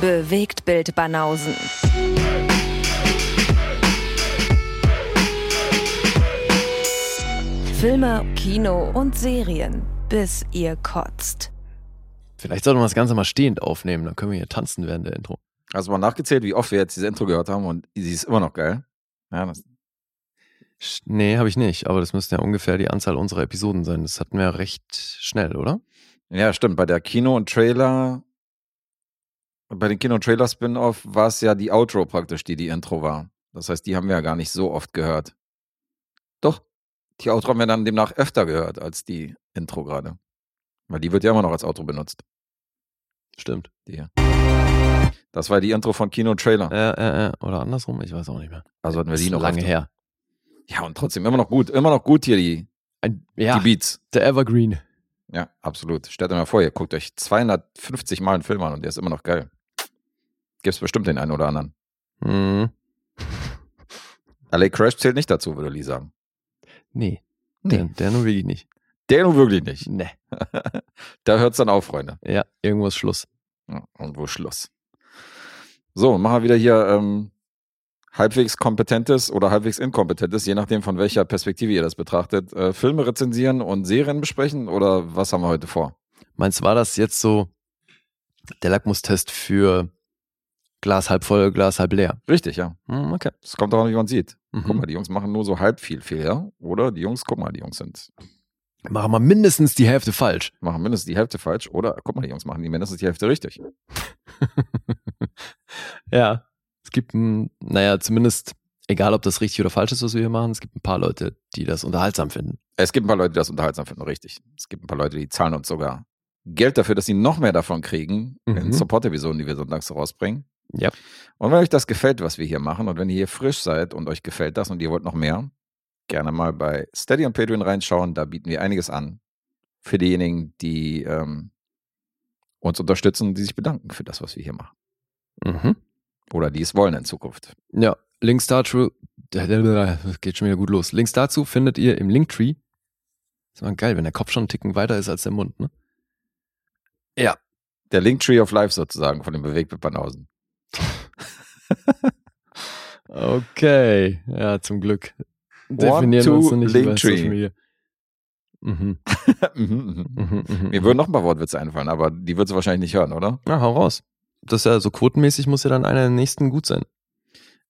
Bewegt Bild Banausen. Filme, Kino und Serien, bis ihr kotzt. Vielleicht sollten wir das Ganze mal stehend aufnehmen, dann können wir hier tanzen während der Intro. Hast du mal nachgezählt, wie oft wir jetzt diese Intro gehört haben und sie ist immer noch geil. Ja, das, Nee, habe ich nicht, aber das müsste ja ungefähr die Anzahl unserer Episoden sein. Das hatten wir ja recht schnell, oder? ja, stimmt. Bei der Kino- und Trailer, bei den Kino- und Trailer-Spin-Off war es ja die Outro praktisch, die die Intro war. Das heißt, die haben wir ja gar nicht so oft gehört. Doch, die Outro haben wir dann demnach öfter gehört als die Intro gerade. Weil die wird ja immer noch als Outro benutzt. Stimmt. Die. hier. Das war die Intro von Kino und Trailer. Äh, äh, äh, oder andersrum, ich weiß auch nicht mehr. Also hatten wir Das die noch lange öfter. her. Ja, und trotzdem immer noch gut, immer noch gut hier die, Ein, ja, die Beats. der Evergreen. Ja, absolut. Stellt euch mal vor, ihr guckt euch 250 Mal einen Film an und der ist immer noch geil. Gibt's bestimmt den einen oder anderen. Mhm. LA Crash zählt nicht dazu, würde Lee sagen. Nee, der, der nur wirklich nicht. Der nun wirklich nicht. Nee. da hört's dann auf, Freunde. Ja, irgendwo ist Schluss. Ja, und wo Schluss. So, machen wir wieder hier ähm, halbwegs kompetentes oder halbwegs inkompetentes, je nachdem von welcher Perspektive ihr das betrachtet, äh, Filme rezensieren und Serien besprechen oder was haben wir heute vor? Meinst du, war das jetzt so der Lackmustest für Glas halb voll, Glas halb leer? Richtig, ja. Hm, okay. Das kommt auch an, wie man sieht. Guck Mhm. mal, die Jungs machen nur so halb viel Fehler. Oder die Jungs, guck mal, die Jungs sind, Machen wir mindestens die Hälfte falsch. machen mindestens die Hälfte falsch. Oder guck mal, die Jungs machen die mindestens die Hälfte richtig. ja. Es gibt, ein, naja, zumindest, egal ob das richtig oder falsch ist, was wir hier machen, es gibt ein paar Leute, die das unterhaltsam finden. Es gibt ein paar Leute, die das unterhaltsam finden, richtig. Es gibt ein paar Leute, die zahlen uns sogar Geld dafür, dass sie noch mehr davon kriegen in Mhm. Support-Episoden, die wir sonntags rausbringen. Ja. Und wenn euch das gefällt, was wir hier machen, und wenn ihr hier frisch seid und euch gefällt das und ihr wollt noch mehr, gerne mal bei Steady und Patreon reinschauen. Da bieten wir einiges an für diejenigen, die ähm, uns unterstützen, die sich bedanken für das, was wir hier machen. Mhm. Oder die es wollen in Zukunft. Ja, Links dazu, geht schon wieder gut los. Links dazu findet ihr im Linktree. Ist mal geil, wenn der Kopf schon einen Ticken weiter ist als der Mund, ne? Ja. Der Linktree of Life sozusagen von dem Bewegtbild Banausen. Okay, ja, zum Glück. One, Definieren wir uns two, noch nicht über Linktree. Social Media. Mhm, Mhm, mhm. mhm. Mir würden noch ein paar Wortwitze einfallen, aber die würdest du wahrscheinlich nicht hören, oder? Na, hau raus. Das ist ja so quotenmäßig muss ja dann einer der nächsten gut sein.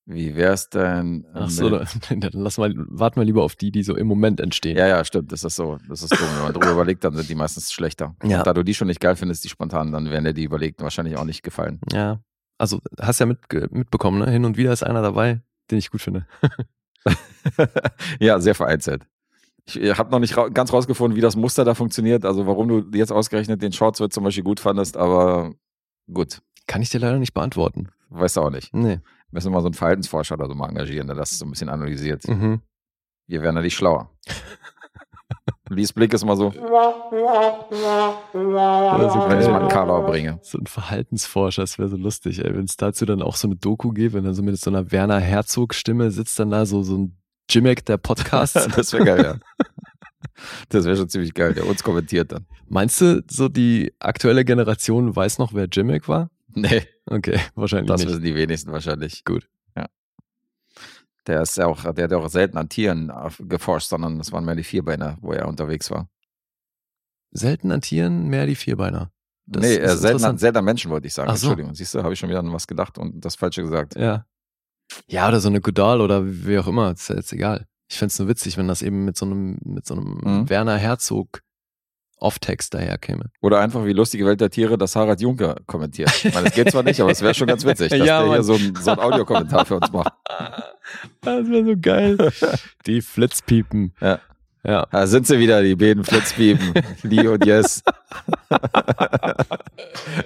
Wie wär's denn? Ach so, dann, dann lass mal, warten wir lieber auf die, die so im Moment entstehen. Ja, ja, stimmt. Das ist so. Das ist dumm. Wenn man drüber überlegt, dann sind die meistens schlechter. Ja. Und da du die schon nicht geil findest, die spontan, dann werden dir die überlegten wahrscheinlich auch nicht gefallen. Ja. Also, hast ja mit, mitbekommen, ne? Hin und wieder ist einer dabei, den ich gut finde. ja, sehr vereinzelt. Ich habe noch nicht ra ganz rausgefunden, wie das Muster da funktioniert. Also warum du jetzt ausgerechnet den Shortswitz zum Beispiel gut fandest, aber gut. Kann ich dir leider nicht beantworten. Weißt du auch nicht. Nee. Müssen wir mal so einen Verhaltensforscher oder so mal engagieren, der das so ein bisschen analysiert. Mhm. Wir werden ja nicht schlauer. Lies Blick ist mal so, wenn ich mal einen Karlauer bringe. So ein Verhaltensforscher, das wäre so lustig, ey. Wenn es dazu dann auch so eine Doku gibt, wenn er so mit so einer Werner Herzog-Stimme sitzt, dann da so, so ein Jimmick der Podcast. Das wäre geil, ja. Das wäre schon ziemlich geil, der uns kommentiert dann. Meinst du, so die aktuelle Generation weiß noch, wer Jimmick war? Nee, Okay, wahrscheinlich das nicht. wissen die wenigsten wahrscheinlich. Gut. Der ist ja auch, der hat ja auch selten an Tieren auf- geforscht, sondern das waren mehr die Vierbeiner, wo er unterwegs war. Selten an Tieren, mehr die Vierbeiner. Das nee, äh, selten, an, selten an Menschen, wollte ich sagen. Ach so. Entschuldigung, siehst du, habe ich schon wieder an was gedacht und das Falsche gesagt. Ja. Ja, oder so eine Godal oder wie auch immer, ist ja jetzt egal. Ich fänd's nur witzig, wenn das eben mit so einem, mit so einem Mhm. Werner Herzog Off-Text daherkäme. Oder einfach wie lustige Welt der Tiere, dass Harald Juncker kommentiert. Ich meine, es geht zwar nicht, aber es wäre schon ganz witzig, dass Ja, der hier so ein, so ein Audiokommentar für uns macht. Das wäre so geil. Die Flitzpiepen. Ja. Ja. Da sind sie wieder, die beiden Flitzbieben. Lee und Yes.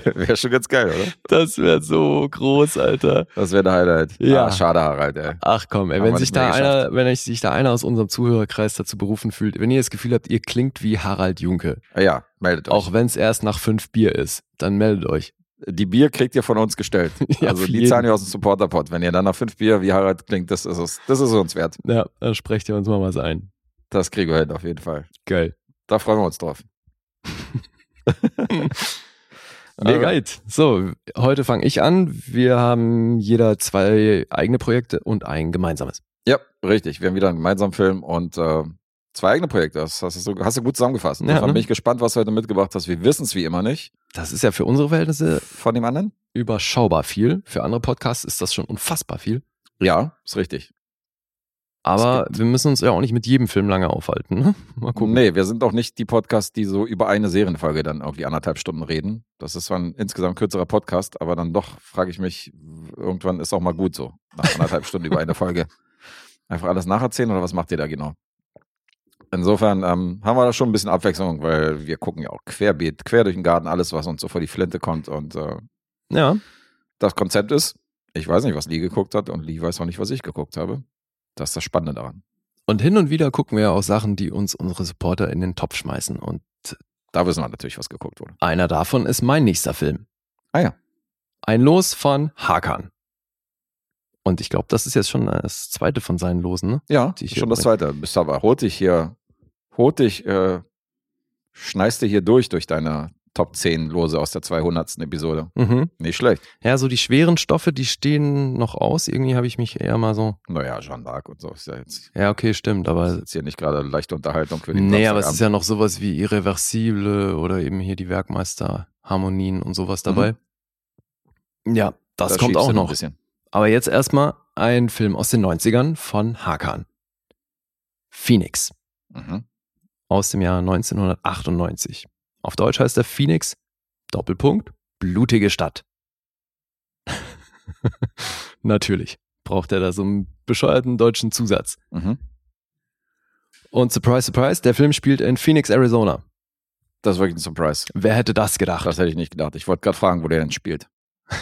wäre schon ganz geil, oder? Das wäre so groß, Alter. Das wäre der Highlight. Ja. Ah, schade, Harald, ey. Ach komm, ey, wenn sich da einer, wenn ich- sich da einer aus unserem Zuhörerkreis dazu berufen fühlt, wenn ihr das Gefühl habt, ihr klingt wie Harald Junke, Ah Ja, meldet euch. auch wenn es erst nach fünf Bier ist, dann meldet euch. Die Bier kriegt ihr von uns gestellt. Ja, also die zahlen wir aus dem Supporterpot. Wenn ihr dann nach fünf Bier wie Harald klingt, das ist es, das ist uns wert. Ja, dann sprecht ihr uns mal was ein. Das kriegen wir hin, auf jeden Fall. Geil. Da freuen wir uns drauf. Alright. So, heute fange ich an. Wir haben jeder zwei eigene Projekte und ein gemeinsames. Ja, richtig. Wir haben wieder einen gemeinsamen Film und äh, zwei eigene Projekte. Das hast du, hast du gut zusammengefasst. Ja, ne? bin ich gespannt, was du heute mitgebracht hast. Wir wissen es wie immer nicht. Das ist ja für unsere Verhältnisse Von dem anderen? überschaubar viel. Für andere Podcasts ist das schon unfassbar viel. Ja, ist richtig. Aber wir müssen uns ja auch nicht mit jedem Film lange aufhalten. Ne? Mal gucken. Nee, wir sind auch nicht die Podcasts, die so über eine Serienfolge dann irgendwie anderthalb Stunden reden. Das ist zwar ein insgesamt kürzerer Podcast, aber dann doch frage ich mich, irgendwann ist auch mal gut so, nach anderthalb Stunden über eine Folge. Einfach alles nacherzählen oder was macht ihr da genau? Insofern ähm, haben wir da schon ein bisschen Abwechslung, weil wir gucken ja auch querbeet, quer durch den Garten, alles, was uns so vor die Flinte kommt. Und äh, Ja, das Konzept ist, ich weiß nicht, was Lee geguckt hat und Lee weiß auch nicht, was ich geguckt habe. Das ist das Spannende daran. und hin und wieder gucken wir auch Sachen, die uns unsere Supporter in den Topf schmeißen. Und Da wissen wir natürlich, was geguckt wurde. einer davon ist mein nächster Film. Ah ja. Ein Los von Hakan. Und ich glaube, das ist jetzt schon das zweite von seinen Losen, ne? Ja, schon das zweite. Bist aber hotig hier, hotig, äh, schneist du hier durch, durch deine Top 10 Lose aus der 200. Episode. Mhm. Nicht schlecht. Ja, so die schweren Stoffe, die stehen noch aus. Irgendwie habe ich mich eher mal so. Naja, Jeanne d'Arc und so ist ja jetzt, Ja, okay, stimmt, ist aber. jetzt hier nicht gerade leichte Unterhaltung für den Nee, aber es ist ja noch sowas wie Irreversible oder eben hier die Werkmeister-Harmonien und sowas dabei. Ja, das Da kommt auch noch. Aber jetzt erstmal ein Film aus den 90ern von Hakan. Phoenix Mhm. aus dem Jahr 1998. Auf Deutsch heißt er Phoenix, Doppelpunkt, blutige Stadt. Natürlich braucht er da so einen bescheuerten deutschen Zusatz. Mhm. Und surprise, surprise, der Film spielt in Phoenix, Arizona. Das ist wirklich ein Surprise. Wer hätte das gedacht? Das hätte ich nicht gedacht. Ich wollte gerade fragen, wo der denn spielt.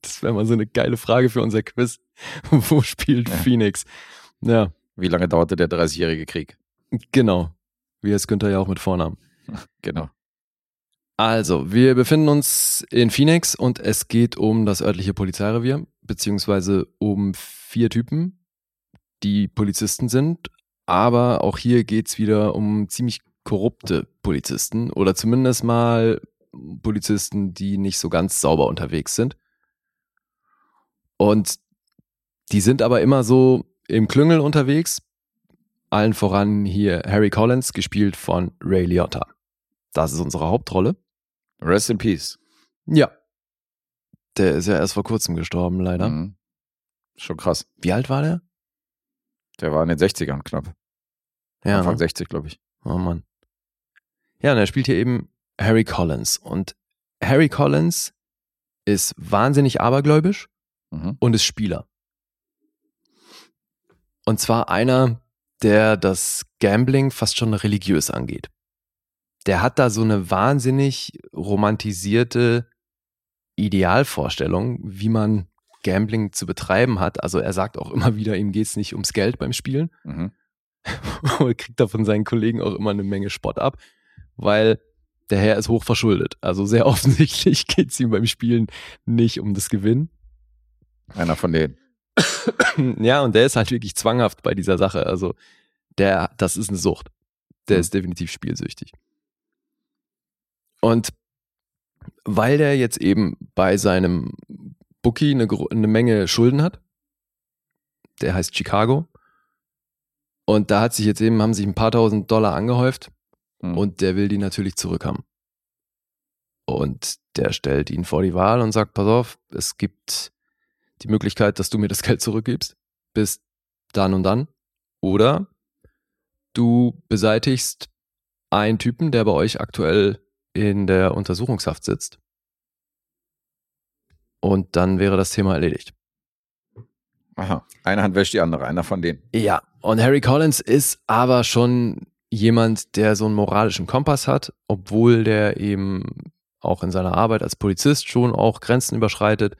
Das wäre mal so eine geile Frage für unser Quiz. Wo spielt Ja. Phoenix? Ja, Wie lange dauerte der 30-jährige Krieg? genau. Wie es Günther ja auch mit Vornamen. Genau. Also, wir befinden uns in Phoenix und es geht um das örtliche Polizeirevier, beziehungsweise um vier Typen, die Polizisten sind. Aber auch hier geht's wieder um ziemlich korrupte Polizisten oder zumindest mal Polizisten, die nicht so ganz sauber unterwegs sind. Und die sind aber immer so im Klüngel unterwegs. Allen voran hier Harry Collins, gespielt von Ray Liotta. Das ist unsere Hauptrolle. Rest in Peace. Ja. Der ist ja erst vor kurzem gestorben, leider. Mhm. Schon krass. Wie alt war der? Der war in den 60ern knapp. Ja. Anfang Ne? 60, glaube ich. Oh Mann. Ja, und er spielt hier eben Harry Collins. Und Harry Collins ist wahnsinnig abergläubisch Mhm. und ist Spieler. Und zwar einer, der das Gambling fast schon religiös angeht. Der hat da so eine wahnsinnig romantisierte Idealvorstellung, wie man Gambling zu betreiben hat. Also er sagt auch immer wieder, ihm geht's nicht ums Geld beim Spielen. Mhm. und kriegt da von seinen Kollegen auch immer eine Menge Spott ab, weil der Herr ist hoch verschuldet. Also sehr offensichtlich geht's ihm beim Spielen nicht um das Gewinn. Einer von denen. Ja, und der ist halt wirklich zwanghaft bei dieser Sache. Also der, das ist eine Sucht. Der Mhm. ist definitiv spielsüchtig. Und weil der jetzt eben bei seinem Bookie eine, eine Menge Schulden hat, der heißt Chicago, und da hat sich jetzt eben, haben sich ein paar tausend Dollar angehäuft Mhm. und der will die natürlich zurückhaben. Und der stellt ihn vor die Wahl und sagt, pass auf, es gibt die Möglichkeit, dass du mir das Geld zurückgibst, bis dann und dann. Oder du beseitigst einen Typen, der bei euch aktuell in der Untersuchungshaft sitzt. Und dann wäre das Thema erledigt. Aha. Eine Hand wäscht die andere, einer von denen. Ja, und Harry Collins ist aber schon jemand, der so einen moralischen Kompass hat, obwohl der eben auch in seiner Arbeit als Polizist schon auch Grenzen überschreitet,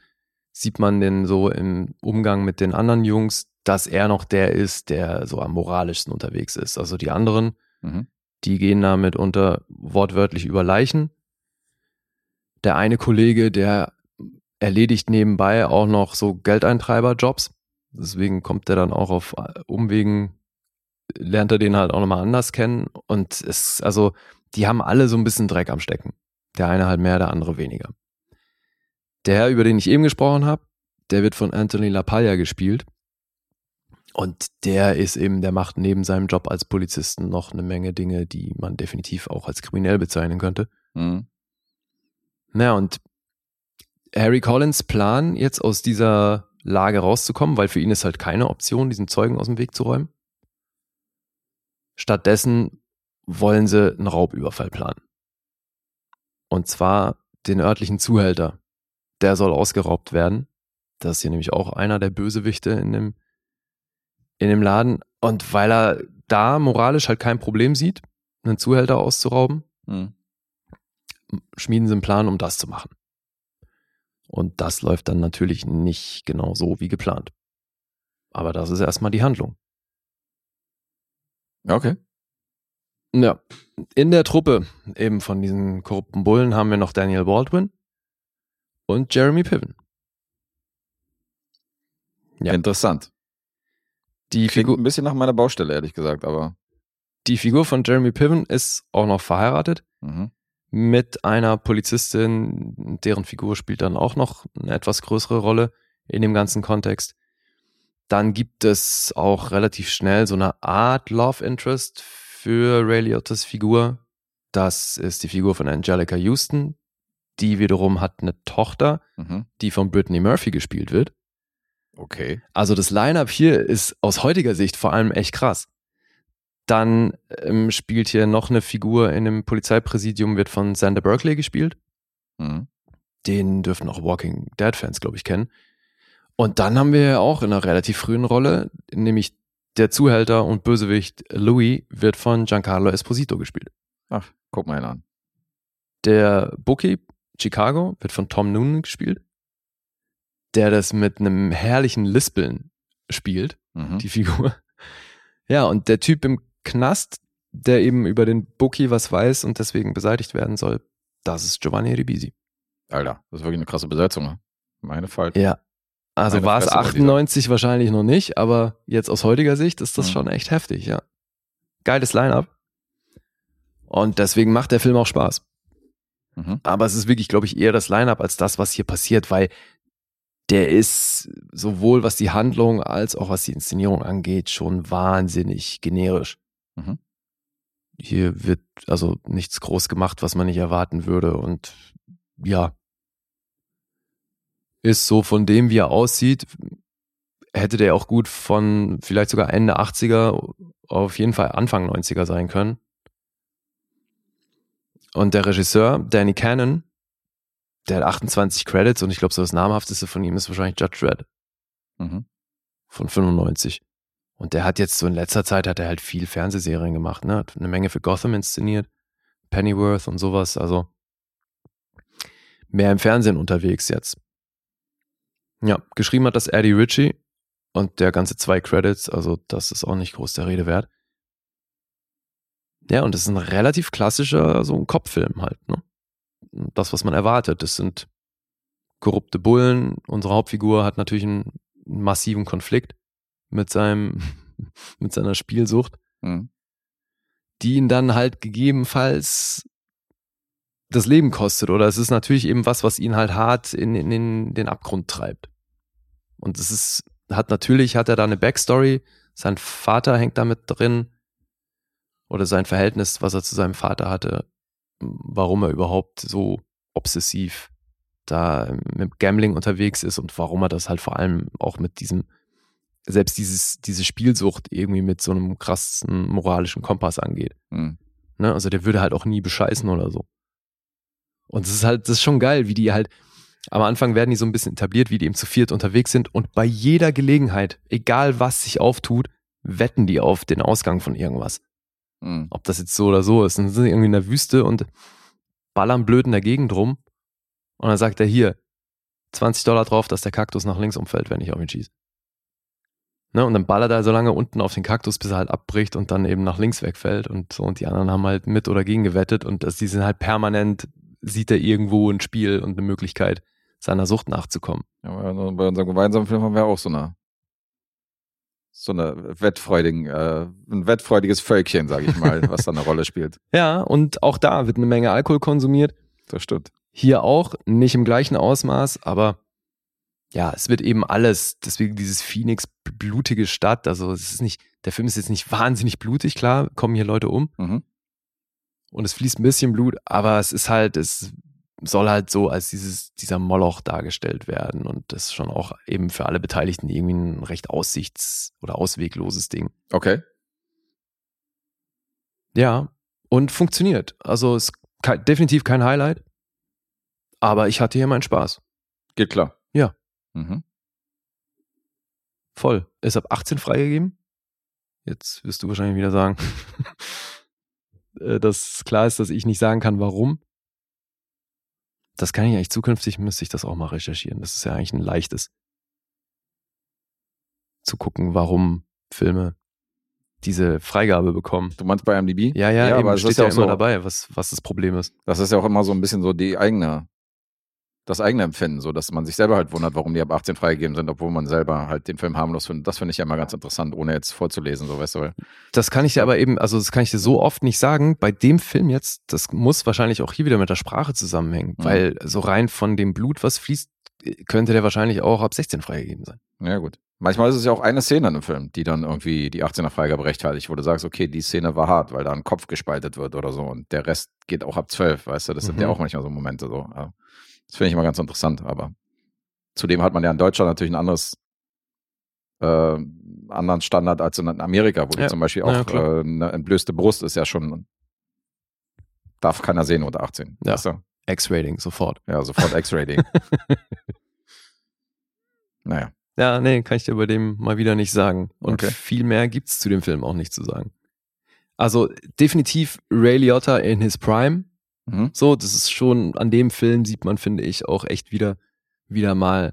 sieht man den so im Umgang mit den anderen Jungs, dass er noch der ist, der so am moralischsten unterwegs ist. Also die anderen, Mhm. die gehen damit unter wortwörtlich über Leichen. Der eine Kollege, der erledigt nebenbei auch noch so Geldeintreiberjobs. Deswegen kommt er dann auch auf Umwegen, lernt er den halt auch nochmal anders kennen. Und es, also, die haben alle so ein bisschen Dreck am Stecken. Der eine halt mehr, der andere weniger. Der Herr, über den ich eben gesprochen habe, der wird von Anthony LaPaglia gespielt. Und der ist eben, der macht neben seinem Job als Polizisten noch eine Menge Dinge, die man definitiv auch als kriminell bezeichnen könnte. Mhm. Naja, und Harry Collins Plan, jetzt aus dieser Lage rauszukommen, weil für ihn ist halt keine Option, diesen Zeugen aus dem Weg zu räumen. Stattdessen wollen sie einen Raubüberfall planen. Und zwar den örtlichen Zuhälter. Der soll ausgeraubt werden. Das ist hier nämlich auch einer der Bösewichte in dem, in dem Laden. Und weil er da moralisch halt kein Problem sieht, einen Zuhälter auszurauben, Mhm. schmieden sie einen Plan, um das zu machen. Und das läuft dann natürlich nicht genau so wie geplant. Aber das ist erstmal die Handlung. Okay. Ja, in der Truppe eben von diesen korrupten Bullen haben wir noch Daniel Baldwin und Jeremy Piven. Ja. Interessant. Die Klingt Figur, ein bisschen nach meiner Baustelle, ehrlich gesagt, aber. die Figur von Jeremy Piven ist auch noch verheiratet Mhm. mit einer Polizistin, deren Figur spielt dann auch noch eine etwas größere Rolle in dem ganzen Kontext. Dann gibt es auch relativ schnell so eine Art Love Interest für Ray Liottes Figur. Das ist die Figur von Angelica Houston. Die wiederum hat eine Tochter, Mhm. die von Brittany Murphy gespielt wird. Okay. Also das Line-up hier ist aus heutiger Sicht vor allem echt krass. Dann ähm, spielt hier noch eine Figur in dem Polizeipräsidium, wird von Sander Berkeley gespielt. Mhm. Den dürften auch Walking Dead-Fans, glaube ich, kennen. Und dann haben wir ja auch in einer relativ frühen Rolle, nämlich der Zuhälter und Bösewicht Louis wird von Giancarlo Esposito gespielt. Ach, guck mal ihn an. Der Bookie, Chicago, wird von Tom Noonan gespielt, der das mit einem herrlichen Lispeln spielt. Mhm. die Figur. Ja, und der Typ im Knast, der eben über den Bookie was weiß und deswegen beseitigt werden soll, das ist Giovanni Ribisi. Alter, das ist wirklich eine krasse Besetzung. ne? Meine Fall. Ja. Also war es Fresse, was die 98 wahrscheinlich noch nicht, aber jetzt aus heutiger Sicht ist das Mhm. schon echt heftig, ja. Geiles Line-up. Und deswegen macht der Film auch Spaß. Mhm. Aber es ist wirklich, glaube ich, eher das Line-up als das, was hier passiert, weil der ist sowohl was die Handlung als auch was die Inszenierung angeht, schon wahnsinnig generisch. Mhm. Hier wird also nichts groß gemacht, was man nicht erwarten würde. Und ja, ist so von dem, wie er aussieht, hätte der auch gut von vielleicht sogar Ende 80er auf jeden Fall Anfang 90er sein können. Und der Regisseur, Danny Cannon, der hat 28 Credits und ich glaube, so das namhafteste von ihm ist wahrscheinlich Judge Dredd Mhm. von 95. Und der hat jetzt so in letzter Zeit hat er halt viel Fernsehserien gemacht, ne? Hat eine Menge für Gotham inszeniert, Pennyworth und sowas, also mehr im Fernsehen unterwegs jetzt. Ja, geschrieben hat das Eddie Ritchie und der ganze zwei Credits, also das ist auch nicht groß der Rede wert. Ja, und das ist ein relativ klassischer, so ein Kopffilm halt, ne? Das, was man erwartet, das sind korrupte Bullen. Unsere Hauptfigur hat natürlich einen massiven Konflikt mit seinem, mit seiner Spielsucht, Mhm. die ihn dann halt gegebenenfalls das Leben kostet. Oder es ist natürlich eben was, was ihn halt hart in, in, in den Abgrund treibt. Und es ist, hat natürlich, hat er da eine Backstory. Sein Vater hängt damit drin. Oder sein Verhältnis, was er zu seinem Vater hatte, warum er überhaupt so obsessiv da mit Gambling unterwegs ist und warum er das halt vor allem auch mit diesem, selbst dieses, diese Spielsucht irgendwie mit so einem krassen moralischen Kompass angeht. Mhm. Ne? Also der würde halt auch nie bescheißen oder so. Und es ist halt, das ist schon geil, wie die halt, am Anfang werden die so ein bisschen etabliert, wie die eben zu viert unterwegs sind und bei jeder Gelegenheit, egal was sich auftut, wetten die auf den Ausgang von irgendwas. Mhm. Ob das jetzt so oder so ist. Dann sind sie irgendwie in der Wüste und ballern blöd in der Gegend rum. Und dann sagt er hier, 20 Dollar drauf, dass der Kaktus nach links umfällt, wenn ich auf ihn schieße. Ne? Und dann ballert er so lange unten auf den Kaktus, bis er halt abbricht und dann eben nach links wegfällt und so. Und die anderen haben halt mit oder gegen gewettet und das, die sind halt permanent, sieht er irgendwo ein Spiel und eine Möglichkeit, seiner Sucht nachzukommen. Ja, bei unserem gemeinsamen Film haben wir auch so eine so eine wettfreudigen, äh, ein wettfreudiges Völkchen, sag ich mal, was da eine Rolle spielt. Ja, und auch da wird eine Menge Alkohol konsumiert. Das stimmt. Hier auch, nicht im gleichen Ausmaß, aber ja, es wird eben alles, deswegen dieses Phoenix blutige Stadt, also es ist nicht, der Film ist jetzt nicht wahnsinnig blutig, klar, kommen hier Leute um Mhm. und es fließt ein bisschen Blut, aber es ist halt, es soll halt so als dieses, dieser Moloch dargestellt werden und das ist schon auch eben für alle Beteiligten irgendwie ein recht aussichts- oder auswegloses Ding. Okay. Ja, und funktioniert. Also es ist kei- definitiv kein Highlight, aber ich hatte hier meinen Spaß. Geht klar. Ja. Mhm. Voll. Ist ab 18 freigegeben. Jetzt wirst du wahrscheinlich wieder sagen, äh, dass klar ist, dass ich nicht sagen kann, warum. Das kann ich eigentlich zukünftig, müsste ich das auch mal recherchieren. Das ist ja eigentlich ein leichtes. Zu gucken, warum Filme diese Freigabe bekommen. Du meinst bei IMDb? Ja, ja, eben, aber steht ja ja auch immer so, dabei, was, was das Problem ist. Das ist ja auch immer so ein bisschen so die eigene, das eigene Empfinden, so dass man sich selber halt wundert, warum die ab 18 freigegeben sind, obwohl man selber halt den Film harmlos findet. Das finde ich ja immer ganz interessant, ohne jetzt vorzulesen, so weißt du. Das kann ich dir aber eben, also das kann ich dir so oft nicht sagen. Bei dem Film jetzt, das muss wahrscheinlich auch hier wieder mit der Sprache zusammenhängen, Mhm. weil so rein von dem Blut, was fließt, könnte der wahrscheinlich auch ab 16 freigegeben sein. ja gut. Manchmal ist es ja auch eine Szene in einem Film, die dann irgendwie die 18er Freigabe rechtfertigt, wo du sagst, okay, die Szene war hart, weil da ein Kopf gespaltet wird oder so und der Rest geht auch ab 12, weißt du, das sind ja Mhm. auch manchmal so Momente so. Ja. Das finde ich immer ganz interessant, aber zudem hat man ja in Deutschland natürlich ein anderes äh, anderen Standard als in Amerika, wo Ja. zum Beispiel Ja, ja, auch klar. äh, eine entblößte Brust ist ja schon, darf keiner sehen unter 18. Ja. Weißt du? X-Rating, sofort. ja sofort X-Rating. naja, Ja, nee, kann ich dir bei dem mal wieder nicht sagen. Und Okay. viel mehr gibt's zu dem Film auch nicht zu sagen. Also definitiv Ray Liotta in his Prime. Mhm. So, das ist schon, an dem Film sieht man, finde ich, auch echt wieder, wieder mal,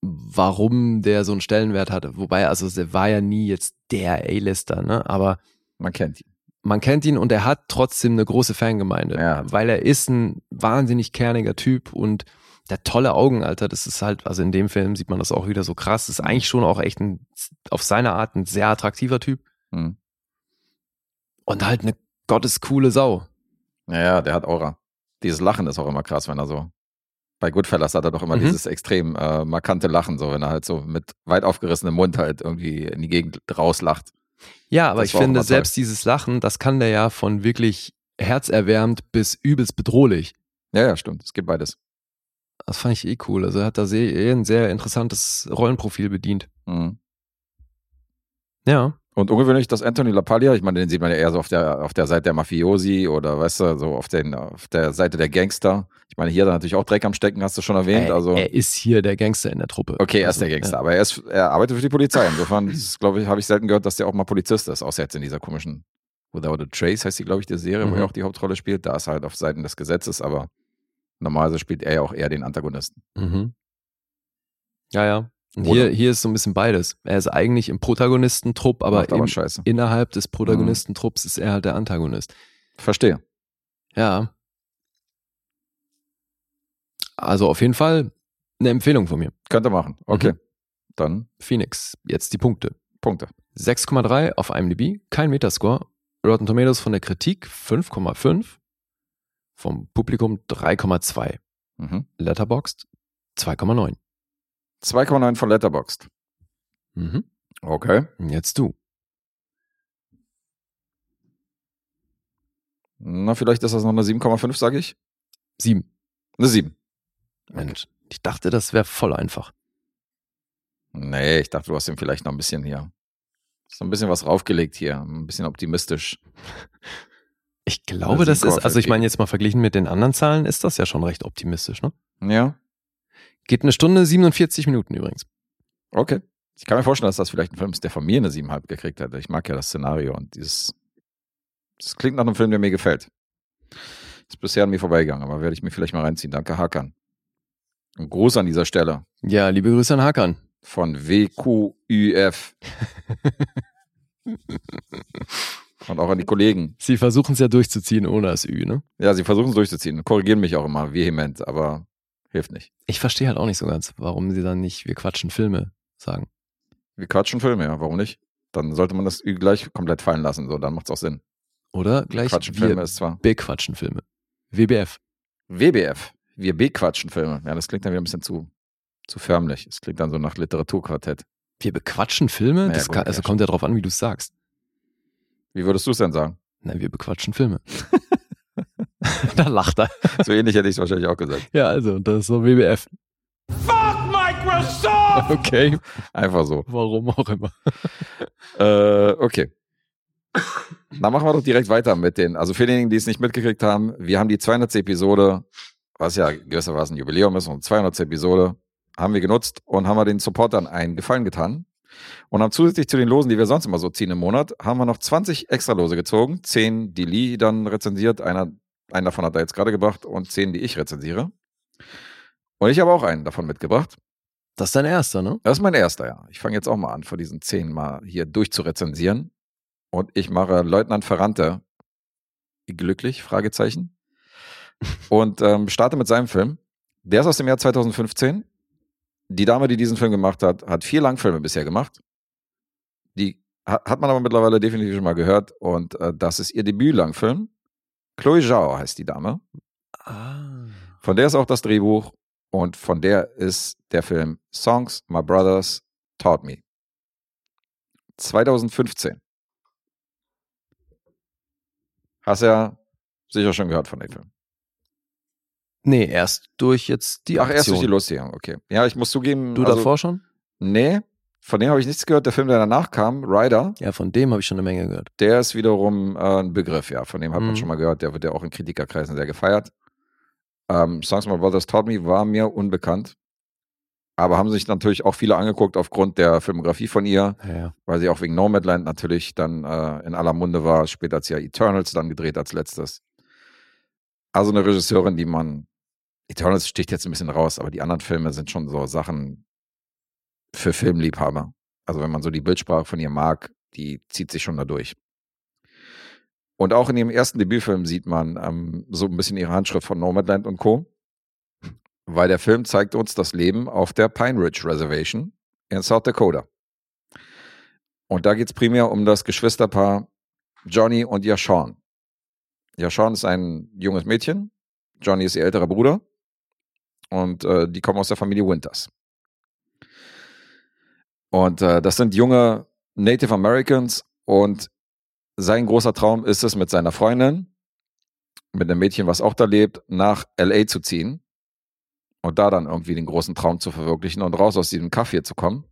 warum der so einen Stellenwert hatte. Wobei, also der war ja nie jetzt der A-Lister, ne? Aber man kennt ihn. man kennt ihn und er hat trotzdem eine große Fangemeinde, Ja. weil er ist ein wahnsinnig kerniger Typ und der tolle Augen, Alter, das ist halt, also in dem Film sieht man das auch wieder so krass, das ist eigentlich schon auch echt ein, auf seine Art ein sehr attraktiver Typ Mhm. und halt eine gottescoole Sau. Naja, der hat Aura. Dieses Lachen ist auch immer krass, wenn er so. Bei Goodfellas hat er doch immer Mhm. dieses extrem äh, markante Lachen, so wenn er halt so mit weit aufgerissenem Mund halt irgendwie in die Gegend rauslacht. Ja, aber Das ich finde, selbst dieses Lachen, das kann der ja von wirklich herzerwärmend bis übelst bedrohlich. Ja, ja, stimmt. Es gibt beides. Das fand ich eh cool. Also er hat da sehr, eh ein sehr interessantes Rollenprofil bedient. Mhm. Ja. Und ungewöhnlich, dass Anthony LaPaglia, ich meine, den sieht man ja eher so auf der, auf der Seite der Mafiosi oder weißt du, so auf, den, auf der Seite der Gangster. Ich meine, hier er natürlich auch Dreck am Stecken, hast du schon erwähnt. er, also, er ist hier der Gangster in der Truppe. okay, er ist Also, der Gangster, ja. aber er, ist, er arbeitet für die Polizei. Insofern, glaube ich, habe ich selten gehört, dass der auch mal Polizist ist, außer jetzt in dieser komischen Without a Trace heißt die, glaube ich, die Serie, wo Mhm. er auch die Hauptrolle spielt. Da ist er halt auf Seiten des Gesetzes, aber normalerweise spielt er ja auch eher den Antagonisten. Mhm. Ja, ja. Und hier, hier ist so ein bisschen beides. Er ist eigentlich im Protagonistentrupp, aber, aber im, innerhalb des Protagonistentrupps ist er halt der Antagonist. Verstehe. Ja. Also auf jeden Fall eine Empfehlung von mir. Könnte machen. Okay. Mhm. Dann Phoenix. Jetzt die Punkte. Punkte. 6,3 auf IMDb, kein Metascore. Rotten Tomatoes von der Kritik 5,5. Vom Publikum 3,2. Mhm. Letterboxd 2,9. 2,9 von Letterboxd. Mhm. Okay. Jetzt du. Na, vielleicht ist das noch eine 7,5, sage ich. 7. Eine 7. Mensch, ich dachte, das wäre voll einfach. Nee, ich dachte, du hast ihm vielleicht noch ein bisschen hier. So ein bisschen was raufgelegt hier. Ein bisschen optimistisch. Ich glaube, das ist, 7,5 also ich meine jetzt mal verglichen mit den anderen Zahlen, ist das ja schon recht optimistisch, ne? Ja. Geht eine Stunde 47 Minuten übrigens. Okay. Ich kann mir vorstellen, dass das vielleicht ein Film ist, der von mir eine 7,5 gekriegt hätte. Ich mag ja das Szenario und dieses. Das klingt nach einem Film, der mir gefällt. Ist bisher an mir vorbeigegangen, aber werde ich mir vielleicht mal reinziehen. Danke, Hakan. Und Gruß an dieser Stelle Ja, liebe Grüße an Hakan. von WQÜF. und auch an die Kollegen. Sie versuchen es ja durchzuziehen ohne das Ü, ne? Ja, sie versuchen es durchzuziehen. Korrigieren mich auch immer vehement, aber hilft nicht. Ich verstehe halt auch nicht so ganz, warum sie dann nicht wir quatschen Filme sagen. Wir quatschen Filme, ja, warum nicht? Dann sollte man das gleich komplett fallen lassen, so, dann macht's auch Sinn. Oder gleich Quatschen wir Filme ist zwar. bequatschen Filme. WBF. WBF. Wir bequatschen Filme. Ja, das klingt dann wieder ein bisschen zu, zu förmlich. Es klingt dann so nach Literaturquartett. Wir bequatschen Filme? Naja, das gut, kann, also kommt ja drauf an, wie du es sagst. Wie würdest du es denn sagen? Nein, wir bequatschen Filme. da lacht er. So ähnlich hätte ich es wahrscheinlich auch gesagt. Ja, also, das ist so WBF. Fuck Microsoft! Okay, Einfach so. warum auch immer. Äh, okay. Dann machen wir doch direkt weiter mit den, also für diejenigen, die es nicht mitgekriegt haben, wir haben die 200. Episode, was ja gewissermaßen ein Jubiläum ist, und 200. Episode haben wir genutzt und haben wir den Supportern einen Gefallen getan. Und haben zusätzlich zu den Losen, die wir sonst immer so ziehen im Monat, haben wir noch 20 extra Lose gezogen. 10, die Lee dann rezensiert, einer, einen davon hat er jetzt gerade gebracht und 10, die ich rezensiere. Und ich habe auch einen davon mitgebracht. Das ist dein erster, ne? Das ist mein erster, ja. Ich fange jetzt auch mal an, von diesen zehn mal hier durchzurezensieren. Und ich mache Leutnant Ferrante glücklich, Fragezeichen. Und ähm, starte mit seinem Film. Der ist aus dem Jahr 2015. Die Dame, die diesen Film gemacht hat, hat vier Langfilme bisher gemacht. Die ha- hat man aber mittlerweile definitiv schon mal gehört. Und äh, das ist ihr Debüt-Langfilm. Chloe Zhao heißt die Dame. Ah. Von der ist auch das Drehbuch und von der ist der Film Songs My Brothers Taught Me. 2015. Hast ja sicher schon gehört von dem Film. Nee, erst durch jetzt die Ach, Aktion. erst durch die Lustige, okay. Ja, ich muss zugeben. Du also, davor schon? Nee, von dem habe ich nichts gehört. Der Film, der danach kam, Rider, Ja, von dem habe ich schon eine Menge gehört. der ist wiederum äh, ein Begriff, ja. Von dem hat man Mhm. schon mal gehört. Der wird ja auch in Kritikerkreisen sehr gefeiert. Ähm, Songs My Brothers Taught Me war mir unbekannt. Aber haben sich natürlich auch viele angeguckt aufgrund der Filmografie von ihr, Ja, ja. weil sie auch wegen Nomadland natürlich dann äh, in aller Munde war. Später hat sie ja Eternals dann gedreht als letztes. Also eine Regisseurin, die man. Eternals sticht jetzt ein bisschen raus, aber die anderen Filme sind schon so Sachen für Filmliebhaber. Also wenn man so die Bildsprache von ihr mag, die zieht sich schon da durch. Und auch in ihrem ersten Debütfilm sieht man ähm, so ein bisschen ihre Handschrift von Nomadland und Co. Weil der Film zeigt uns das Leben auf der Pine Ridge Reservation in South Dakota. Und da geht es primär um das Geschwisterpaar Johnny und Yashawn. Yashawn ist ein junges Mädchen, Johnny ist ihr älterer Bruder und äh, die kommen aus der Familie Winters. Und äh, das sind junge Native Americans und sein großer Traum ist es, mit seiner Freundin, mit einem Mädchen, was auch da lebt, nach LA zu ziehen und da dann irgendwie den großen Traum zu verwirklichen und raus aus diesem Kaff hier zu kommen.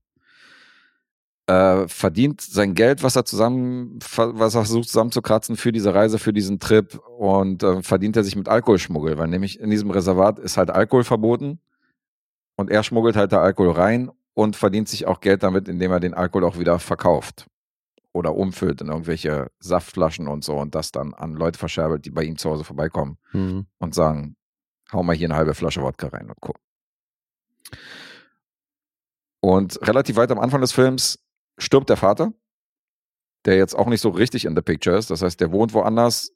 Äh, verdient sein Geld, was er zusammen, was er versucht zusammenzukratzen für diese Reise, für diesen Trip und äh, verdient er sich mit Alkoholschmuggel, weil nämlich in diesem Reservat ist halt Alkohol verboten und er schmuggelt halt da Alkohol rein und verdient sich auch Geld damit, indem er den Alkohol auch wieder verkauft oder umfüllt in irgendwelche Saftflaschen und so und das dann an Leute verscherbelt, die bei ihm zu Hause vorbeikommen Mhm. und sagen, hau mal hier eine halbe Flasche Wodka rein und Co. Und relativ weit am Anfang des Films stirbt der Vater, der jetzt auch nicht so richtig in the picture ist. Das heißt, der wohnt woanders.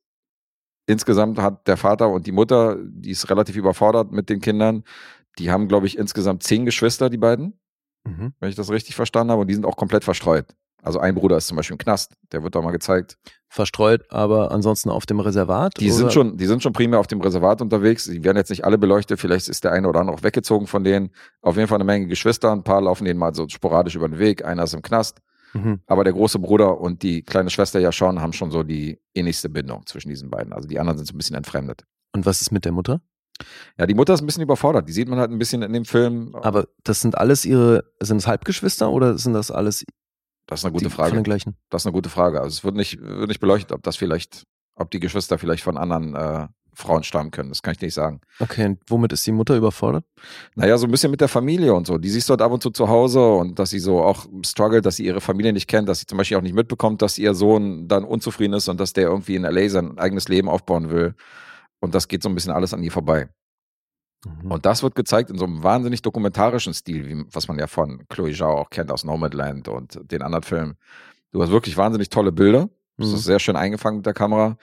Insgesamt hat der Vater und die Mutter, die ist relativ überfordert mit den Kindern. Die haben, glaube ich, insgesamt zehn Geschwister, die beiden, Mhm. wenn ich das richtig verstanden habe. Und die sind auch komplett verstreut. Also ein Bruder ist zum Beispiel im Knast, der wird da mal gezeigt. Verstreut, aber ansonsten auf dem Reservat? Die oder? sind, schon, die sind schon primär auf dem Reservat unterwegs. Die werden jetzt nicht alle beleuchtet. Vielleicht ist der eine oder andere auch weggezogen von denen. Auf jeden Fall eine Menge Geschwister. Ein paar laufen denen mal so sporadisch über den Weg. Einer ist im Knast. Mhm. Aber der große Bruder und die kleine Schwester Yashon haben schon so die ähnlichste Bindung zwischen diesen beiden. Also die anderen sind so ein bisschen entfremdet. Und was ist mit der Mutter? Ja, die Mutter ist ein bisschen überfordert. Die sieht man halt ein bisschen in dem Film. Aber das sind alles ihre, sind das Halbgeschwister oder sind das alles das ist eine gute die, von Frage. den gleichen? Das ist eine gute Frage. Also es wird nicht, wird nicht beleuchtet, ob das vielleicht, ob die Geschwister vielleicht von anderen äh, Frauen stammen können. Das kann ich nicht sagen. Okay, und womit ist die Mutter überfordert? Naja, so ein bisschen mit der Familie und so. Die siehst du halt ab und zu zu Hause und dass sie so auch struggelt, dass sie ihre Familie nicht kennt, dass sie zum Beispiel auch nicht mitbekommt, dass ihr Sohn dann unzufrieden ist und dass der irgendwie in L.A. sein eigenes Leben aufbauen will. Und das geht so ein bisschen alles an ihr vorbei. Mhm. Und das wird gezeigt in so einem wahnsinnig dokumentarischen Stil, wie, was man ja von Chloe Zhao auch kennt aus Nomadland und den anderen Filmen. Du hast wirklich wahnsinnig tolle Bilder. Das Mhm. ist sehr schön eingefangen mit der Kamera.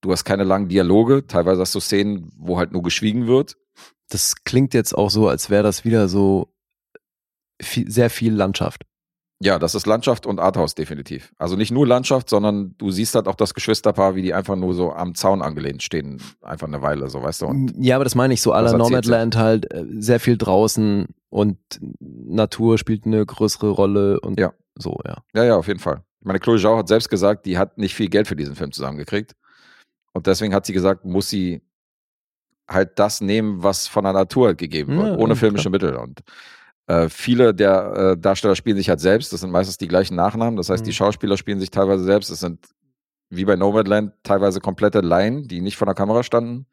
Du hast keine langen Dialoge. Teilweise hast du Szenen, wo halt nur geschwiegen wird. Das klingt jetzt auch so, als wäre das wieder so viel, sehr viel Landschaft. Ja, das ist Landschaft und Arthouse definitiv. Also nicht nur Landschaft, sondern du siehst halt auch das Geschwisterpaar, wie die einfach nur so am Zaun angelehnt stehen, einfach eine Weile, so weißt du. Und ja, aber das meine ich so aller Nomadland halt äh, sehr viel draußen und Natur spielt eine größere Rolle und Ja. so, ja. ja, ja, auf jeden Fall. Ich meine, Chloe Zhao hat selbst gesagt, die hat nicht viel Geld für diesen Film zusammengekriegt. Und deswegen hat sie gesagt, muss sie halt das nehmen, was von der Natur gegeben wird, Ja, ohne filmische Mittel. Und äh, viele der äh, Darsteller spielen sich halt selbst. Das sind meistens die gleichen Nachnamen. Das heißt, die Mhm. Schauspieler spielen sich teilweise selbst. Das sind wie bei Nomadland teilweise komplette Laien, die nicht vor der Kamera standen.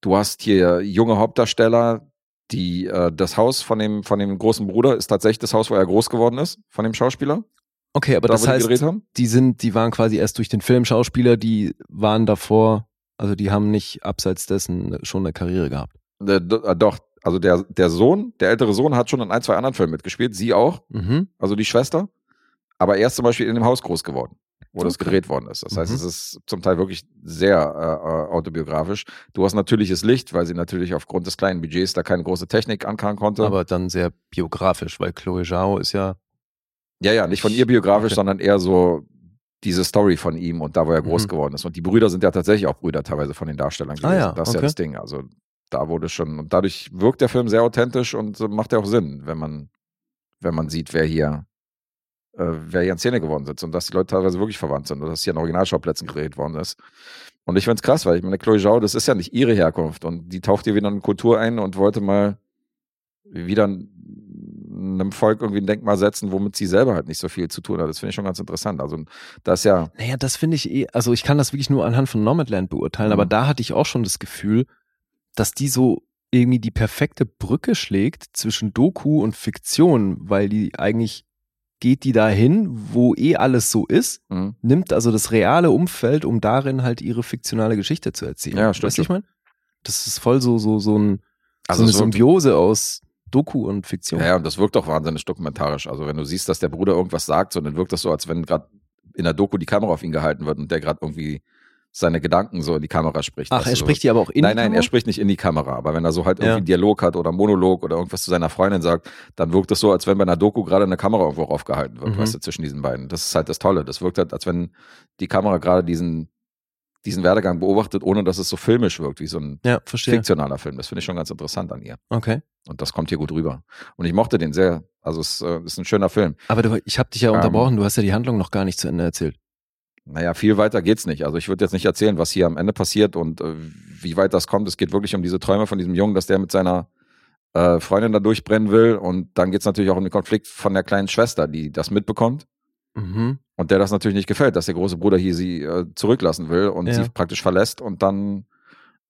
Du hast hier junge Hauptdarsteller, die äh, das Haus von dem von dem großen Bruder ist tatsächlich das Haus, wo er groß geworden ist, von dem Schauspieler. Okay, aber da, das die heißt, haben. die sind, die waren quasi erst durch den Film Schauspieler, die waren davor, also die haben nicht abseits dessen schon eine Karriere gehabt. Äh, äh, doch, also der, der Sohn, der ältere Sohn hat schon in ein, zwei anderen Filmen mitgespielt, sie auch, Mhm. also die Schwester, aber er ist zum Beispiel in dem Haus groß geworden, wo das Okay. gedreht worden ist. Das heißt, Mhm. es ist zum Teil wirklich sehr äh, äh, autobiografisch. Du hast natürliches Licht, weil sie natürlich aufgrund des kleinen Budgets da keine große Technik ankarren konnte. Aber dann sehr biografisch, weil Chloe Zhao ist ja, ja, ja, nicht von ihr biografisch, Okay. sondern eher so diese Story von ihm und da, wo er groß Mhm. geworden ist. Und die Brüder sind ja tatsächlich auch Brüder teilweise von den Darstellern Ah gewesen. ja, das ist ja okay. das Ding. Also da wurde schon, und dadurch wirkt der Film sehr authentisch und macht ja auch Sinn, wenn man, wenn man sieht, wer hier, äh, wer hier in Szene geworden sitzt und dass die Leute teilweise wirklich verwandt sind oder dass hier an Originalschauplätzen gedreht worden ist. Und ich find's krass, weil ich meine, Chloe Zhao, das ist ja nicht ihre Herkunft und die taucht hier wieder in eine Kultur ein und wollte mal wieder einem Volk irgendwie ein Denkmal setzen, womit sie selber halt nicht so viel zu tun hat. Das finde ich schon ganz interessant. Also das ist ja, naja, das finde ich eh, also ich kann das wirklich nur anhand von Nomadland beurteilen, Mhm. aber da hatte ich auch schon das Gefühl, dass die so irgendwie die perfekte Brücke schlägt zwischen Doku und Fiktion, weil die eigentlich geht die dahin, wo eh alles so ist, mh. nimmt also das reale Umfeld, um darin halt ihre fiktionale Geschichte zu erzählen. Ja, stimmt Weißt du, ich meine? Das ist voll so, so, so, ein, Also so eine Symbiose aus Doku und Fiktion. Ja, ja, und das wirkt auch wahnsinnig dokumentarisch. Also wenn du siehst, dass der Bruder irgendwas sagt, so, dann wirkt das so, als wenn gerade in der Doku die Kamera auf ihn gehalten wird und der gerade irgendwie seine Gedanken so in die Kamera spricht. Ach, er so. spricht die aber auch in Nein, die nein, er Kamera? spricht nicht in die Kamera, aber wenn er so halt irgendwie Ja. einen Dialog hat oder Monolog oder irgendwas zu seiner Freundin sagt, dann wirkt es so, als wenn bei einer Doku gerade eine Kamera irgendwo aufgehalten wird, Mhm. weißt du, zwischen diesen beiden. Das ist halt das Tolle. Das wirkt halt, als wenn die Kamera gerade diesen, diesen Werdegang beobachtet, ohne dass es so filmisch wirkt, wie so ein Ja, fiktionaler Film. Das finde ich schon ganz interessant an ihr. Okay. Und das kommt hier gut rüber. Und ich mochte den sehr. Also es äh, ist ein schöner Film. Aber du, ich habe dich ja Ähm. unterbrochen, du hast ja die Handlung noch gar nicht zu Ende erzählt. Naja, viel weiter geht's nicht. Also ich würde jetzt nicht erzählen, was hier am Ende passiert und äh, wie weit das kommt. Es geht wirklich um diese Träume von diesem Jungen, dass der mit seiner äh, Freundin da durchbrennen will. Und dann geht's natürlich auch um den Konflikt von der kleinen Schwester, die das mitbekommt. Mhm. Und der das natürlich nicht gefällt, dass der große Bruder hier sie äh, zurücklassen will und Ja. sie praktisch verlässt und dann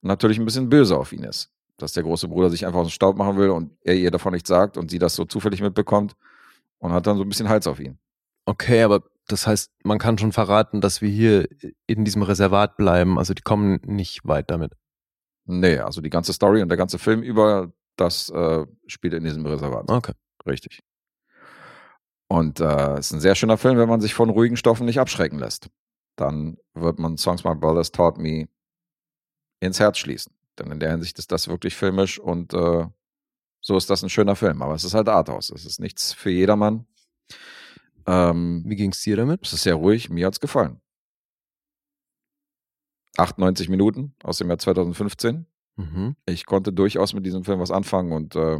natürlich ein bisschen böse auf ihn ist. Dass der große Bruder sich einfach aus dem Staub machen will und er ihr davon nichts sagt und sie das so zufällig mitbekommt und hat dann so ein bisschen Hals auf ihn. Okay, aber das heißt, man kann schon verraten, dass wir hier in diesem Reservat bleiben. Also die kommen nicht weit damit. Nee, also die ganze Story und der ganze Film über, das äh, spielt in diesem Reservat. Okay. Richtig. Und äh, es ist ein sehr schöner Film, wenn man sich von ruhigen Stoffen nicht abschrecken lässt. Dann wird man Songs My Brothers Taught Me ins Herz schließen. Denn in der Hinsicht ist das wirklich filmisch und äh, so ist das ein schöner Film. Aber es ist halt Arthouse. Es ist nichts für jedermann. Ähm, Wie ging's dir damit? es ist sehr ruhig. Mir hat's gefallen. 98 Minuten aus dem Jahr 2015 Mhm. ich konnte durchaus mit diesem Film was anfangen und äh,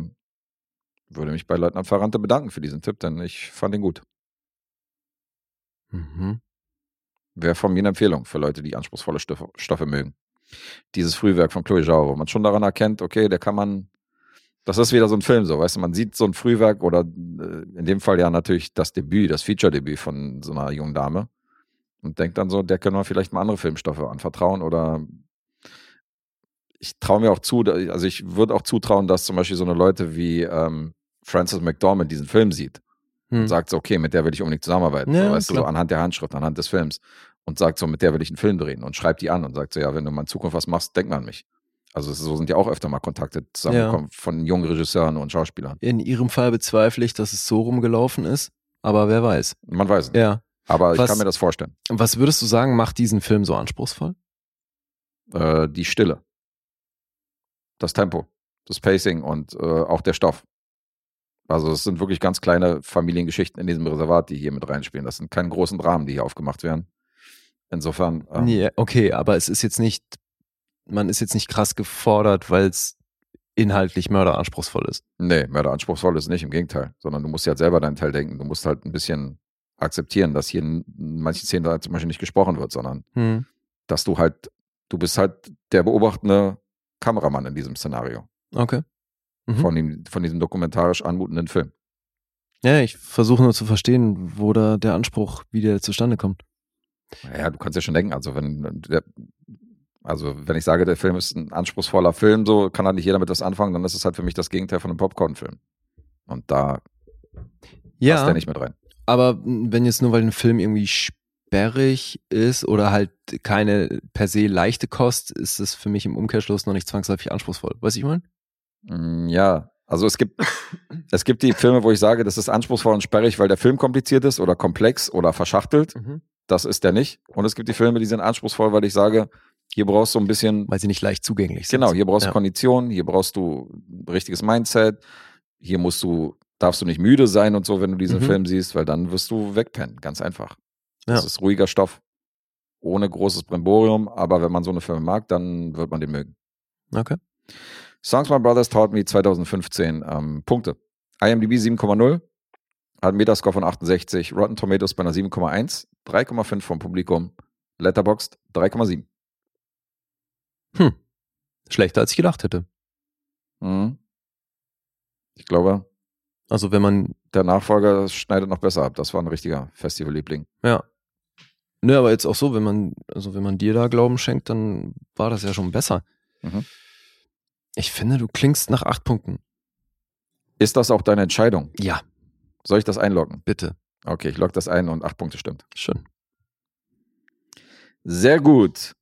würde mich bei Leutnant Ferrante bedanken für diesen Tipp, denn ich fand ihn gut. Mhm. Wäre von mir eine Empfehlung für Leute, die anspruchsvolle Stoffe, Stoffe mögen. Dieses Frühwerk von Chloe Zhao, wo man schon daran erkennt, okay, der kann man, das ist wieder so ein Film, so, weißt du, man sieht so ein Frühwerk oder äh, in dem Fall ja natürlich das Debüt, das Feature-Debüt von so einer jungen Dame und denkt dann so, der können wir vielleicht mal andere Filmstoffe anvertrauen oder ich traue mir auch zu, also ich würde auch zutrauen, dass zum Beispiel so eine Leute wie ähm, Frances McDormand diesen Film sieht Hm. und sagt so, okay, mit der will ich unbedingt zusammenarbeiten, Ja, so, weißt du, so klar. anhand der Handschrift, anhand des Films und sagt so, mit der will ich einen Film drehen und schreibt die an und sagt so, ja, wenn du mal in Zukunft was machst, denk mal an mich. Also so sind ja auch öfter mal Kontakte zusammengekommen von jungen Regisseuren und Schauspielern. In ihrem Fall bezweifle ich, dass es so rumgelaufen ist, aber wer weiß. Man weiß es nicht. Ja. Aber ich Was- kann mir das vorstellen. Was würdest du sagen, macht diesen Film so anspruchsvoll? Äh, die Stille, das Tempo, das Pacing und äh, auch der Stoff. Also es sind wirklich ganz kleine Familiengeschichten in diesem Reservat, die hier mit reinspielen. Das sind keine großen Dramen, die hier aufgemacht werden. Insofern. Ähm, Nee, okay, aber es ist jetzt nicht, man ist jetzt nicht krass gefordert, weil es inhaltlich mörderanspruchsvoll ist. Nee, mörderanspruchsvoll ist nicht, im Gegenteil. Sondern du musst ja halt selber deinen Teil denken. Du musst halt ein bisschen akzeptieren, dass hier in manchen Szenen zum Beispiel nicht gesprochen wird, sondern Hm. dass du halt, du bist halt der beobachtende Kameramann in diesem Szenario. Okay. Mhm. Von, dem, von diesem dokumentarisch anmutenden Film. Ja, ich versuche nur zu verstehen, wo da der Anspruch, wie der zustande kommt. Ja, du kannst ja schon denken, also wenn der, also wenn ich sage, der Film ist ein anspruchsvoller Film, so kann halt nicht jeder mit das anfangen, dann ist es halt für mich das Gegenteil von einem Popcorn-Film. Und da passt der nicht mit rein. aber wenn jetzt nur weil ein Film irgendwie sperrig ist oder halt keine per se leichte Kost, ist es für mich im Umkehrschluss noch nicht zwangsläufig anspruchsvoll. Weißt du, ich meine? Mm, Ja, also es gibt, es gibt die Filme, wo ich sage, das ist anspruchsvoll und sperrig, weil der Film kompliziert ist oder komplex oder verschachtelt. Das ist der nicht. Und es gibt die Filme, die sind anspruchsvoll, weil ich sage, hier brauchst du ein bisschen, Weil sie nicht leicht zugänglich sind. genau, hier brauchst du Ja. Kondition, hier brauchst du ein richtiges Mindset, hier musst du, darfst du nicht müde sein und so, wenn du diesen Mhm. Film siehst, weil dann wirst du wegpennen, ganz einfach. Das Ja. ist ruhiger Stoff, ohne großes Brimborium, aber wenn man so eine Filme mag, dann wird man den mögen. Okay. Songs My Brothers Taught Me 2015 ähm, Punkte. IMDb 7,0, hat einen Metascore von 68, Rotten Tomatoes bei einer 7,1, 3,5 vom Publikum, Letterboxd 3,7. Hm. Schlechter als ich gedacht hätte. Mhm. Ich glaube, Also wenn man, der Nachfolger schneidet noch besser ab. Das war ein richtiger Festivalliebling. ja. Ne, aber jetzt auch so, wenn man, also wenn man dir da Glauben schenkt, dann war das ja schon besser. Mhm. Ich finde, du klingst nach acht Punkten. Ist das auch deine Entscheidung? Ja, Soll ich das einloggen? bitte. Okay, ich logge das ein und acht Punkte stimmt. Schön. Sehr gut.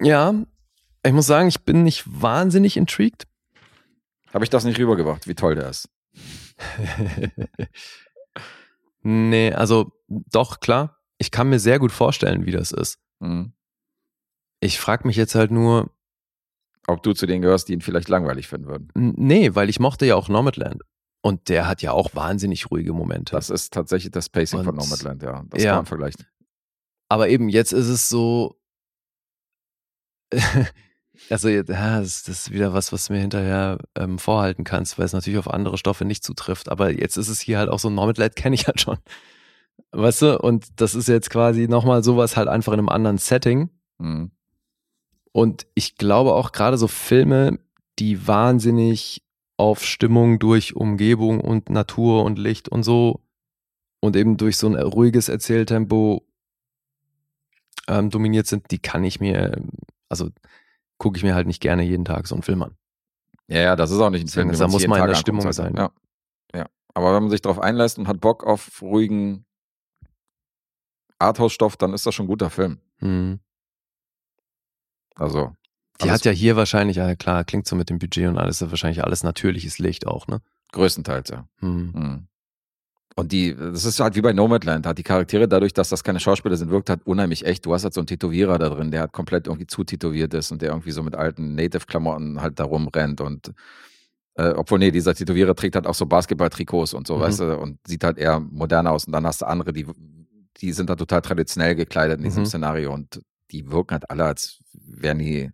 Ja, ich muss sagen, ich bin nicht wahnsinnig intrigued. Habe ich das nicht rübergebracht, wie toll der ist? nee, also doch, klar. Ich kann mir sehr gut vorstellen, wie das ist. Mhm. Ich frage mich jetzt halt nur, Ob du zu denen gehörst, die ihn vielleicht langweilig finden würden. nee, weil ich mochte ja auch Nomadland. Und der hat ja auch wahnsinnig ruhige Momente. Das ist tatsächlich das Pacing von Und- Nomadland, ja. Das ja. kann man vergleichen. Aber eben, jetzt ist es so. also, ja, das, das ist wieder was, was du mir hinterher ähm, vorhalten kannst, weil es natürlich auf andere Stoffe nicht zutrifft. Aber jetzt ist es hier halt auch so, Nomadland kenne ich halt schon. Weißt du? Und das ist jetzt quasi nochmal sowas halt einfach in einem anderen Setting. Mhm. Und ich glaube auch gerade so Filme, die wahnsinnig auf Stimmung durch Umgebung und Natur und Licht und so und eben durch so ein ruhiges Erzähltempo ähm, dominiert sind, die kann ich mir, also gucke ich mir halt nicht gerne jeden Tag so einen Film an. Ja, ja, das ist auch nicht ein Film, da muss man in der Stimmung sollte. sein. Ja. ja. Aber wenn man sich darauf einlässt und hat Bock auf ruhigen Arthouse-Stoff, dann ist das schon ein guter Film. Hm. Also. Die hat ja hier wahrscheinlich, ja klar, klingt so mit dem Budget und alles, ist wahrscheinlich alles natürliches Licht auch, ne? größtenteils, ja. Hm. Mhm. Und die, das ist halt wie bei Nomadland, hat die Charaktere dadurch, dass das keine Schauspieler sind, wirkt halt unheimlich echt. Du hast halt so einen Tätowierer da drin, der halt komplett irgendwie zutätowiert ist und der irgendwie so mit alten Native-Klamotten halt da rumrennt und äh, obwohl, nee, dieser Tätowierer trägt halt auch so Basketball-Trikots und so, Mhm. weißt du, und sieht halt eher moderner aus. Und dann hast du andere, die, die sind da total traditionell gekleidet in diesem Mhm. Szenario und die wirken halt alle, als wären die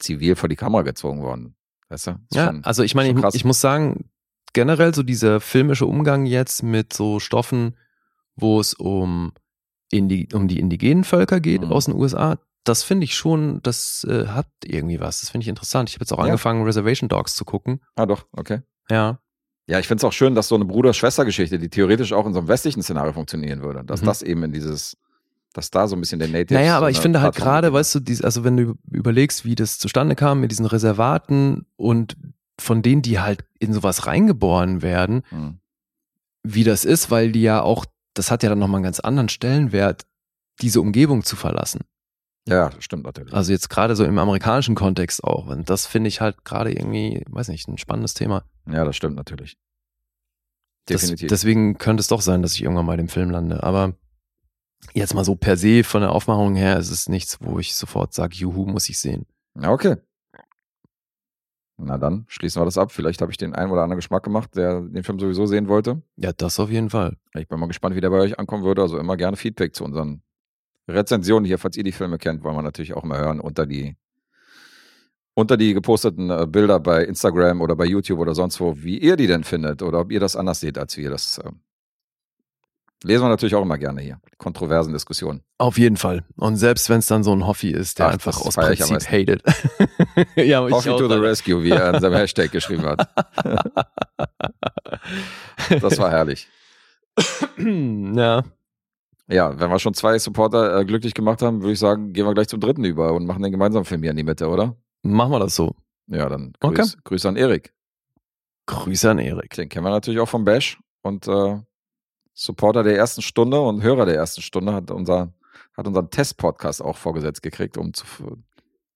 zivil vor die Kamera gezogen worden. Weißt du? Ja, also ich meine, ich, ich muss sagen, generell so dieser filmische Umgang jetzt mit so Stoffen, wo es um, Indi um die indigenen Völker geht Mhm. aus den USA, das finde ich schon, das äh, hat irgendwie was. Das finde ich interessant. Ich habe jetzt auch Ja. angefangen, Reservation Dogs zu gucken. Ah, doch, okay. Ja. Ja, ich finde es auch schön, dass so eine Bruder-Schwester-Geschichte, die theoretisch auch in so einem westlichen Szenario funktionieren würde, dass Mhm. das eben in dieses, dass da so ein bisschen der Native. Naja, aber so ich finde halt gerade, weißt du, dies, also wenn du überlegst, wie das zustande kam mit diesen Reservaten und von denen, die halt in sowas reingeboren werden. Mhm. wie das ist, weil die ja auch, das hat ja dann nochmal einen ganz anderen Stellenwert, diese Umgebung zu verlassen. Ja, das stimmt natürlich. Also jetzt gerade so im amerikanischen Kontext auch. Und das finde ich halt gerade irgendwie, weiß nicht, ein spannendes Thema. ja, das stimmt natürlich. Das, Definitiv. deswegen könnte es doch sein, dass ich irgendwann mal im Film lande. Aber jetzt mal so per se von der Aufmachung her ist es nichts, wo ich sofort sage, juhu, muss ich sehen. ja, okay. Na dann, schließen wir das ab. Vielleicht habe ich den einen oder anderen Geschmack gemacht, der den Film sowieso sehen wollte. Ja, das auf jeden Fall. Ich bin mal gespannt, wie der bei euch ankommen würde. Also immer gerne Feedback zu unseren Rezensionen hier, falls ihr die Filme kennt, wollen wir natürlich auch mal hören unter die unter die geposteten äh, Bilder bei Instagram oder bei YouTube oder sonst wo, wie ihr die denn findet oder ob ihr das anders seht, als wir das äh, lesen wir natürlich auch immer gerne hier. Kontroversen Diskussionen. Auf jeden Fall. Und selbst wenn es dann so ein Hoffi ist, der Ach, einfach aus Prinzip hatet. ja, auch to the dann. Rescue, wie er in seinem Hashtag geschrieben hat. Das war herrlich. ja, Ja, wenn wir schon zwei Supporter äh, glücklich gemacht haben, würde ich sagen, gehen wir gleich zum dritten über und machen den gemeinsamen Film hier in die Mitte, oder? machen wir das so. Ja, dann Okay. grüß, Grüße an Erik. Grüße an Erik. Den kennen wir natürlich auch vom Bash und äh, Supporter der ersten Stunde und Hörer der ersten Stunde hat unser hat unseren Test-Podcast auch vorgesetzt gekriegt, um zu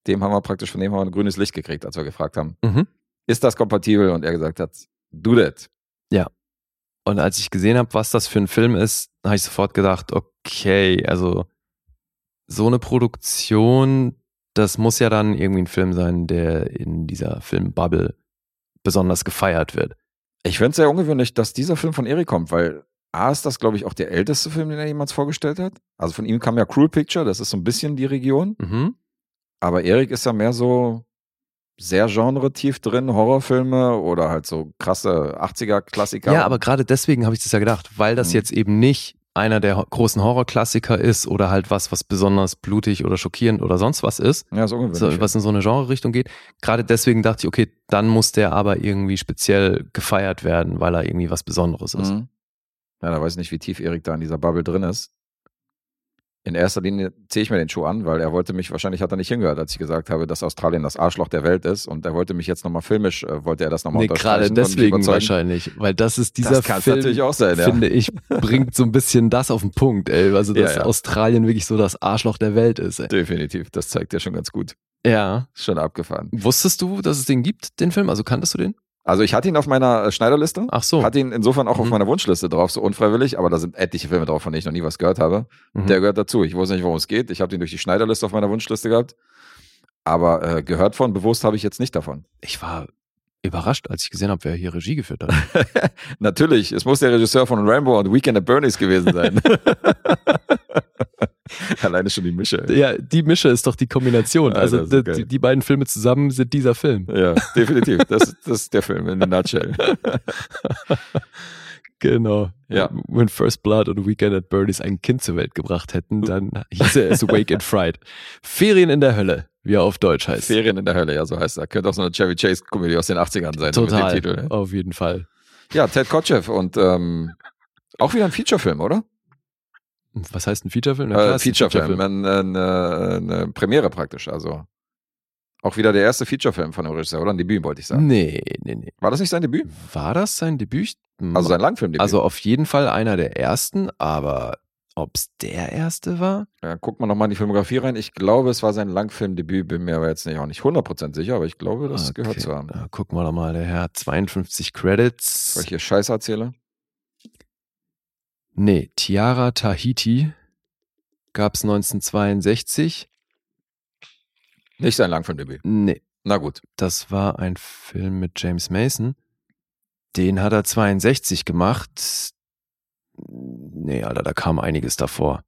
dem haben wir praktisch von dem haben wir ein grünes Licht gekriegt, als wir gefragt haben, Mhm. ist das kompatibel? Und er gesagt hat, do that. Und als ich gesehen habe, was das für ein Film ist, habe ich sofort gedacht, okay, also so eine Produktion, das muss ja dann irgendwie ein Film sein, der in dieser Filmbubble besonders gefeiert wird. Ich finde es sehr ungewöhnlich, dass dieser Film von Erik kommt, weil A ist das, glaube ich, auch der älteste Film, den er jemals vorgestellt hat. Also von ihm kam ja Cruel Picture, das ist so ein bisschen die Region. Mhm. Aber Erik ist ja mehr so sehr genretief drin, Horrorfilme oder halt so krasse 80er-Klassiker. Ja, aber gerade deswegen habe ich das ja gedacht, weil das Mhm. jetzt eben nicht einer der großen Horrorklassiker ist oder halt was, was besonders blutig oder schockierend oder sonst was ist, Ja, ist so, was in so eine Genre-Richtung geht. Gerade deswegen dachte ich, okay, dann muss der aber irgendwie speziell gefeiert werden, weil er irgendwie was Besonderes ist. Mhm. Ja, da weiß ich nicht, wie tief Erik da in dieser Bubble drin ist. In erster Linie ziehe ich mir den Schuh an, weil er wollte mich, wahrscheinlich hat er nicht hingehört, als ich gesagt habe, dass Australien das Arschloch der Welt ist und er wollte mich jetzt nochmal filmisch, äh, wollte er das nochmal Nee, gerade deswegen wahrscheinlich, weil das ist dieser Das Film, natürlich auch sein, ja. finde ich, bringt so ein bisschen das auf den Punkt, ey. Also, dass Ja, ja. Australien wirklich so das Arschloch der Welt ist, ey. Definitiv, das zeigt ja schon ganz gut. Ja. Schon abgefahren. Wusstest du, dass es den gibt, den Film? Also kanntest du den? Also ich hatte ihn auf meiner äh, Schneiderliste. Ach so. Hatte ihn insofern auch auf Mhm. meiner Wunschliste drauf, so unfreiwillig, aber da sind etliche Filme drauf, von denen ich noch nie was gehört habe. Mhm. Der gehört dazu. Ich wusste nicht, worum es geht. Ich habe den durch die Schneiderliste auf meiner Wunschliste gehabt. Aber äh, gehört von, bewusst habe ich jetzt nicht davon. Ich war überrascht, als ich gesehen habe, wer hier Regie geführt hat. Natürlich, es muss der Regisseur von Rambo und Weekend at Bernie's gewesen sein. Alleine schon die Mische. ey. ja, die Mische ist doch die Kombination. Alter, Also so die, die beiden Filme zusammen sind dieser Film. Ja, definitiv. Das, das ist der Film in a nutshell. Genau. Ja. When First Blood und Weekend at Bernie's ein Kind zur Welt gebracht hätten, dann hieße es Wake and Fright. Ferien in der Hölle, wie er auf Deutsch heißt. Ferien in der Hölle, ja, so heißt er. Könnte auch so eine Chevy Chase-Komödie aus den 80ern sein. Total. Titel. ne? Auf jeden Fall. Ja, Ted Kotcheff und ähm, auch wieder ein Featurefilm, oder? Was heißt ein Featurefilm? Na Äh, ein Featurefilm, eine, eine, eine Premiere praktisch. Also auch wieder der erste Featurefilm von dem Regisseur, oder? Ein Debüt, wollte ich sagen. Nee, nee, nee. War das nicht sein Debüt? War das sein Debüt? Also sein Langfilmdebüt. Also auf jeden Fall einer der ersten, aber ob es der erste war? Ja, guckt man nochmal in die Filmografie rein. Ich glaube, es war sein Langfilmdebüt, bin mir aber jetzt nicht, auch nicht 100% sicher, aber ich glaube, das Okay, gehört zu haben. Gucken wir doch mal, der Herr hat 52 Credits. Weil ich hier Scheiße erzähle. Nee, Tiara Tahiti gab es 1962. Nicht sein Langfilmdebüt. Nee, Na gut. das war ein Film mit James Mason. Den hat er 62 gemacht. Nee, Alter, da kam einiges davor.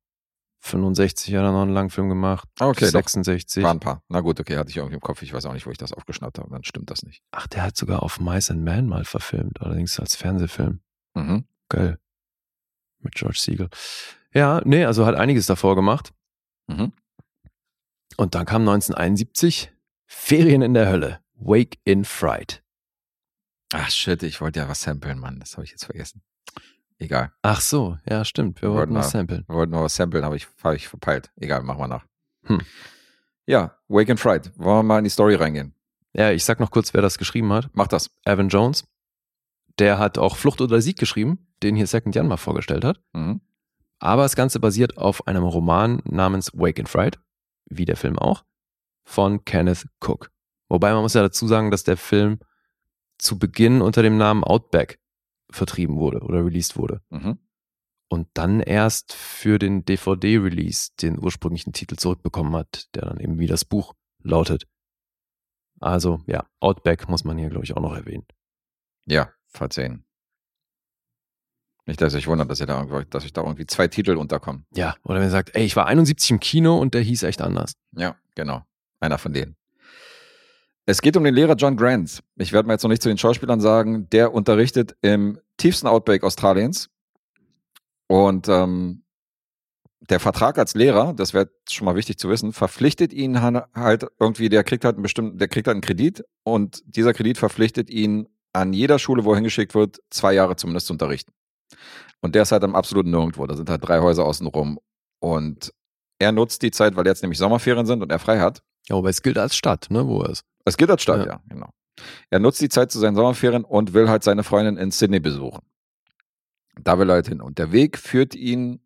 65 hat er noch einen Langfilm gemacht. Okay, doch. 66. War ein paar. Na gut, okay, hatte ich irgendwie im Kopf. Ich weiß auch nicht, wo ich das aufgeschnappt habe. Dann stimmt das nicht. Ach, der hat sogar auf Mice and Man mal verfilmt, allerdings als Fernsehfilm. Mhm. Geil. Mit George Siegel. Ja, nee, also hat einiges davor gemacht. Mhm. Und dann kam 1971 Ferien in der Hölle. Wake in Fright. Ach shit, ich wollte ja was samplen, Mann. Das habe ich jetzt vergessen. Egal. Ach so, ja, stimmt. Wir Wir wollten wollten was samplen. Wir wollten noch was samplen, aber ich habe ich verpeilt. Egal, machen wir nach. Hm. Ja, Wake and Fright. Wollen wir mal in die Story reingehen? Ja, ich sag noch kurz, wer das geschrieben hat. Mach das. Evan Jones. Der hat auch Flucht oder Sieg geschrieben, den hier Second Jan mal vorgestellt hat. Mhm. Aber das Ganze basiert auf einem Roman namens Wake in Fright, wie der Film auch, von Kenneth Cook. Wobei man muss ja dazu sagen, dass der Film zu Beginn unter dem Namen Outback vertrieben wurde oder released wurde. Mhm. Und dann erst für den DVD-Release den ursprünglichen Titel zurückbekommen hat, der dann eben wie das Buch lautet. Also ja, Outback muss man hier, glaube ich, auch noch erwähnen. Ja, verzeihen. Nicht, dass ich wundert, dass, ihr da irgendwo, dass ich da irgendwie zwei Titel unterkommen. Ja, oder wenn er sagt, ey, ich war 71 im Kino und der hieß echt anders. Ja, genau. Einer von denen. Es geht um den Lehrer John Grant. Ich werde mal jetzt noch nicht zu den Schauspielern sagen. Der unterrichtet im tiefsten Outback Australiens. Und ähm, der Vertrag als Lehrer, das wäre schon mal wichtig zu wissen, verpflichtet ihn halt irgendwie, der kriegt halt einen bestimmten, der kriegt halt einen Kredit und dieser Kredit verpflichtet ihn an jeder Schule, wo er hingeschickt wird, zwei Jahre zumindest zu unterrichten. Und der ist halt am absoluten Nirgendwo. Da sind halt drei Häuser außenrum. Und er nutzt die Zeit, weil jetzt nämlich Sommerferien sind und er frei hat. Ja, aber es gilt als Stadt, ne, wo er ist. Es gilt als Stadt, ja. ja, genau. Er nutzt die Zeit zu seinen Sommerferien und will halt seine Freundin in Sydney besuchen. Da will er halt hin. Und der Weg führt ihn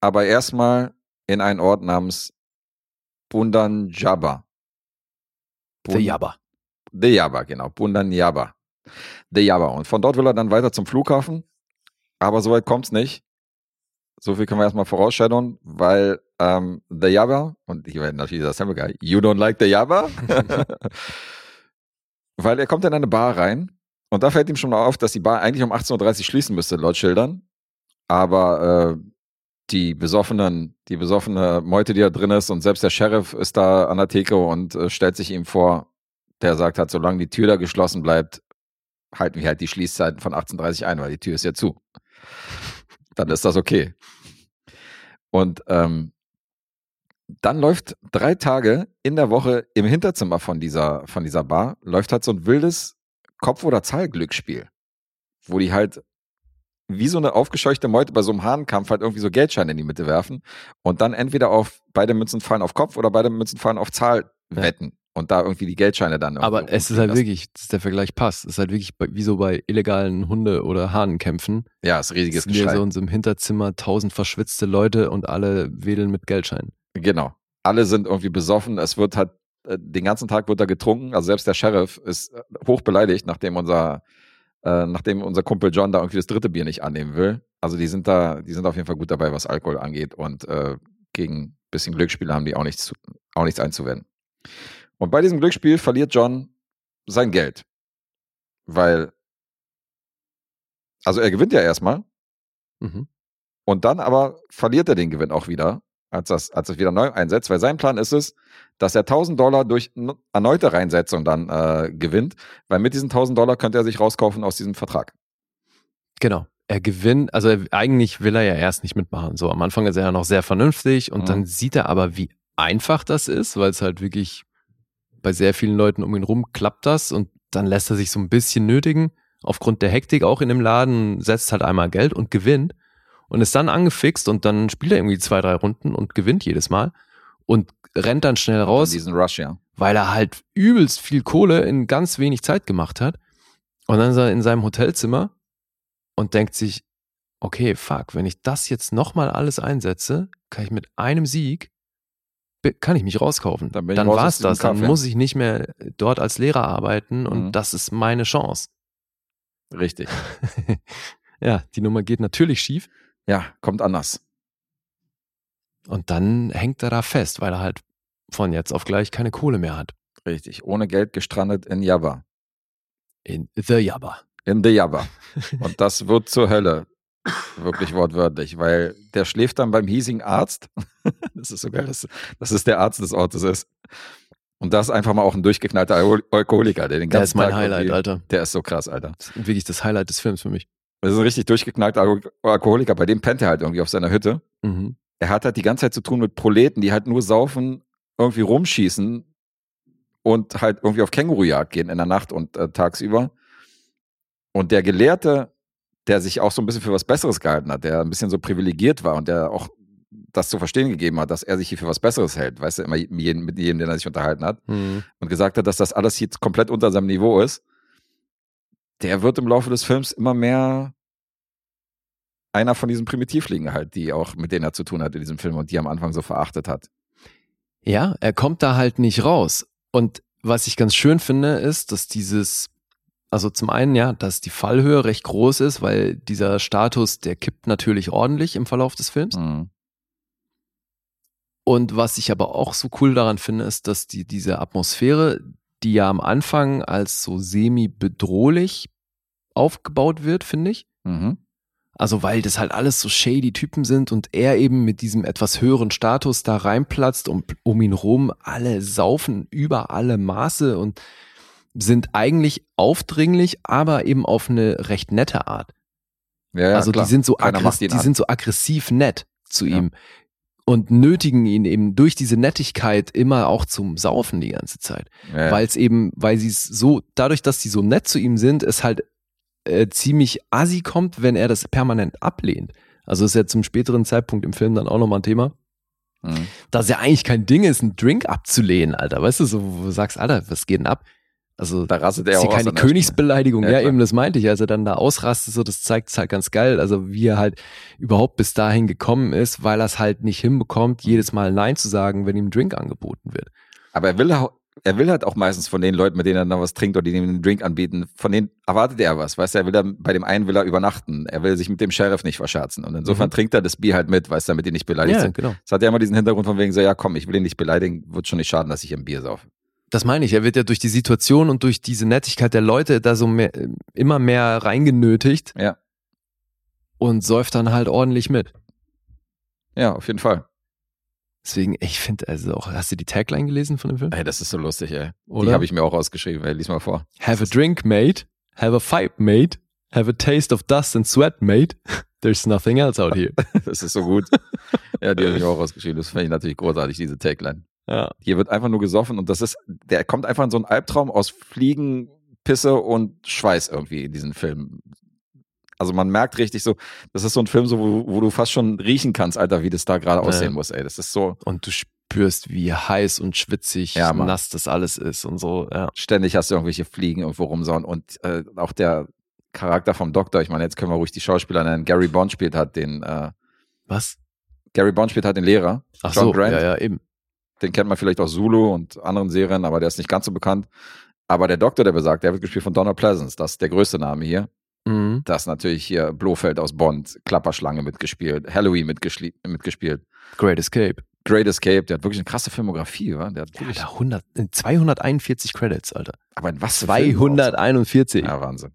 aber erstmal in einen Ort namens Bundanjaba. Bund. The Jabba, genau. Bundanjaba. The Jabba. Und von dort will er dann weiter zum Flughafen. Aber soweit kommt es nicht. So viel können wir erstmal vorausschauen, weil ähm, The Jabba, und ich werde natürlich dieser Sample Guy, you don't like The Jabba? weil er kommt in eine Bar rein und da fällt ihm schon mal auf, dass die Bar eigentlich um 18.30 Uhr schließen müsste, laut Schildern. Aber äh, die besoffenen, die besoffene Meute, die da drin ist, und selbst der Sheriff ist da an der Theke und äh, stellt sich ihm vor, der sagt hat, solange die Tür da geschlossen bleibt, halten wir halt die Schließzeiten von 18.30 ein, weil die Tür ist ja zu. Dann ist das okay. Und ähm, dann läuft drei Tage in der Woche im Hinterzimmer von dieser, von dieser Bar, läuft halt so ein wildes Kopf- oder Zahlglücksspiel, wo die halt wie so eine aufgescheuchte Meute bei so einem Hahnkampf halt irgendwie so Geldscheine in die Mitte werfen und dann entweder auf beide Münzen fallen auf Kopf oder beide Münzen fallen auf Zahl wetten und da irgendwie die Geldscheine dann. Aber es ist halt lassen. wirklich, dass der Vergleich passt. Es ist halt wirklich wie so bei illegalen Hunde- oder Hahnenkämpfen. Ja, es ist riesiges Geschrei. so in so einem Hinterzimmer tausend verschwitzte Leute und alle wedeln mit Geldscheinen. Genau. Alle sind irgendwie besoffen. Es wird halt, äh, den ganzen Tag wird da getrunken. Also selbst der Sheriff ist äh, hoch beleidigt, nachdem unser äh, nachdem unser Kumpel John da irgendwie das dritte Bier nicht annehmen will. Also die sind da, die sind auf jeden Fall gut dabei, was Alkohol angeht und äh, gegen ein bisschen Glücksspiel haben die auch nichts, auch nichts einzuwenden. Und bei diesem Glücksspiel verliert John sein Geld. Weil, also er gewinnt ja erstmal. Mhm. Und dann aber verliert er den Gewinn auch wieder, als das, als das wieder neu einsetzt, weil sein Plan ist es, dass er 1000 Dollar durch erneute Reinsetzung dann äh, gewinnt, weil mit diesen 1000 Dollar könnte er sich rauskaufen aus diesem Vertrag. Genau. Er gewinnt, also er, eigentlich will er ja erst nicht mitmachen. So am Anfang ist er ja noch sehr vernünftig und mhm. dann sieht er aber, wie einfach das ist, weil es halt wirklich bei sehr vielen Leuten um ihn rum klappt das und dann lässt er sich so ein bisschen nötigen, aufgrund der Hektik auch in dem Laden, setzt halt einmal Geld und gewinnt und ist dann angefixt und dann spielt er irgendwie zwei, drei Runden und gewinnt jedes Mal und rennt dann schnell raus. Diesen Rush, ja. Weil er halt übelst viel Kohle in ganz wenig Zeit gemacht hat. Und dann ist er in seinem Hotelzimmer und denkt sich, okay, fuck, wenn ich das jetzt nochmal alles einsetze, kann ich mit einem Sieg, kann ich mich rauskaufen. Dann, dann war es das. Dann muss ich nicht mehr dort als Lehrer arbeiten und mhm. das ist meine Chance. Richtig. ja, die Nummer geht natürlich schief. Ja, kommt anders. Und dann hängt er da fest, weil er halt von jetzt auf gleich keine Kohle mehr hat. Richtig, ohne Geld gestrandet in Jabba. In The Jabba. In The Jabba. Und das wird zur Hölle. Wirklich wortwörtlich, weil der schläft dann beim hiesigen Arzt. das ist so geil, dass, dass es der Arzt des Ortes ist. Und das ist einfach mal auch ein durchgeknallter Alkoholiker, der den ganzen Der ist mein Tag Highlight, Alter. Der ist so krass, Alter. Das ist wirklich das Highlight des Films für mich. Das ist ein richtig durchgeknallter Alkoholiker. Bei dem pennt er halt irgendwie auf seiner Hütte. Mhm er hat halt die ganze Zeit zu tun mit Proleten, die halt nur saufen, irgendwie rumschießen und halt irgendwie auf Kängurujagd gehen in der Nacht und äh, tagsüber. Und der Gelehrte, der sich auch so ein bisschen für was Besseres gehalten hat, der ein bisschen so privilegiert war und der auch das zu verstehen gegeben hat, dass er sich hier für was Besseres hält, weißt du, immer jeden, mit jedem, den er sich unterhalten hat mhm. und gesagt hat, dass das alles hier komplett unter seinem Niveau ist, der wird im Laufe des Films immer mehr einer von diesen Primitivliegen halt, die auch mit denen er zu tun hat in diesem Film und die er am Anfang so verachtet hat. Ja, er kommt da halt nicht raus. Und was ich ganz schön finde, ist, dass dieses, also zum einen ja, dass die Fallhöhe recht groß ist, weil dieser Status, der kippt natürlich ordentlich im Verlauf des Films. Mhm. Und was ich aber auch so cool daran finde, ist, dass die, diese Atmosphäre, die ja am Anfang als so semi-bedrohlich aufgebaut wird, finde ich. Mhm. Also weil das halt alles so shady Typen sind und er eben mit diesem etwas höheren Status da reinplatzt und um ihn rum alle saufen über alle Maße und sind eigentlich aufdringlich, aber eben auf eine recht nette Art. Ja, ja, also klar. die sind so Keiner aggress macht ihn die sind so aggressiv nett zu Ja. ihm und nötigen ihn eben durch diese Nettigkeit immer auch zum Saufen die ganze Zeit ja. weil es eben, weil sie es so, dadurch, dass sie so nett zu ihm sind, es halt äh, ziemlich assi kommt, wenn er das permanent ablehnt. Also ist ja zum späteren Zeitpunkt im Film dann auch nochmal ein Thema, Mhm. dass ja eigentlich kein Ding ist, einen Drink abzulehnen, Alter. Weißt du, so, wo du sagst, Alter, was geht denn ab? Also, Da rastet er ist aus keine Königsbeleidigung. Ja, Ja, eben, das meinte ich. Als er dann da ausrastet, so, das zeigt es halt ganz geil. Also, wie er halt überhaupt bis dahin gekommen ist, weil er es halt nicht hinbekommt, jedes Mal Nein zu sagen, wenn ihm ein Drink angeboten wird. Aber er will, er will halt auch meistens von den Leuten, mit denen er dann was trinkt oder die ihm einen Drink anbieten, von denen erwartet er was. Weißt du, er will dann, bei dem einen will er übernachten. Er will sich mit dem Sheriff nicht verscherzen. Und insofern Mhm. trinkt er das Bier halt mit, weißt du, damit die nicht beleidigt Ja, sind. genau. Es hat ja immer diesen Hintergrund von wegen so, ja komm, ich will ihn nicht beleidigen, wird schon nicht schaden, dass ich ein Bier saufe. Das meine ich. Er wird ja durch die Situation und durch diese Nettigkeit der Leute da so mehr, immer mehr reingenötigt Ja. und säuft dann halt ordentlich mit. Ja, auf jeden Fall. Deswegen, ich finde, also auch, hast du die Tagline gelesen von dem Film? Ey, das ist so lustig, ey. Die Oder? habe ich mir auch rausgeschrieben, ey. Lies mal vor. Have a drink, mate. Have a fight, mate. Have a taste of dust and sweat, mate. There's nothing else out here. Das ist so gut. ja, die habe ich auch rausgeschrieben. Das finde ich natürlich großartig, diese Tagline. Ja. Hier wird einfach nur gesoffen und das ist, der kommt einfach in so einen Albtraum aus Fliegen, Pisse und Schweiß irgendwie in diesen Film. Also man merkt richtig so, das ist so ein Film, so, wo, wo du fast schon riechen kannst, Alter, wie das da gerade Ja. aussehen muss, ey. Das ist so, Und du spürst, wie heiß und schwitzig, Ja, nass das alles ist und so. Ja. ständig hast du irgendwelche Fliegen irgendwo rumsauen und äh, auch der Charakter vom Doktor, ich meine, jetzt können wir ruhig die Schauspieler nennen. Gary Bond spielt hat den, äh, Was? Gary Bond spielt halt den Lehrer. Ach John so, Grant. ja, ja, eben. Den kennt man vielleicht aus Zulu und anderen Serien, aber der ist nicht ganz so bekannt. Aber der Doktor, der besagt, der wird gespielt von Donald Pleasance. Das ist der größte Name hier. Mhm. Das ist natürlich hier Blofeld aus Bond, Klapperschlange mitgespielt, Halloween mitgespielt. Great Escape. Great Escape, der hat wirklich eine krasse Filmografie, wa? Der hat Ja, da 100, äh, 241 Credits, Alter. aber in was für Filmen auch 241. so. Ja. Ja, Wahnsinn.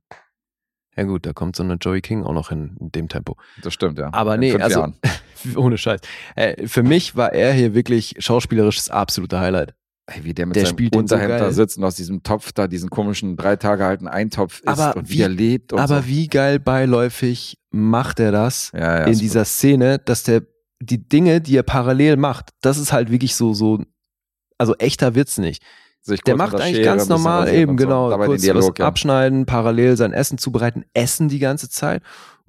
gut, da kommt so eine Joey King auch noch in, in dem Tempo. Das stimmt, ja. Aber In nee, fünf also- Jahren. Ohne Scheiß. Äh, für mich war er hier wirklich schauspielerisch das absolute Highlight. Ey, wie der mit Der seinem den so Unterhemd da sitzt und aus diesem Topf da diesen komischen drei Tage alten Eintopf isst Aber und wie- wie er lebt und Aber so. wie geil beiläufig macht er das ja, ja, in dieser Szene, dass der die Dinge, die er parallel macht, das ist halt wirklich so, so, also echter Witz nicht. Der macht eigentlich Schere ganz normal eben, so. genau, kurz den Dialog, was ja. abschneiden, parallel sein Essen zubereiten, essen die ganze Zeit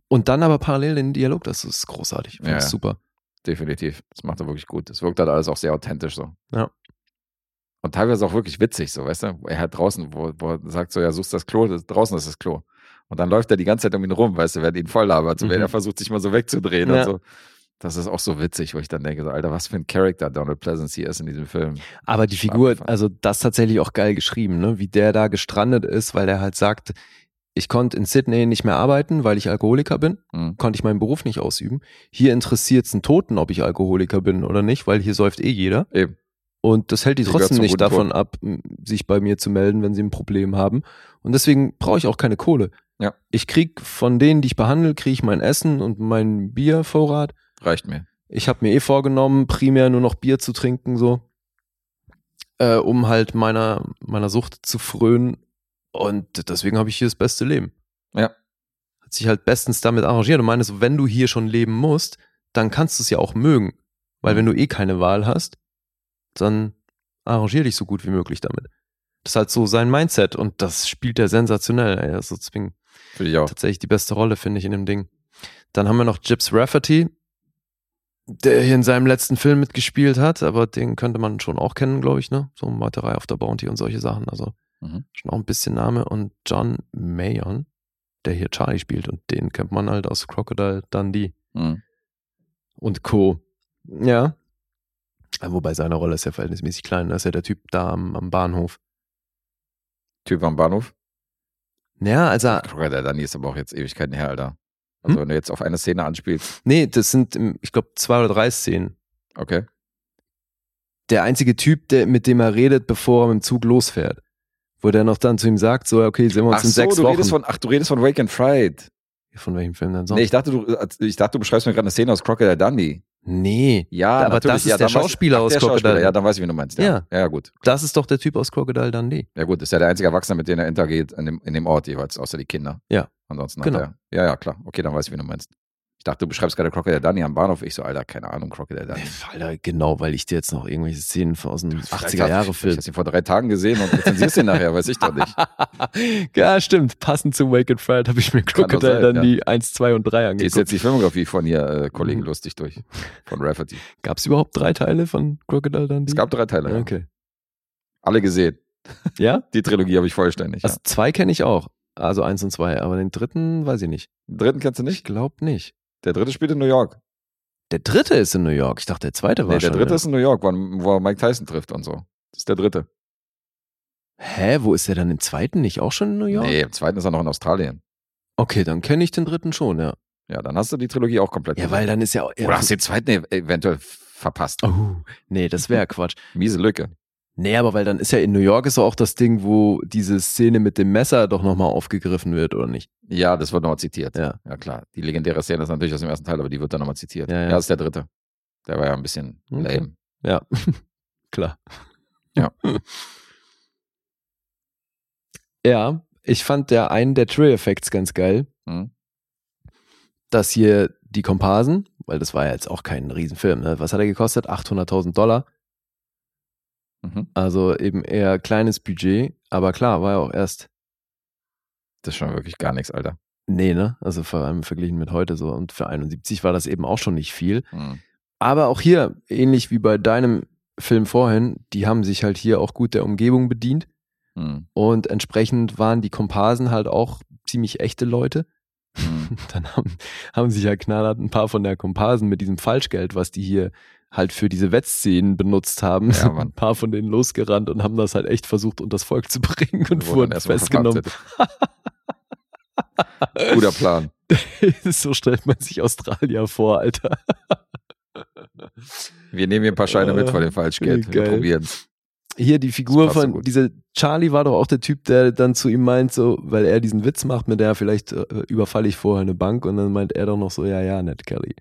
und dann aber parallel den Dialog, das ist großartig, finde Ja, super. Definitiv. Das macht er wirklich gut. Das wirkt halt alles auch sehr authentisch so. Ja. Und teilweise auch wirklich witzig, so, weißt du? Er hat draußen, wo, wo er sagt so, ja, suchst das Klo, das, draußen ist das Klo. Und dann läuft er die ganze Zeit um ihn rum, weißt du, während ihn voll labert. So, Mhm. Er versucht sich mal so wegzudrehen Ja. und so. Das ist auch so witzig, wo ich dann denke, so, Alter, was für ein Charakter Donald Pleasance hier ist in diesem Film. Aber die Figur, also das tatsächlich auch geil geschrieben, ne? wie der da gestrandet ist, weil der halt sagt, ich konnte in Sydney nicht mehr arbeiten, weil ich Alkoholiker bin, Mhm. konnte ich meinen Beruf nicht ausüben. Hier interessiert es einen Toten, ob ich Alkoholiker bin oder nicht, weil hier säuft eh jeder. Eben. Und das hält die trotzdem nicht davon Ton. ab, sich bei mir zu melden, wenn sie ein Problem haben. Und deswegen brauche ich auch keine Kohle. Ja. Ich krieg von denen, die ich behandle, kriege ich mein Essen und meinen Biervorrat. Reicht mir. Ich habe mir eh vorgenommen, primär nur noch Bier zu trinken, so, äh, um halt meiner, meiner Sucht zu frönen. Und deswegen habe ich hier das beste Leben. Ja. Hat sich halt bestens damit arrangiert und meine so, wenn du hier schon leben musst, dann kannst du es ja auch mögen. Weil Mhm. wenn du eh keine Wahl hast, dann arrangier dich so gut wie möglich damit. Das ist halt so sein Mindset und das spielt er sensationell. Ey. Also deswegen Finde ich auch. tatsächlich die beste Rolle, finde ich, in dem Ding. Dann haben wir noch Gibbs Rafferty, der hier in seinem letzten Film mitgespielt hat, aber den könnte man schon auch kennen, glaube ich, ne? So Meuterei auf der Bounty und solche Sachen. Also Mhm. schon auch ein bisschen Name. Und John Mayon, der hier Charlie spielt und den kennt man halt aus Crocodile Dundee Mhm. und Co. Ja. Wobei seine Rolle ist ja verhältnismäßig klein. Das ist ja der Typ da am, am Bahnhof. Typ am Bahnhof. Ja, also, Crocodile Dundee ist aber auch jetzt Ewigkeiten her, Alter. Also Hm? wenn du jetzt auf eine Szene anspielst, nee, das sind, ähm, ich glaube, zwei oder drei Szenen. okay. der einzige Typ, der, mit dem er redet, bevor er mit dem Zug losfährt. Wo der noch dann zu ihm sagt, so, okay, sehen wir uns Ach in so, sechs du Wochen. redest von, ach, du redest von Wake and Fried. von welchem Film denn sonst? Nee, ich dachte, du, ich dachte, du beschreibst mir gerade eine Szene aus Crocodile Dundee. nee. Ja, Aber natürlich. das ist ja, der dann weiß- Schauspieler aus der Crocodile. Schauspieler. Ja, dann weiß ich, wie du meinst. Ja, Ja. ja, gut. Das ist doch der Typ aus Crocodile Dundee. Ja, gut. Ist ja der einzige Erwachsene, mit dem er interagiert in dem, in dem Ort jeweils, außer die Kinder. Ja. Ansonsten Genau. Ja, ja, klar. Okay, dann weiß ich, wie du meinst. Ich dachte, du beschreibst gerade Crocodile Dundee am Bahnhof. Ich so, Alter, keine Ahnung, Crocodile Dundee. Alter, genau, weil ich dir jetzt noch irgendwelche Szenen aus dem Vielleicht 80er hast- Jahre Ich Film. habe ihn vor drei Tagen gesehen und rezensierst ihn nachher, weiß ich doch nicht. ja, stimmt. Passend zu Wake and Fried habe ich mir Crocodile sein, Dundee 1, 2 und 3 Gehst angeguckt. jetzt die Filmografie von hier, äh, Kollegen Mhm. Lustig durch. Von Rafferty. Gab es überhaupt drei Teile von Crocodile Dundee? Es gab drei Teile. Ja. Okay. Alle gesehen. Ja? Die Trilogie habe ich vollständig. Also zwei kenne ich auch. Also eins und zwei. Aber den dritten weiß ich nicht. ja. Den dritten kennst du Ich nicht? glaube nicht. Der dritte spielt in New York. Der dritte ist in New York. Ich dachte, der zweite war Nee, der schon. dritte ist in New York, wo, er Mike Tyson trifft und so. Das ist der dritte. Hä, wo ist der dann im zweiten nicht auch schon in New York? Nee, im zweiten ist er noch in Australien. Okay, dann kenne ich den dritten schon, ja. Ja, dann hast du die Trilogie auch komplett Ja, gesehen. weil dann ist ja auch. Oder hast du den zweiten ev- eventuell verpasst. Oh, nee, das wäre Quatsch. Miese Lücke. Nee, aber weil dann ist ja in New York ist auch das Ding, wo diese Szene mit dem Messer doch nochmal aufgegriffen wird, oder nicht? Ja, das wird nochmal zitiert. Ja. Ja, klar. Die legendäre Szene ist natürlich aus dem ersten Teil, aber die wird dann nochmal zitiert. Ja, Ja, ja. das ist der dritte. Der war ja ein bisschen Okay. lame. Ja, klar. Ja. Ja, ich fand der einen der True-Effects ganz geil, Hm? dass hier die Komparsen, weil das war ja jetzt auch kein Riesenfilm, ne? was hat er gekostet? 800.000 Dollar. Mhm. Also eben eher kleines Budget, aber klar, war ja auch erst, Das ist schon wirklich gar nichts, Alter. nee, ne? Also vor allem verglichen mit heute so. Und für 71 war das eben auch schon nicht viel. Hm. Aber auch hier, ähnlich wie bei deinem Film vorhin, die haben sich halt hier auch gut der Umgebung bedient. Hm. Und entsprechend waren die Komparsen halt auch ziemlich echte Leute. Hm. Dann haben, haben sich ja knallhart ein paar von der Komparsen mit diesem Falschgeld, was die hier halt für diese Wettszenen benutzt haben, Ja, ein paar von denen losgerannt und haben das halt echt versucht, unters Volk zu bringen und Wurde wurden festgenommen. Guter Plan. so stellt man sich Australier vor, Alter. Wir nehmen hier ein paar Scheine mit von dem Falschgeld. Wie Wir geil. probieren's. Hier die Figur Das so von gut. dieser Charlie war doch auch der Typ, der dann zu ihm meint, so, weil er diesen Witz macht, mit der vielleicht äh, überfalle ich vorher eine Bank und dann meint er doch noch so, ja, ja, Ned Kelly.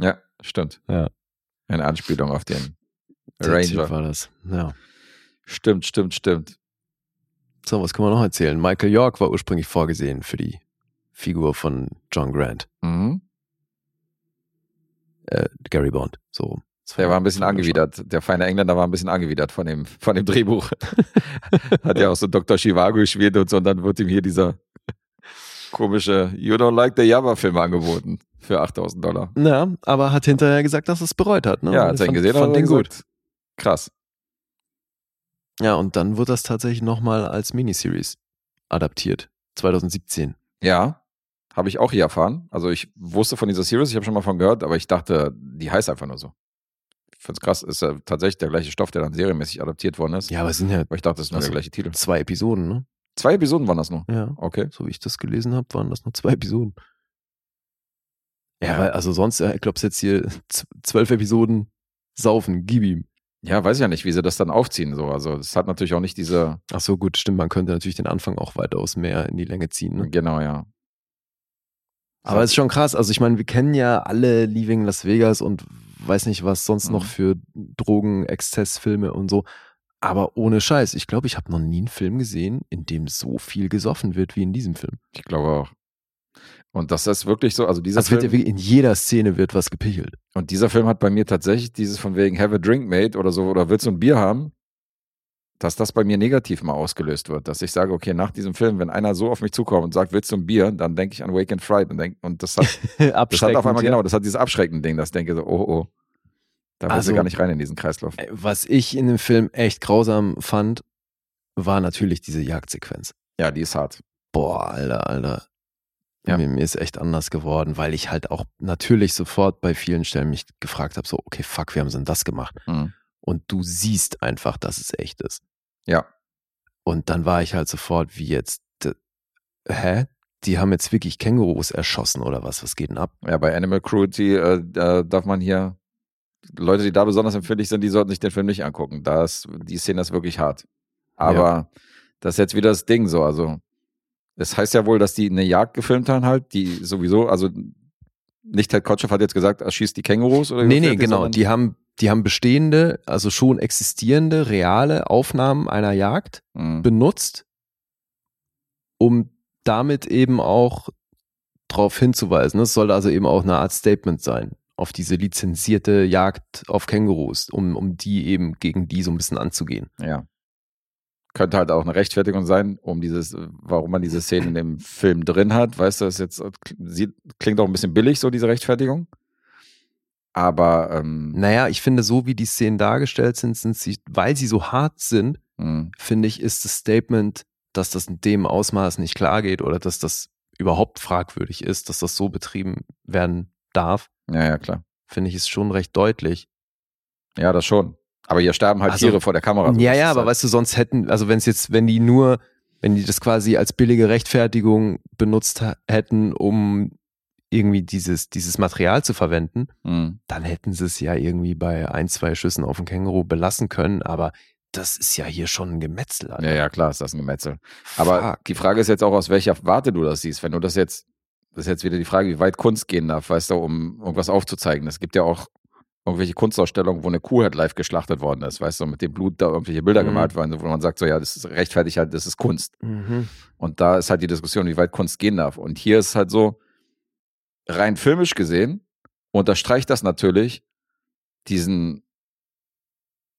Ja, stimmt. Ja. Eine Anspielung auf den Der Typ Ranger. war das. Ja. Stimmt, stimmt, stimmt. So, was kann man noch erzählen? Michael York war ursprünglich vorgesehen für die Figur von John Grant, Mhm. äh, Gary Bond. So. Der war ein bisschen angewidert. Der feine Engländer war ein bisschen angewidert von dem, von dem Drehbuch. Hat ja auch so Dr. Chivago gespielt und so, und dann wird ihm hier dieser komische You Don't Like the Java-Film angeboten für 8000 Dollar. Ja, aber hat hinterher gesagt, dass es bereut hat. Ne? Ja, Und als er fand- gesehen hat, fand hat er den gut. gesagt, Krass. Ja, und dann wird das tatsächlich nochmal als Miniseries adaptiert. 2017. Ja, habe ich auch hier erfahren. Also ich wusste von dieser Series, ich habe schon mal von gehört, aber ich dachte, die heißt einfach nur so. Ich finde es krass, ist ja tatsächlich der gleiche Stoff, der dann serienmäßig adaptiert worden ist. Ja, aber es sind ja Aber ich dachte, das ist nur Also- der gleiche Titel. zwei Episoden, ne? Zwei Episoden waren das nur. Ja. Okay. So wie ich das gelesen habe, waren das nur zwei Episoden. Ja, also sonst, äh, ich glaube, jetzt hier zwölf Episoden saufen, gib ihm. Ja, weiß ja nicht, wie sie das dann aufziehen. So. Also es hat natürlich auch nicht diese, Ach so, gut, stimmt, man könnte natürlich den Anfang auch weitaus mehr in die Länge ziehen. Ne? genau, ja. Aber es ist schon krass. Also ich meine, wir kennen ja alle Leaving Las Vegas und weiß nicht, was sonst Mhm. noch für Drogen, Exzessfilme und so. Aber ohne Scheiß, ich glaube, ich habe noch nie einen Film gesehen, in dem so viel gesoffen wird wie in diesem Film. Ich glaube auch. Und das ist wirklich so, also dieser ja Film, wirklich, in jeder Szene wird was gepichelt. und dieser Film hat bei mir tatsächlich dieses von wegen Have a Drink Mate oder so, oder willst du ein Bier haben, dass das bei mir negativ mal ausgelöst wird. Dass ich sage, okay, nach diesem Film, wenn einer so auf mich zukommt und sagt, willst du ein Bier, dann denke ich an Wake and Fright und, denk, und das hat, das hat auf einmal, ja. genau, das hat dieses abschreckende Ding, das denke so, oh, oh. Da Also- sie gar nicht rein in diesen Kreislauf. Ey, Was ich in dem Film echt grausam fand, war natürlich diese Jagdsequenz. Ja, die ist hart. Boah, Alter, Alter. Ja. Mir, mir ist echt anders geworden, weil ich halt auch natürlich sofort bei vielen Stellen mich gefragt habe, so, okay, fuck, wie haben sie denn das gemacht? Mhm. Und du siehst einfach, dass es echt ist. Ja. Und dann war ich halt sofort, wie jetzt, hä? Die haben jetzt wirklich Kängurus erschossen oder was? Was geht denn ab? Ja, bei Animal Cruelty äh, da darf man hier, Leute, die da besonders empfindlich sind, die sollten sich den Film nicht angucken. Da ist, die Szene ist wirklich hart. Aber das ist jetzt wieder das Ding so. Also, es heißt ja wohl, dass die eine Jagd gefilmt haben halt, die sowieso, also nicht Ted Kotcheff hat jetzt gesagt, erschießt die Kängurus oder Nee, nee, gefährdet, genau. Die haben, die haben bestehende, also schon existierende, reale Aufnahmen einer Jagd Mhm. benutzt, um damit eben auch darauf hinzuweisen. Das soll also eben auch eine Art Statement sein auf diese lizenzierte Jagd auf Kängurus, um, um die eben gegen die so ein bisschen anzugehen. Ja. Könnte halt auch eine Rechtfertigung sein, um dieses, warum man diese Szene in dem Film drin hat. Weißt du, das jetzt klingt auch ein bisschen billig, so diese Rechtfertigung. Aber ähm, Naja, ich finde, so wie die Szenen dargestellt sind, sind sie, weil sie so hart sind, mh, finde ich, ist das Statement, dass das in dem Ausmaß nicht klar geht oder dass das überhaupt fragwürdig ist, dass das so betrieben werden darf, ja, ja, klar. finde ich, ist schon recht deutlich. Ja, das schon. Aber hier sterben halt Also- Tiere vor der Kamera. so. ja, ja, aber halt, weißt du, sonst hätten, also wenn es jetzt, wenn die nur, wenn die das quasi als billige Rechtfertigung benutzt hätten, um irgendwie dieses, dieses Material zu verwenden, mh, dann hätten sie es ja irgendwie bei ein, zwei Schüssen auf den Känguru belassen können, aber das ist ja hier schon ein Gemetzel. Alter. ja, ja, klar, ist das ein Gemetzel. Aber Fuck. die Frage ist jetzt auch, aus welcher Warte du das siehst. Wenn du das jetzt, das ist jetzt wieder die Frage, wie weit Kunst gehen darf, weißt du, um irgendwas aufzuzeigen. Es gibt ja auch irgendwelche Kunstausstellungen, wo eine Kuh halt live geschlachtet worden ist, weißt du, mit dem Blut da irgendwelche Bilder Mhm. gemalt werden, wo man sagt, so ja, das ist rechtfertigt halt, das ist Kunst. Mhm. Und da ist halt die Diskussion, wie weit Kunst gehen darf. Und hier ist halt so, rein filmisch gesehen, unterstreicht das natürlich diesen,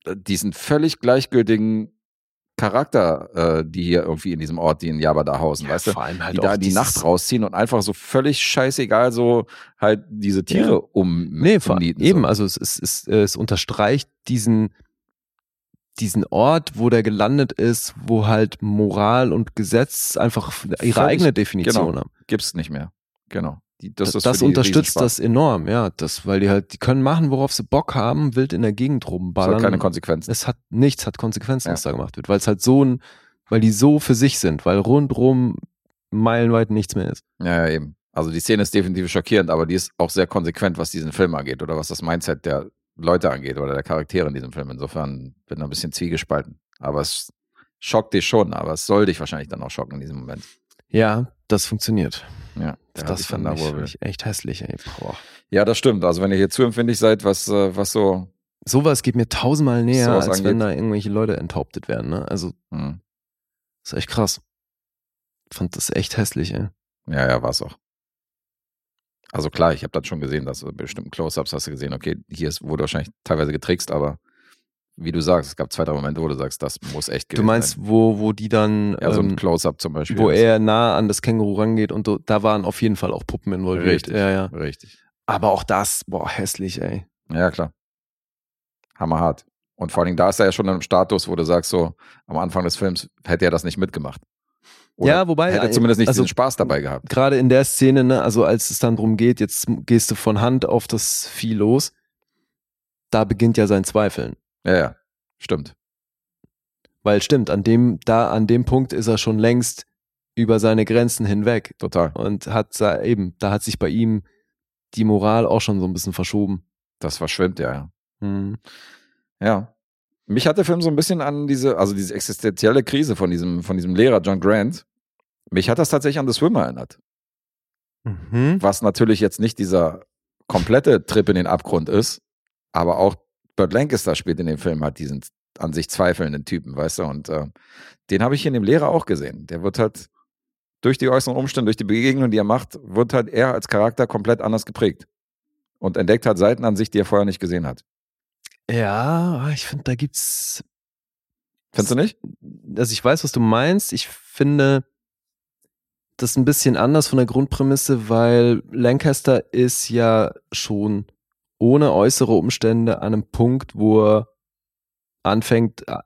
diesen völlig gleichgültigen Charakter, äh, die hier irgendwie in diesem Ort, die in Java da hausen, Ja, weißt du? halt die da in die Nacht rausziehen und einfach so völlig scheißegal so halt diese Tiere Ja. um Nee, vor, umnieten, eben, So. also es, es, es, es unterstreicht diesen, diesen Ort, wo der gelandet ist, wo halt Moral und Gesetz einfach ihre Völlig- eigene Definition genau. haben. Gibt's nicht mehr. Genau. Die, das Das, das unterstützt das enorm, ja. Das, weil die halt, die können machen, worauf sie Bock haben, wild in der Gegend Das hat rumballern. keine Konsequenzen. es hat nichts, hat Konsequenzen, Ja. was da gemacht wird, weil es halt so ein, weil die so für sich sind, weil rundrum meilenweit nichts mehr ist. Ja, ja, eben. Also die Szene ist definitiv schockierend, aber die ist auch sehr konsequent, was diesen Film angeht oder was das Mindset der Leute angeht oder der Charaktere in diesem Film. Insofern bin ich ein bisschen zwiegespalten. Aber es schockt dich schon, aber es soll dich wahrscheinlich dann auch schocken in diesem Moment. Ja, das funktioniert. Ja, hat das fand da, ich, fand ich echt hässlich, ey. Boah. Ja, das stimmt. Also wenn ihr hier zu empfindlich seid, was, äh, was so, Sowas geht mir tausendmal näher, als wenn angeht. da irgendwelche Leute enthauptet werden. Ne? Also, hm, ist echt krass. Fand das echt hässlich, ey. ja, ja, war es auch. Also klar, ich habe das schon gesehen, dass bestimmten Close-Ups hast du gesehen, okay, hier ist, wurde wahrscheinlich teilweise getrickst, aber wie du sagst, es gab zwei, drei Momente, wo du sagst, das muss echt Du gewesen meinst, sein. wo, wo die dann, Ja, so ein ähm, Close-Up zum Beispiel. wo er nah an das Känguru rangeht und so, da waren auf jeden Fall auch Puppen involviert. Richtig. Ja, ja. Richtig. Aber auch das, boah, hässlich, ey. Ja, klar. Hammerhart. Und vor allen Dingen, da ist er ja schon einem Status, wo du sagst, so am Anfang des Films hätte er das nicht mitgemacht. Oder ja, wobei. hätte äh, zumindest nicht also, diesen Spaß dabei gehabt. Gerade in der Szene, ne, also als es dann drum geht, jetzt gehst du von Hand auf das Vieh los, da beginnt ja sein Zweifeln. Ja, ja. Stimmt. Weil stimmt, an dem, da, an dem Punkt ist er schon längst über seine Grenzen hinweg Total. und hat sa- eben, da hat sich bei ihm die Moral auch schon so ein bisschen verschoben. Das verschwimmt, ja, ja. Hm. Ja. Mich hat der Film so ein bisschen an diese, also diese existenzielle Krise von diesem, von diesem Lehrer John Grant. Mich hat das tatsächlich an The Swimmer erinnert. Mhm. Was natürlich jetzt nicht dieser komplette Trip in den Abgrund ist, aber auch Burt Lancaster spielt in dem Film halt diesen an sich zweifelnden Typen, weißt du? Und äh, den habe ich hier in dem Lehrer auch gesehen. Der wird halt durch die äußeren Umstände, durch die Begegnung, die er macht, wird halt er als Charakter komplett anders geprägt. Und entdeckt halt Seiten an sich, die er vorher nicht gesehen hat. Ja, ich finde, da gibt's, Findest du nicht? also ich weiß, was du meinst. Ich finde das ein bisschen anders von der Grundprämisse, weil Lancaster ist ja schon ohne äußere Umstände an einem Punkt, wo er anfängt, äh,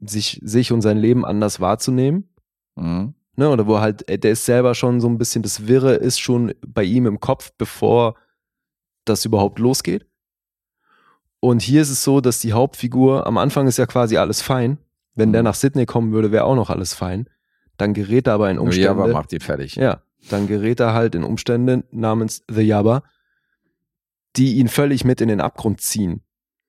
sich, sich und sein Leben anders wahrzunehmen. Mhm. Ne, oder wo halt, äh, der ist selber schon so ein bisschen, das Wirre ist schon bei ihm im Kopf, bevor das überhaupt losgeht. Und hier ist es so, dass die Hauptfigur, am Anfang ist ja quasi alles fein. Wenn der Mhm. nach Sydney kommen würde, wäre auch noch alles fein. Dann gerät er aber in Umstände. aber macht ihn fertig. Ja, dann gerät er halt in Umstände namens The Jabba, die ihn völlig mit in den Abgrund ziehen.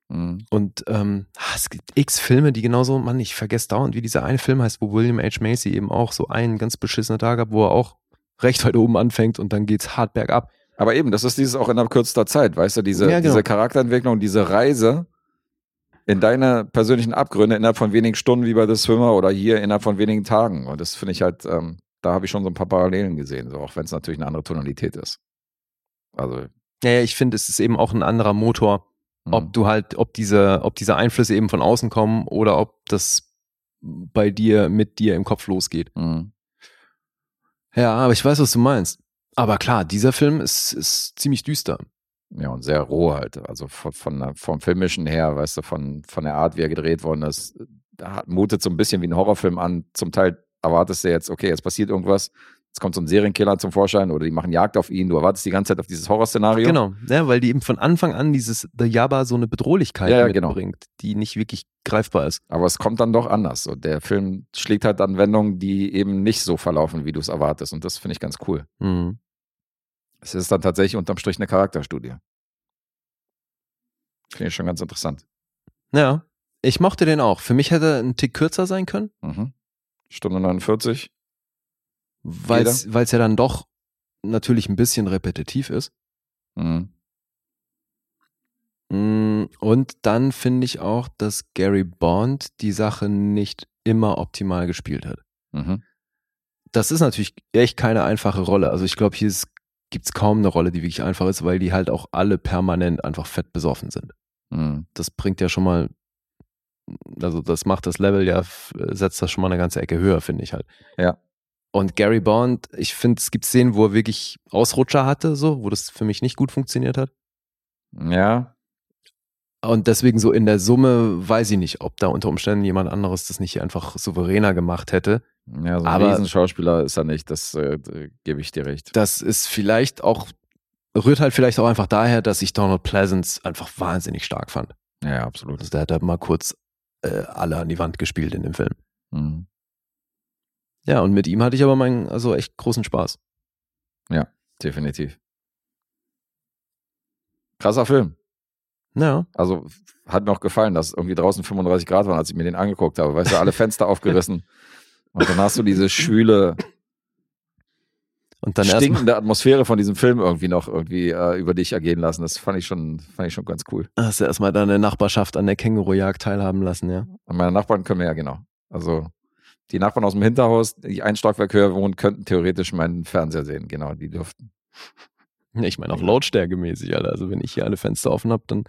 Mhm. Und ähm, ah, es gibt x Filme, die genauso, Mann, ich vergesse dauernd, wie dieser eine Film heißt, wo William H. Macy eben auch so einen ganz beschissenen Tag hat, wo er auch recht weit oben anfängt und dann geht's hart bergab. Aber eben, das ist dieses auch innerhalb kürzester Zeit, weißt du, diese, Ja, genau. diese Charakterentwicklung, diese Reise in deine persönlichen Abgründe innerhalb von wenigen Stunden wie bei The Swimmer oder hier innerhalb von wenigen Tagen. Und das finde ich halt, ähm, da habe ich schon so ein paar Parallelen gesehen, so, auch wenn es natürlich eine andere Tonalität ist. Also, Ja, ja, ich finde, es ist eben auch ein anderer Motor, ob du halt, ob diese, ob diese Einflüsse eben von außen kommen oder ob das bei dir, mit dir im Kopf losgeht. Mhm. Ja, aber ich weiß, was du meinst. Aber klar, dieser Film ist, ist ziemlich düster. Ja, und sehr roh halt. Also von, von, der- vom Filmischen her, weißt du, von, von der Art, wie er gedreht worden ist, da hat- mutet so ein bisschen wie ein Horrorfilm an. Zum Teil erwartest du jetzt, okay, jetzt passiert irgendwas, jetzt kommt so ein Serienkiller zum Vorschein oder die machen Jagd auf ihn. Du erwartest die ganze Zeit auf dieses Horrorszenario. Genau, ja, weil die eben von Anfang an dieses The Yaba so eine Bedrohlichkeit Ja, ja, genau. mitbringt, die nicht wirklich greifbar ist. Aber es kommt dann doch anders. So, der Film schlägt halt an Wendungen, die eben nicht so verlaufen, wie du es erwartest. Und das finde ich ganz cool. Mhm. Es ist dann tatsächlich unterm Strich eine Charakterstudie. Finde ich schon ganz interessant. Ja, ich mochte den auch. Für mich hätte er ein Tick kürzer sein können, Mhm. Stunde 49. weil es ja dann doch natürlich ein bisschen repetitiv ist. Mhm. Mm, Und dann finde ich auch, dass Gary Bond die Sache nicht immer optimal gespielt hat. Mhm. Das ist natürlich echt keine einfache Rolle. Also ich glaube, hier gibt es kaum eine Rolle, die wirklich einfach ist, weil die halt auch alle permanent einfach fett besoffen sind. Mhm. Das bringt ja schon mal, also das macht das Level ja, setzt das schon mal eine ganze Ecke höher, finde ich halt. Ja. Und Gary Bond, ich finde, es gibt Szenen, wo er wirklich Ausrutscher hatte, so, wo das für mich nicht gut funktioniert hat. Ja, Und deswegen so in der Summe weiß ich nicht, ob da unter Umständen jemand anderes das nicht einfach souveräner gemacht hätte. ja, so ein Aber- Riesenschauspieler ist er nicht, das äh, gebe ich dir recht. Das ist vielleicht auch, rührt halt vielleicht auch einfach daher, dass ich Donald Pleasance einfach wahnsinnig stark fand. Ja, ja, absolut. Also der hat da mal kurz äh, alle an die Wand gespielt in dem Film. Mhm. Ja, und mit ihm hatte ich aber meinen, also echt großen Spaß. Definitiv. Krasser Film. Ja, Also hat mir auch gefallen, dass irgendwie draußen 35 Grad waren, als ich mir den angeguckt habe. Weißt du, alle Fenster aufgerissen. Und dann hast du diese schwüle, und dann stinkende Atmosphäre von diesem Film irgendwie noch irgendwie äh, über dich ergehen lassen. Das fand ich schon, fand ich schon ganz cool. hast du erstmal deine Nachbarschaft an der Kängurujagd teilhaben lassen, ja. Und meine Nachbarn können mir ja genau. Also die Nachbarn aus dem Hinterhaus, die ein Stockwerk höher wohnen, könnten theoretisch meinen Fernseher sehen. Genau, die dürften. Ich meine auch lautstärkemäßig, Alter. Also wenn ich hier alle Fenster offen habe, dann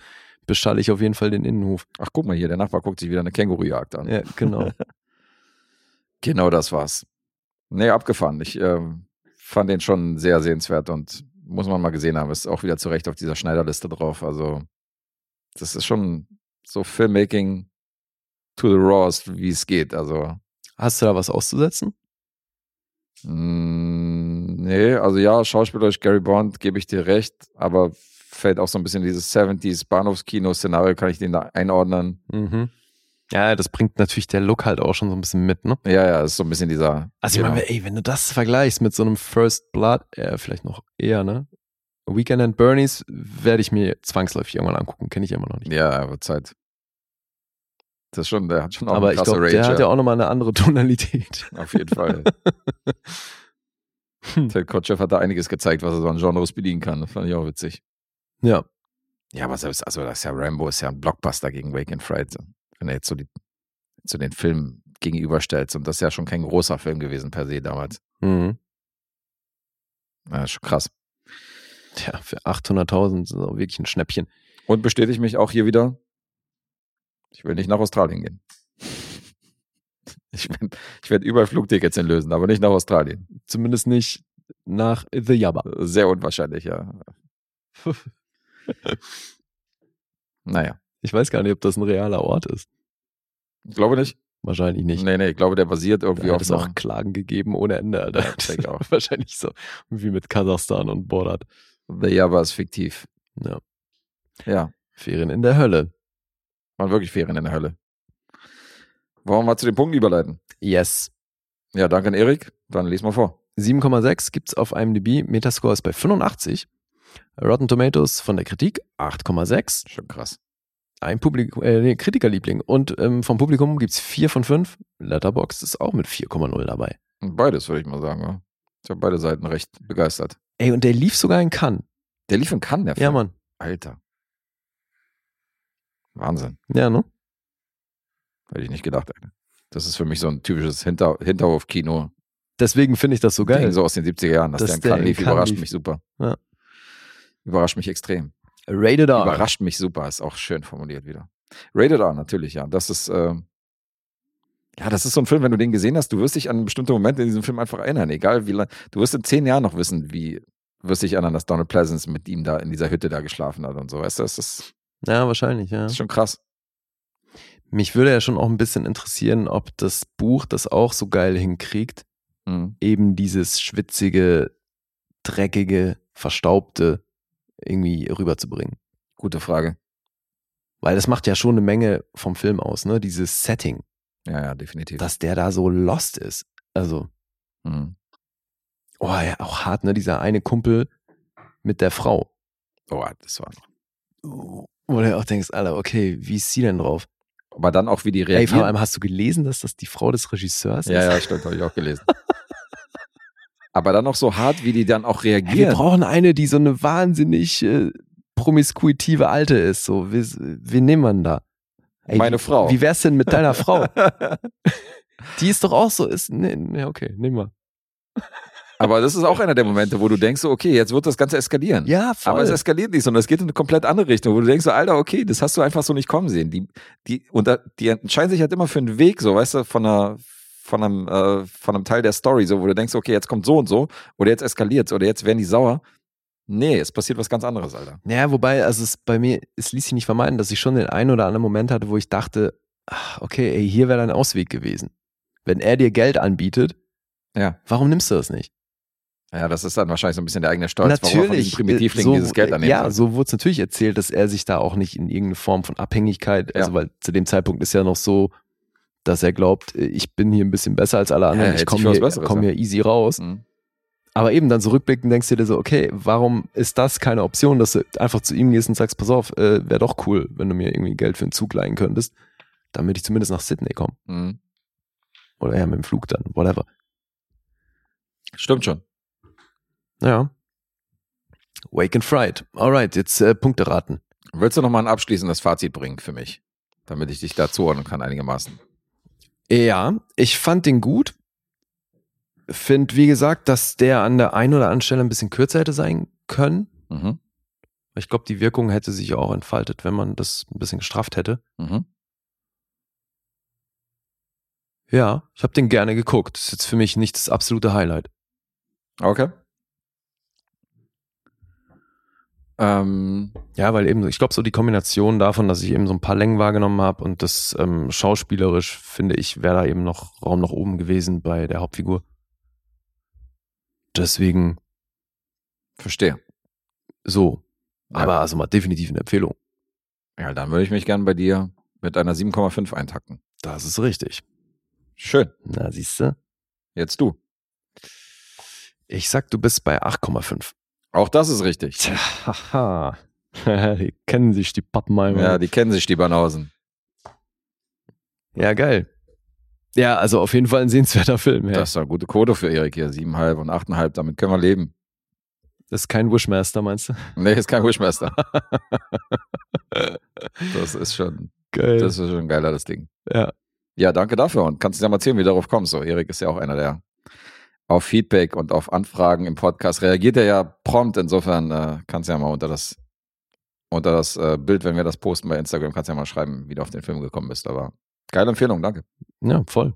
beschalle ich auf jeden Fall den Innenhof. Ach, guck mal hier, der Nachbar guckt sich wieder eine Kängurujagd an. Ja, genau. Genau das war's. Nee, abgefahren. Ich ähm, fand den schon sehr sehenswert und muss man mal gesehen haben. Ist auch wieder zu Recht auf dieser Schneiderliste drauf. Also, das ist schon so Filmmaking to the rawest, wie es geht. Also, Hast du da was auszusetzen? mh, nee, also ja, schauspielerisch Gary Bond gebe ich dir recht, aber fällt auch so ein bisschen dieses 70s Bahnhofskino-Szenario, kann ich den da einordnen. Mhm. Ja, das bringt natürlich der Look halt auch schon so ein bisschen mit, ne? Ja, ja, ist so ein bisschen dieser. Also ich genau. meine, ey, wenn du das vergleichst mit so einem First Blood, äh, vielleicht noch eher, ne? Weekend and Bernie's werde ich mir zwangsläufig irgendwann angucken, kenne ich immer noch nicht. Ja, aber Zeit. Das ist schon, der hat schon auch Aber eine ich glaube, der hat ja auch nochmal eine andere Tonalität. Auf jeden Fall. Ted Kotcheff hat da einiges gezeigt, was er so an Genres bedienen kann. Das fand ich auch witzig. ja. Ja, aber selbst, also das ist ja Rambo, ist ja ein Blockbuster gegen Wake and Fright. Wenn er jetzt so die, so den Film gegenüberstellt. Und das ist ja schon kein großer Film gewesen per se damals. Mhm. Ja, ist schon krass. Tja, für 800.000 ist auch wirklich ein Schnäppchen. Und bestätigt mich auch hier wieder, ich will nicht nach Australien gehen. Ich werde werd überall Flugtickets hinlösen, aber nicht nach Australien. Zumindest nicht nach The Yabba. Sehr unwahrscheinlich, ja. Naja, Ich weiß gar nicht, ob das ein realer Ort ist. ich glaube nicht. Wahrscheinlich nicht. Nee, nee, ich glaube, der basiert irgendwie Da auf es so. auch Klagen gegeben ohne Ende, Alter. Ja, denke auch. Wahrscheinlich so wie mit Kasachstan und Borat. The Java ist fiktiv. Ja. Ja, Ferien in der Hölle. Waren wirklich Ferien in der Hölle. Wollen wir mal zu den Punkten überleiten? Yes. Ja, danke an Erik. Dann lies mal vor. 7,6 gibt's auf IMDb. Metascore ist bei 85. Rotten Tomatoes von der Kritik 8,6. Schon krass. ein Publikum, äh, nee, Kritikerliebling. Und ähm, vom Publikum gibt's vier von fünf. Letterboxd ist auch mit 4,0 dabei. Beides, würde ich mal sagen. Ja. Ich habe beide Seiten recht begeistert. Ey, und der lief sogar in Cannes. Der lief in Cannes, der Film. Ja, Mann. Alter. Wahnsinn. Ja, ne? Hätte ich nicht gedacht. Das ist für mich so ein typisches Hinter Hinterhof-Kino. Deswegen finde ich das so geil. Ding, So aus den 70er Jahren. Dass Dass der in der Cannes in lief, Cannes überrascht lief. mich super. Ja. Überrascht mich extrem. Rated R. Überrascht mich super, ist auch schön formuliert wieder. Rated R, natürlich, ja. Das ist, äh, ja, das ist so ein Film, wenn du den gesehen hast, du wirst dich an bestimmte Momente in diesem Film einfach erinnern, egal wie lange. Du wirst in zehn Jahren noch wissen, wie, wirst dich erinnern, dass Donald Pleasance mit ihm da in dieser Hütte da geschlafen hat und so, weißt du, das ist, Ja, wahrscheinlich, ja. das ist schon krass. Mich würde ja schon auch ein bisschen interessieren, ob das Buch das auch so geil hinkriegt, Mhm. eben dieses schwitzige, dreckige, verstaubte irgendwie rüberzubringen. Gute Frage. Weil das macht ja schon eine Menge vom Film aus, ne? Dieses Setting, Ja, ja, definitiv. dass der da so lost ist. Also, Mhm. oh ja, auch hart, ne? Dieser eine Kumpel mit der Frau. Oh, das war noch. Wo du auch denkst, Alter, okay, wie ist sie denn drauf? Aber dann auch, wie die Ey, vor reagieren. allem hast du gelesen, dass das die Frau des Regisseurs ja, ist? ja, stimmt, habe ich auch gelesen. Aber dann auch so hart, wie die dann auch Ey, wir reagieren. brauchen eine, die so eine wahnsinnig äh, promiskuitive Alte ist. So, wen, wen nehmen wir da? Ey, Meine wie, Frau. Wie wär's denn mit deiner Frau? Die ist doch auch so, ist, nee, nee okay, nehmen wir. Aber das ist auch einer der Momente, wo du denkst, so, okay, jetzt wird das Ganze eskalieren. Ja, voll. Aber es eskaliert nicht, sondern es geht in eine komplett andere Richtung, wo du denkst, so, Alter, okay, das hast du einfach so nicht kommen sehen. Die, die, und da, die entscheiden sich halt immer für einen Weg, so, weißt du, von einer, von einem, äh, von einem Teil der Story, so, wo du denkst, okay, jetzt kommt so und so, oder jetzt eskaliert's, oder jetzt werden die sauer. Nee, es passiert was ganz anderes, Alter. ja, wobei, also es bei mir, es ließ sich nicht vermeiden, dass ich schon den einen oder anderen Moment hatte, wo ich dachte, ach, okay, ey, hier wäre dein Ausweg gewesen. Wenn er dir Geld anbietet, Ja. warum nimmst du das nicht? Ja, das ist dann wahrscheinlich so ein bisschen der eigene Stolz, warum er von diesem Primitivling äh, dieses Geld annehmen Ja, soll. so wurde es natürlich erzählt, dass er sich da auch nicht in irgendeine Form von Abhängigkeit, also Ja. weil zu dem Zeitpunkt ist ja noch so, dass er glaubt, äh, ich bin hier ein bisschen besser als alle anderen, er ich komme hier, Besseres, komm ja. hier easy raus. Mhm. Aber eben dann so rückblickend denkst du dir so, okay, warum ist das keine Option, dass du einfach zu ihm gehst und sagst, pass auf, äh, wäre doch cool, wenn du mir irgendwie Geld für einen Zug leihen könntest, damit ich zumindest nach Sydney komme. Mhm. Oder ja, mit dem Flug dann, whatever. Stimmt schon. Ja. Wake and Fried. Alright, jetzt äh, Punkte raten. Willst du noch mal ein abschließendes Fazit bringen für mich, damit ich dich da zuordnen kann einigermaßen? Ja, ich fand den gut. Find, wie gesagt, dass der an der einen oder anderen Stelle ein bisschen kürzer hätte sein können. Mhm. Ich glaube, die Wirkung hätte sich auch entfaltet, wenn man das ein bisschen gestrafft hätte. Mhm. Ja, ich habe den gerne geguckt. Das ist jetzt für mich nicht das absolute Highlight. Okay. Ähm, Ja, weil eben, ich glaube, so die Kombination davon, dass ich eben so ein paar Längen wahrgenommen habe und das ähm, schauspielerisch, finde ich, wäre da eben noch Raum nach oben gewesen bei der Hauptfigur. Deswegen verstehe. so. Ja. Aber also mal definitiv eine Empfehlung. Ja, dann würde ich mich gern bei dir mit einer 7,5 eintacken. Das ist richtig. Schön. Na, siehst du? Jetzt du. Ich sag, du bist bei 8,5. Auch das ist richtig. Tja, die kennen sich die Pappenheimer. Ja, die kennen sich, die Banausen. ja, geil. Ja, also auf jeden Fall ein sehenswerter Film. Ja. Das ist eine gute Quote für Erik hier. 7,5 und 8,5, damit können wir leben. Das ist kein Wishmaster, meinst du? Nee, ist kein Wishmaster. das ist schon, Geil. das ist schon geiler, das Ding. ja. Ja, danke dafür und kannst du ja mal erzählen, wie du darauf kommst. So, Erik ist ja auch einer, der auf Feedback und auf Anfragen im Podcast reagiert er ja prompt. Insofern äh, kannst du ja mal unter das, unter das äh, Bild, wenn wir das posten bei Instagram, kannst du ja mal schreiben, wie du auf den Film gekommen bist. Aber geile Empfehlung, danke. Ja, voll.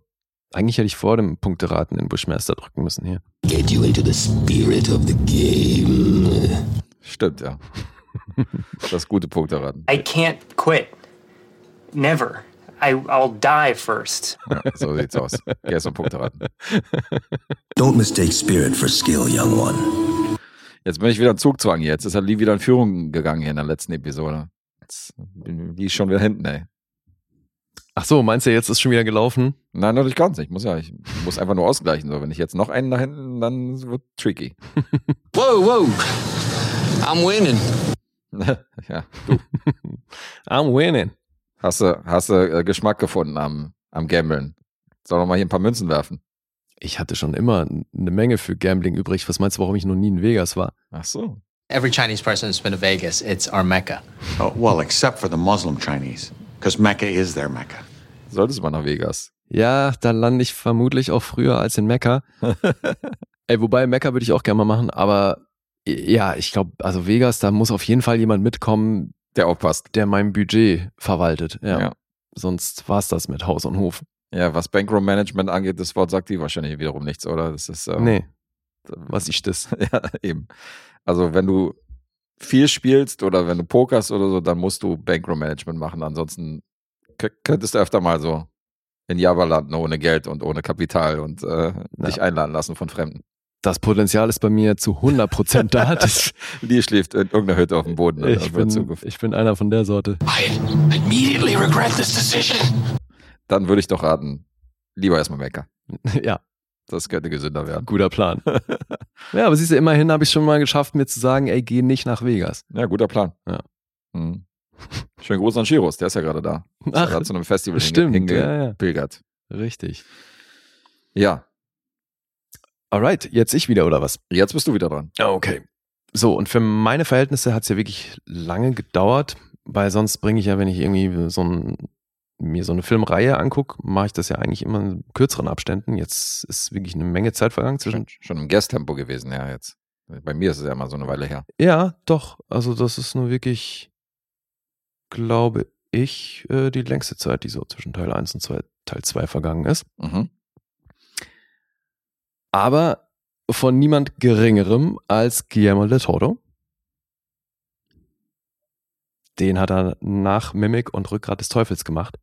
Eigentlich hätte ich vor dem Punkteraten den Bushmaster drücken müssen hier. Get you into the spirit of the game. Stimmt, ja. das gute Punkte raten. I can't quit. Never. I, I'll die first. Ja, so sieht's aus. Geh erst mal Punkte raten. Don't mistake spirit for skill, young one. Jetzt bin ich wieder in Zugzwang hier. Jetzt ist er Lee wieder in Führung gegangen hier in der letzten Episode. Jetzt bin ist schon wieder hinten, ey. Ach so, meinst du, jetzt ist schon wieder gelaufen? Nein, natürlich ganz nicht. Ich muss ja, ich muss einfach nur ausgleichen. So, wenn ich jetzt noch einen da hinten, dann wird tricky. Whoa, whoa. I'm winning. ja, I'm winning. Hast du, hast du äh, Geschmack gefunden am, am Gambeln? Sollen wir mal hier ein paar Münzen werfen? Ich hatte schon immer eine Menge für Gambling übrig. Was meinst du, warum ich noch nie in Vegas war? Ach so. Every Chinese person who's been to Vegas, it's our Mecca. Oh, well, except for the Muslim Chinese, because Mecca is their Mecca. Solltest du mal nach Vegas. Ja, da lande ich vermutlich auch früher als in Mekka. Ey, wobei Mekka würde ich auch gerne mal machen, aber ja, ich glaube, also Vegas, da muss auf jeden Fall jemand mitkommen, Der aufpasst. der mein Budget verwaltet. Ja. Ja. Sonst war's das mit Haus und Hof. Ja, was Bankroll Management angeht, das Wort sagt die wahrscheinlich wiederum nichts, oder? Das ist, ähm, Nee, was ist das? Ja, eben. Also wenn du viel spielst oder wenn du pokerst oder so, dann musst du Bankroll Management machen. Ansonsten könntest du öfter mal so in Java landen ohne Geld und ohne Kapital und äh, dich einladen lassen von Fremden. Das Potenzial ist bei mir zu 100% da. Das, Lee schläft in irgendeiner Hütte auf dem Boden. ich, bin, ich bin einer von der Sorte. I immediately regret this decision. Dann würde ich doch raten, lieber erstmal Mecker. ja, Das könnte gesünder werden. guter Plan. ja, aber siehst du, immerhin habe ich schon mal geschafft, mir zu sagen, ey, geh nicht nach Vegas. Ja, guter Plan. Ja. Mhm. Schönen Gruß an Shiros, der ist ja gerade da. Ist Ach, gerade zu einem Festival stimmt, hinge- ja, ja. hingepilgert. Richtig. Ja, Alright, jetzt ich wieder, oder was? jetzt bist du wieder dran. Okay. So, und für meine Verhältnisse hat es ja wirklich lange gedauert, weil sonst bringe ich ja, wenn ich irgendwie so ein, mir so eine Filmreihe angucke, mache ich das ja eigentlich immer in kürzeren Abständen. Jetzt ist wirklich eine Menge Zeit vergangen zwischen. Schon, schon im Guest-Tempo gewesen, ja, jetzt. Bei mir ist es ja immer so eine Weile her. Ja, doch. Also das ist nur wirklich, glaube ich, äh, die längste Zeit, die so zwischen Teil 1 und zwei, Teil 2 vergangen ist. Mhm. Aber von niemand geringerem als Guillermo del Toro. Den hat er nach Mimic und Rückgrat des Teufels gemacht.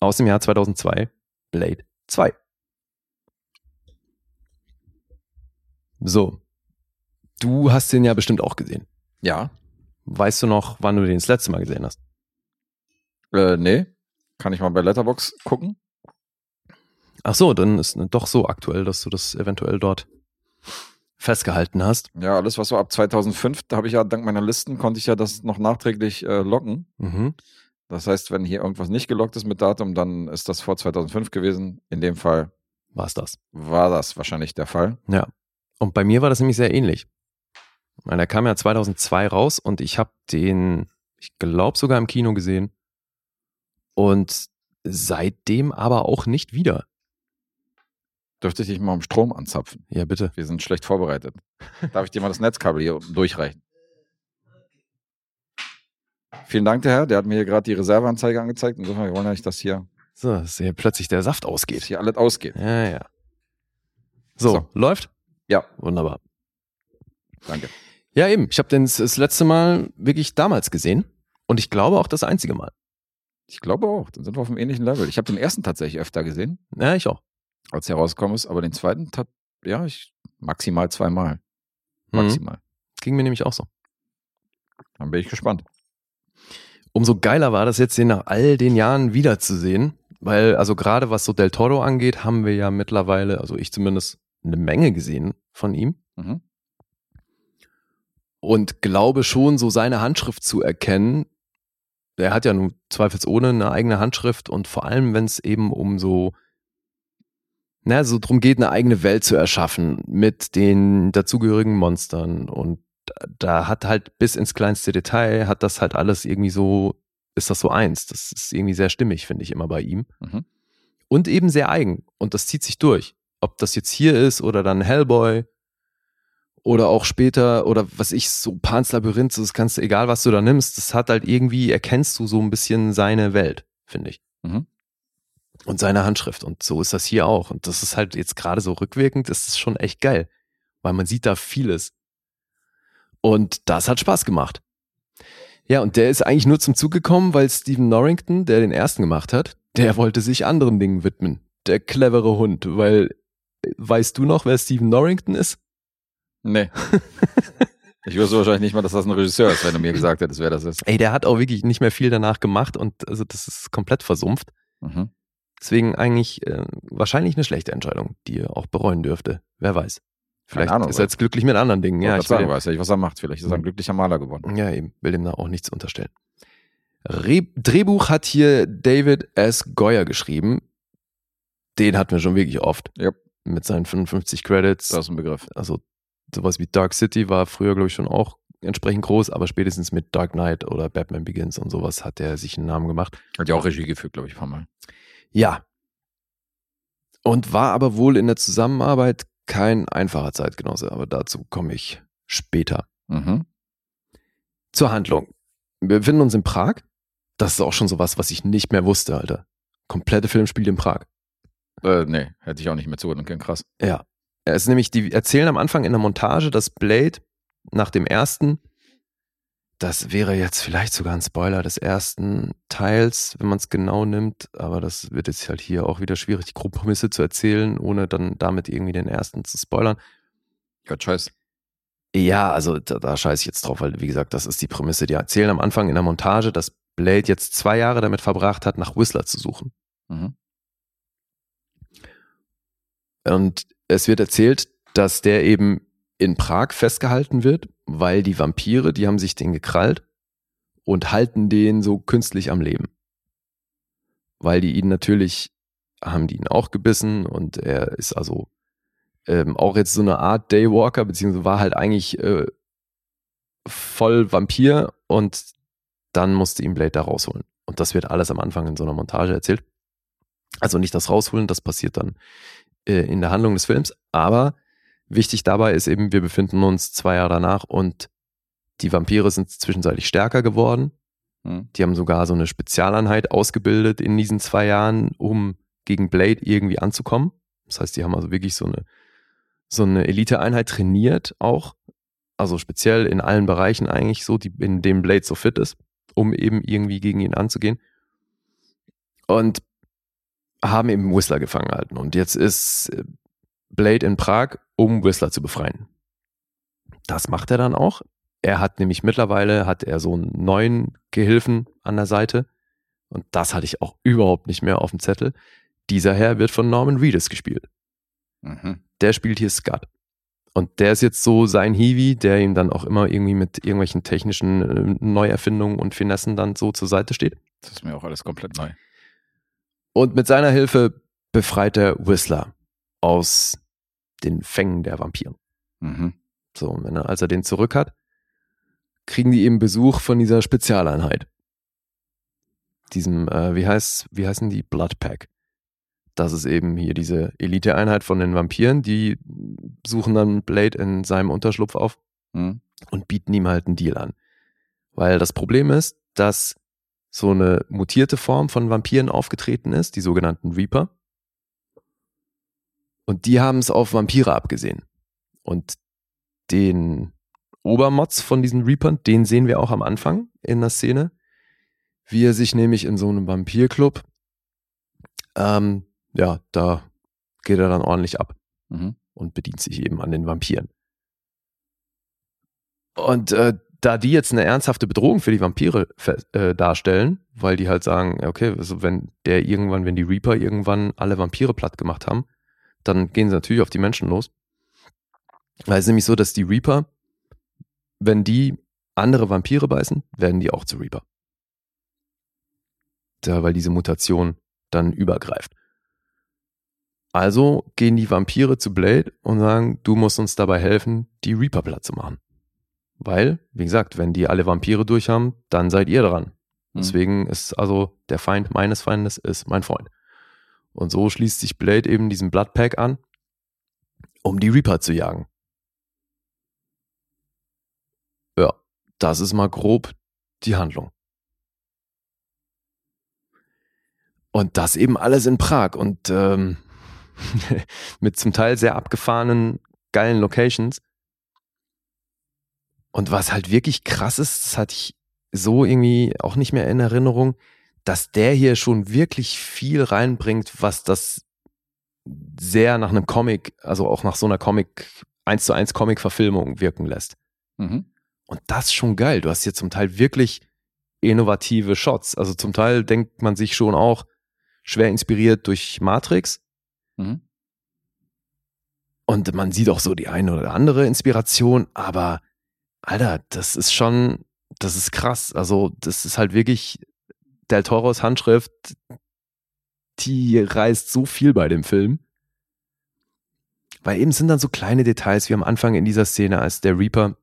Aus dem Jahr 2002, Blade 2. So. Du hast den ja bestimmt auch gesehen. Ja. Weißt du noch, wann du den das letzte Mal gesehen hast? Äh, nee. Kann ich mal bei Letterbox gucken? Ach so, dann ist es doch so aktuell, dass du das eventuell dort festgehalten hast. Ja, alles, was so ab 2005, da habe ich ja dank meiner Listen, konnte ich ja das noch nachträglich äh, loggen. Mhm. Das heißt, wenn hier irgendwas nicht geloggt ist mit Datum, dann ist das vor 2005 gewesen. In dem Fall War es das. war das wahrscheinlich der Fall. Ja. Und bei mir war das nämlich sehr ähnlich. Weil der kam ja 2002 raus und ich habe den, ich glaube sogar im Kino gesehen. Und seitdem aber auch nicht wieder. Dürfte ich dich mal am Strom anzapfen? Ja, bitte. Wir sind schlecht vorbereitet. Darf ich dir mal das Netzkabel hier durchreichen? Vielen Dank, der Herr. Der hat mir hier gerade die Reserveanzeige angezeigt. Insofern, wir wollen ja nicht, dass hier, So, dass hier plötzlich der Saft dass ausgeht. hier alles ausgeht. Ja, ja. So, So. läuft? Ja, Wunderbar. danke. Ja, eben. Ich habe den das- das letzte Mal wirklich damals gesehen. Und ich glaube auch das einzige Mal. Ich glaube auch. Dann sind wir auf einem ähnlichen Level. Ich habe den ersten tatsächlich öfter gesehen, Ja, ich auch. Als er rausgekommen ist. Aber den zweiten, tat, ja, ich maximal zweimal. Mhm. Maximal. Ging mir nämlich auch so. Dann bin ich gespannt. umso geiler war das jetzt, den nach all den Jahren wiederzusehen. Weil, also gerade was so Del Toro angeht, haben wir ja mittlerweile, also ich zumindest, eine Menge gesehen von ihm. Mhm. Und glaube schon, so seine Handschrift zu erkennen. Er hat ja nun zweifelsohne eine eigene Handschrift und vor allem, wenn es eben um so, na, so drum geht, eine eigene Welt zu erschaffen mit den dazugehörigen Monstern und da hat halt bis ins kleinste Detail, hat das halt alles irgendwie so, ist das so eins. Das ist irgendwie sehr stimmig, finde ich immer bei ihm. Mhm. Und eben sehr eigen. Und das zieht sich durch. Ob das jetzt hier ist oder dann Hellboy oder auch später oder was ich, so Pans Labyrinth, das kannst du, egal was du da nimmst, das hat halt irgendwie, erkennst du so ein bisschen seine Welt, finde ich. Mhm. Und seine Handschrift. Und so ist das hier auch. Und das ist halt jetzt gerade so rückwirkend, das ist schon echt geil. Weil man sieht da vieles. Und das hat Spaß gemacht. Ja, und der ist eigentlich nur zum Zug gekommen, weil Stephen Norrington, der den ersten gemacht hat, der wollte sich anderen Dingen widmen. Der clevere Hund, weil, weißt du noch, wer Stephen Norrington ist? Nee. ich wüsste wahrscheinlich nicht mal, dass das ein Regisseur ist, wenn du mir gesagt hättest, wer das ist. Ey, der hat auch wirklich nicht mehr viel danach gemacht und also das ist komplett versumpft. Mhm. Deswegen eigentlich äh, wahrscheinlich eine schlechte Entscheidung, die er auch bereuen dürfte. Wer weiß. Vielleicht Ahnung, ist er jetzt glücklich mit anderen Dingen. Ja, ich sagen, weiß ja nicht, was er macht. Vielleicht ist er ein Mhm. glücklicher Maler geworden. ja, eben, will ihm da auch nichts unterstellen. Re Drehbuch hat hier David S. Goyer geschrieben. Den hatten wir schon wirklich oft. Yep. Mit seinen 55 Credits. Das ist ein Begriff. Also sowas wie Dark City war früher, glaube ich, schon auch entsprechend groß, aber spätestens mit Dark Knight oder Batman Begins und sowas hat er sich einen Namen gemacht. Hat ja auch Regie geführt, glaube ich, ein paar Mal. Ja. Und war aber wohl in der Zusammenarbeit kein einfacher Zeitgenosse, aber dazu komme ich später. Mhm. Zur Handlung. Wir befinden uns in Prag. Das ist auch schon sowas, was ich nicht mehr wusste, Alter. Komplette Film spielt in Prag. Äh, nee, hätte ich auch nicht mehr zuhören können. Krass. Ja. Es ist nämlich, die erzählen am Anfang in der Montage, dass Blade nach dem ersten, das wäre jetzt vielleicht sogar ein Spoiler des ersten Teils, wenn man es genau nimmt, aber das wird jetzt halt hier auch wieder schwierig, die Kompromisse zu erzählen, ohne dann damit irgendwie den ersten zu spoilern. Ja, scheiß. Ja, also da, da scheiße ich jetzt drauf, weil wie gesagt, das ist die Prämisse. Die erzählen am Anfang in der Montage, dass Blade jetzt zwei Jahre damit verbracht hat, nach Whistler zu suchen. Mhm. Und es wird erzählt, dass der eben in Prag festgehalten wird, weil die Vampire, die haben sich den gekrallt und halten den so künstlich am Leben. Weil die ihn natürlich, haben die ihn auch gebissen und er ist also ähm, auch jetzt so eine Art Daywalker, beziehungsweise war halt eigentlich äh, voll Vampir und dann musste ihn Blade da rausholen. Und das wird alles am Anfang in so einer Montage erzählt. Also nicht das Rausholen, das passiert dann äh, in der Handlung des Films, aber wichtig dabei ist eben, wir befinden uns zwei Jahre danach und die Vampire sind zwischenzeitlich stärker geworden. Mhm. Die haben sogar so eine Spezialeinheit ausgebildet in diesen zwei Jahren, um gegen Blade irgendwie anzukommen. Das heißt, die haben also wirklich so eine, so eine Eliteeinheit trainiert auch. Also speziell in allen Bereichen eigentlich so, die, in dem Blade so fit ist, um eben irgendwie gegen ihn anzugehen. Und haben eben Whistler gefangen gehalten. Und jetzt ist äh, Blade in Prag, um Whistler zu befreien. Das macht er dann auch. Er hat nämlich mittlerweile, hat er so einen neuen Gehilfen an der Seite. Und das hatte ich auch überhaupt nicht mehr auf dem Zettel. Dieser Herr wird von Norman Reedus gespielt. Mhm. Der spielt hier Scott. Und der ist jetzt so sein Hiwi, der ihm dann auch immer irgendwie mit irgendwelchen technischen äh, Neuerfindungen und Finessen dann so zur Seite steht. Das ist mir auch alles komplett neu. Und mit seiner Hilfe befreit er Whistler aus den Fängen der Vampire. Mhm. So, und wenn er, als er den zurück hat, kriegen die eben Besuch von dieser Spezialeinheit. Diesem, äh, wie heißt, wie heißen die? Blood Pack. Das ist eben hier diese Eliteeinheit von den Vampiren, die suchen dann Blade in seinem Unterschlupf auf Mhm. und bieten ihm halt einen Deal an. Weil das Problem ist, dass so eine mutierte Form von Vampiren aufgetreten ist, die sogenannten Reaper. Und die haben es auf Vampire abgesehen. Und den Obermods von diesen Reapern, den sehen wir auch am Anfang in der Szene, wie er sich nämlich in so einem Vampirclub, ähm, ja, da geht er dann ordentlich ab Mhm. und bedient sich eben an den Vampiren. Und äh, da die jetzt eine ernsthafte Bedrohung für die Vampire äh, darstellen, weil die halt sagen, okay, also wenn der irgendwann, wenn die Reaper irgendwann alle Vampire platt gemacht haben, dann gehen sie natürlich auf die Menschen los. Weil es ist nämlich so, dass die Reaper, wenn die andere Vampire beißen, werden die auch zu Reaper. Da, weil diese Mutation dann übergreift. Also gehen die Vampire zu Blade und sagen, du musst uns dabei helfen, die Reaper platt zu machen. Weil, wie gesagt, wenn die alle Vampire durch haben, dann seid ihr dran. Mhm. Deswegen ist also der Feind meines Feindes ist mein Freund. Und so schließt sich Blade eben diesem Bloodpack an, um die Reaper zu jagen. Ja, das ist mal grob die Handlung. Und das eben alles in Prag und ähm, mit zum Teil sehr abgefahrenen, geilen Locations. Und was halt wirklich krass ist, das hatte ich so irgendwie auch nicht mehr in Erinnerung, dass der hier schon wirklich viel reinbringt, was das sehr nach einem Comic, also auch nach so einer Comic, 1 zu 1 Comic-Verfilmung wirken lässt. Mhm. Und das ist schon geil. Du hast hier zum Teil wirklich innovative Shots. Also zum Teil denkt man sich schon auch schwer inspiriert durch Matrix. Mhm. Und man sieht auch so die eine oder andere Inspiration, aber Alter, das ist schon, das ist krass. Also, das ist halt wirklich Del Toros Handschrift, die reißt so viel bei dem Film. Weil eben sind dann so kleine Details wie am Anfang in dieser Szene, als der Reaper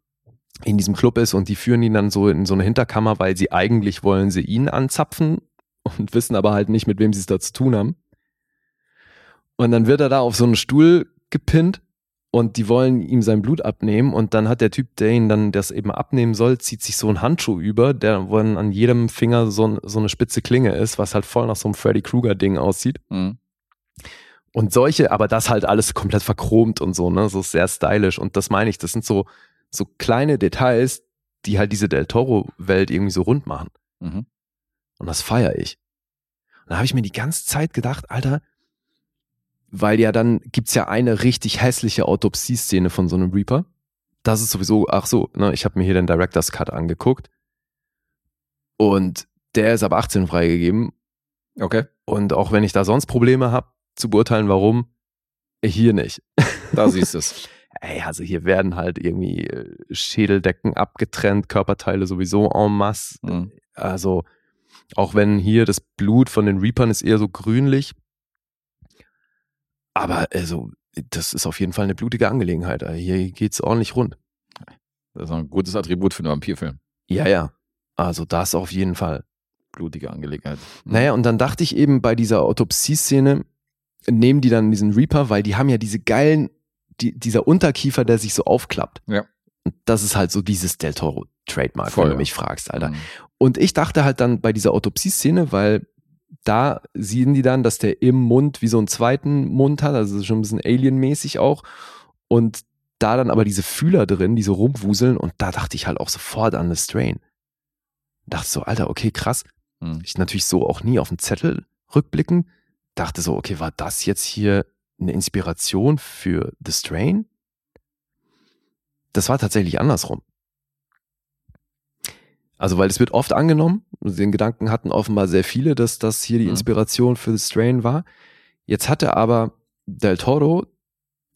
in diesem Club ist und die führen ihn dann so in so eine Hinterkammer, weil sie eigentlich wollen sie ihn anzapfen und wissen aber halt nicht, mit wem sie es da zu tun haben. Und dann wird er da auf so einen Stuhl gepinnt und die wollen ihm sein Blut abnehmen und dann hat der Typ, der ihn dann das eben abnehmen soll, zieht sich so einen Handschuh über, der wo dann an jedem Finger so, so eine spitze Klinge ist, was halt voll nach so einem Freddy Krueger Ding aussieht. Mhm. Und solche, aber das halt alles komplett verchromt und so, ne, so sehr stylisch und das meine ich, das sind so so kleine Details, die halt diese Del Toro Welt irgendwie so rund machen. Mhm. Und das feiere ich. Und da habe ich mir die ganze Zeit gedacht, Alter, weil ja dann gibt's ja eine richtig hässliche Autopsie-Szene von so einem Reaper. Das ist sowieso, ach so, ne, ich habe mir hier den Director's Cut angeguckt. Und der ist ab 18 freigegeben. Okay. Und auch wenn ich da sonst Probleme habe, zu beurteilen, warum, hier nicht. Da siehst du es. Ey, also hier werden halt irgendwie äh, Schädeldecken abgetrennt, Körperteile sowieso en masse. Mhm. Also, auch wenn hier das Blut von den Reapern ist eher so grünlich. Aber also, das ist auf jeden Fall eine blutige Angelegenheit. Also Hier geht's ordentlich rund. Das ist ein gutes Attribut für einen Vampirfilm. Ja, ja. Also das auf jeden Fall. Blutige Angelegenheit. Mhm. Naja, und dann dachte ich eben bei dieser Autopsie-Szene, nehmen die dann diesen Reaper, weil die haben ja diese geilen, die, dieser Unterkiefer, der sich so aufklappt. Ja. Und das ist halt so dieses Del Toro Trademark, Voll, wenn du ja. mich fragst, Alter. Mhm. Und ich dachte halt dann bei dieser Autopsie-Szene, weil da sehen die dann, dass der im Mund wie so einen zweiten Mund hat, also schon ein bisschen alienmäßig auch. Und da dann aber diese Fühler drin, die so rumwuseln. Und da dachte ich halt auch sofort an The Strain. Dachte so, Alter, okay, krass. Mhm. Ich natürlich so auch nie auf den Zettel rückblicken. Dachte so, okay, war das jetzt hier eine Inspiration für The Strain? Das war tatsächlich andersrum. Also, weil es wird oft angenommen, den Gedanken hatten offenbar sehr viele, dass das hier die Mhm. Inspiration für The Strain war. Jetzt hatte aber Del Toro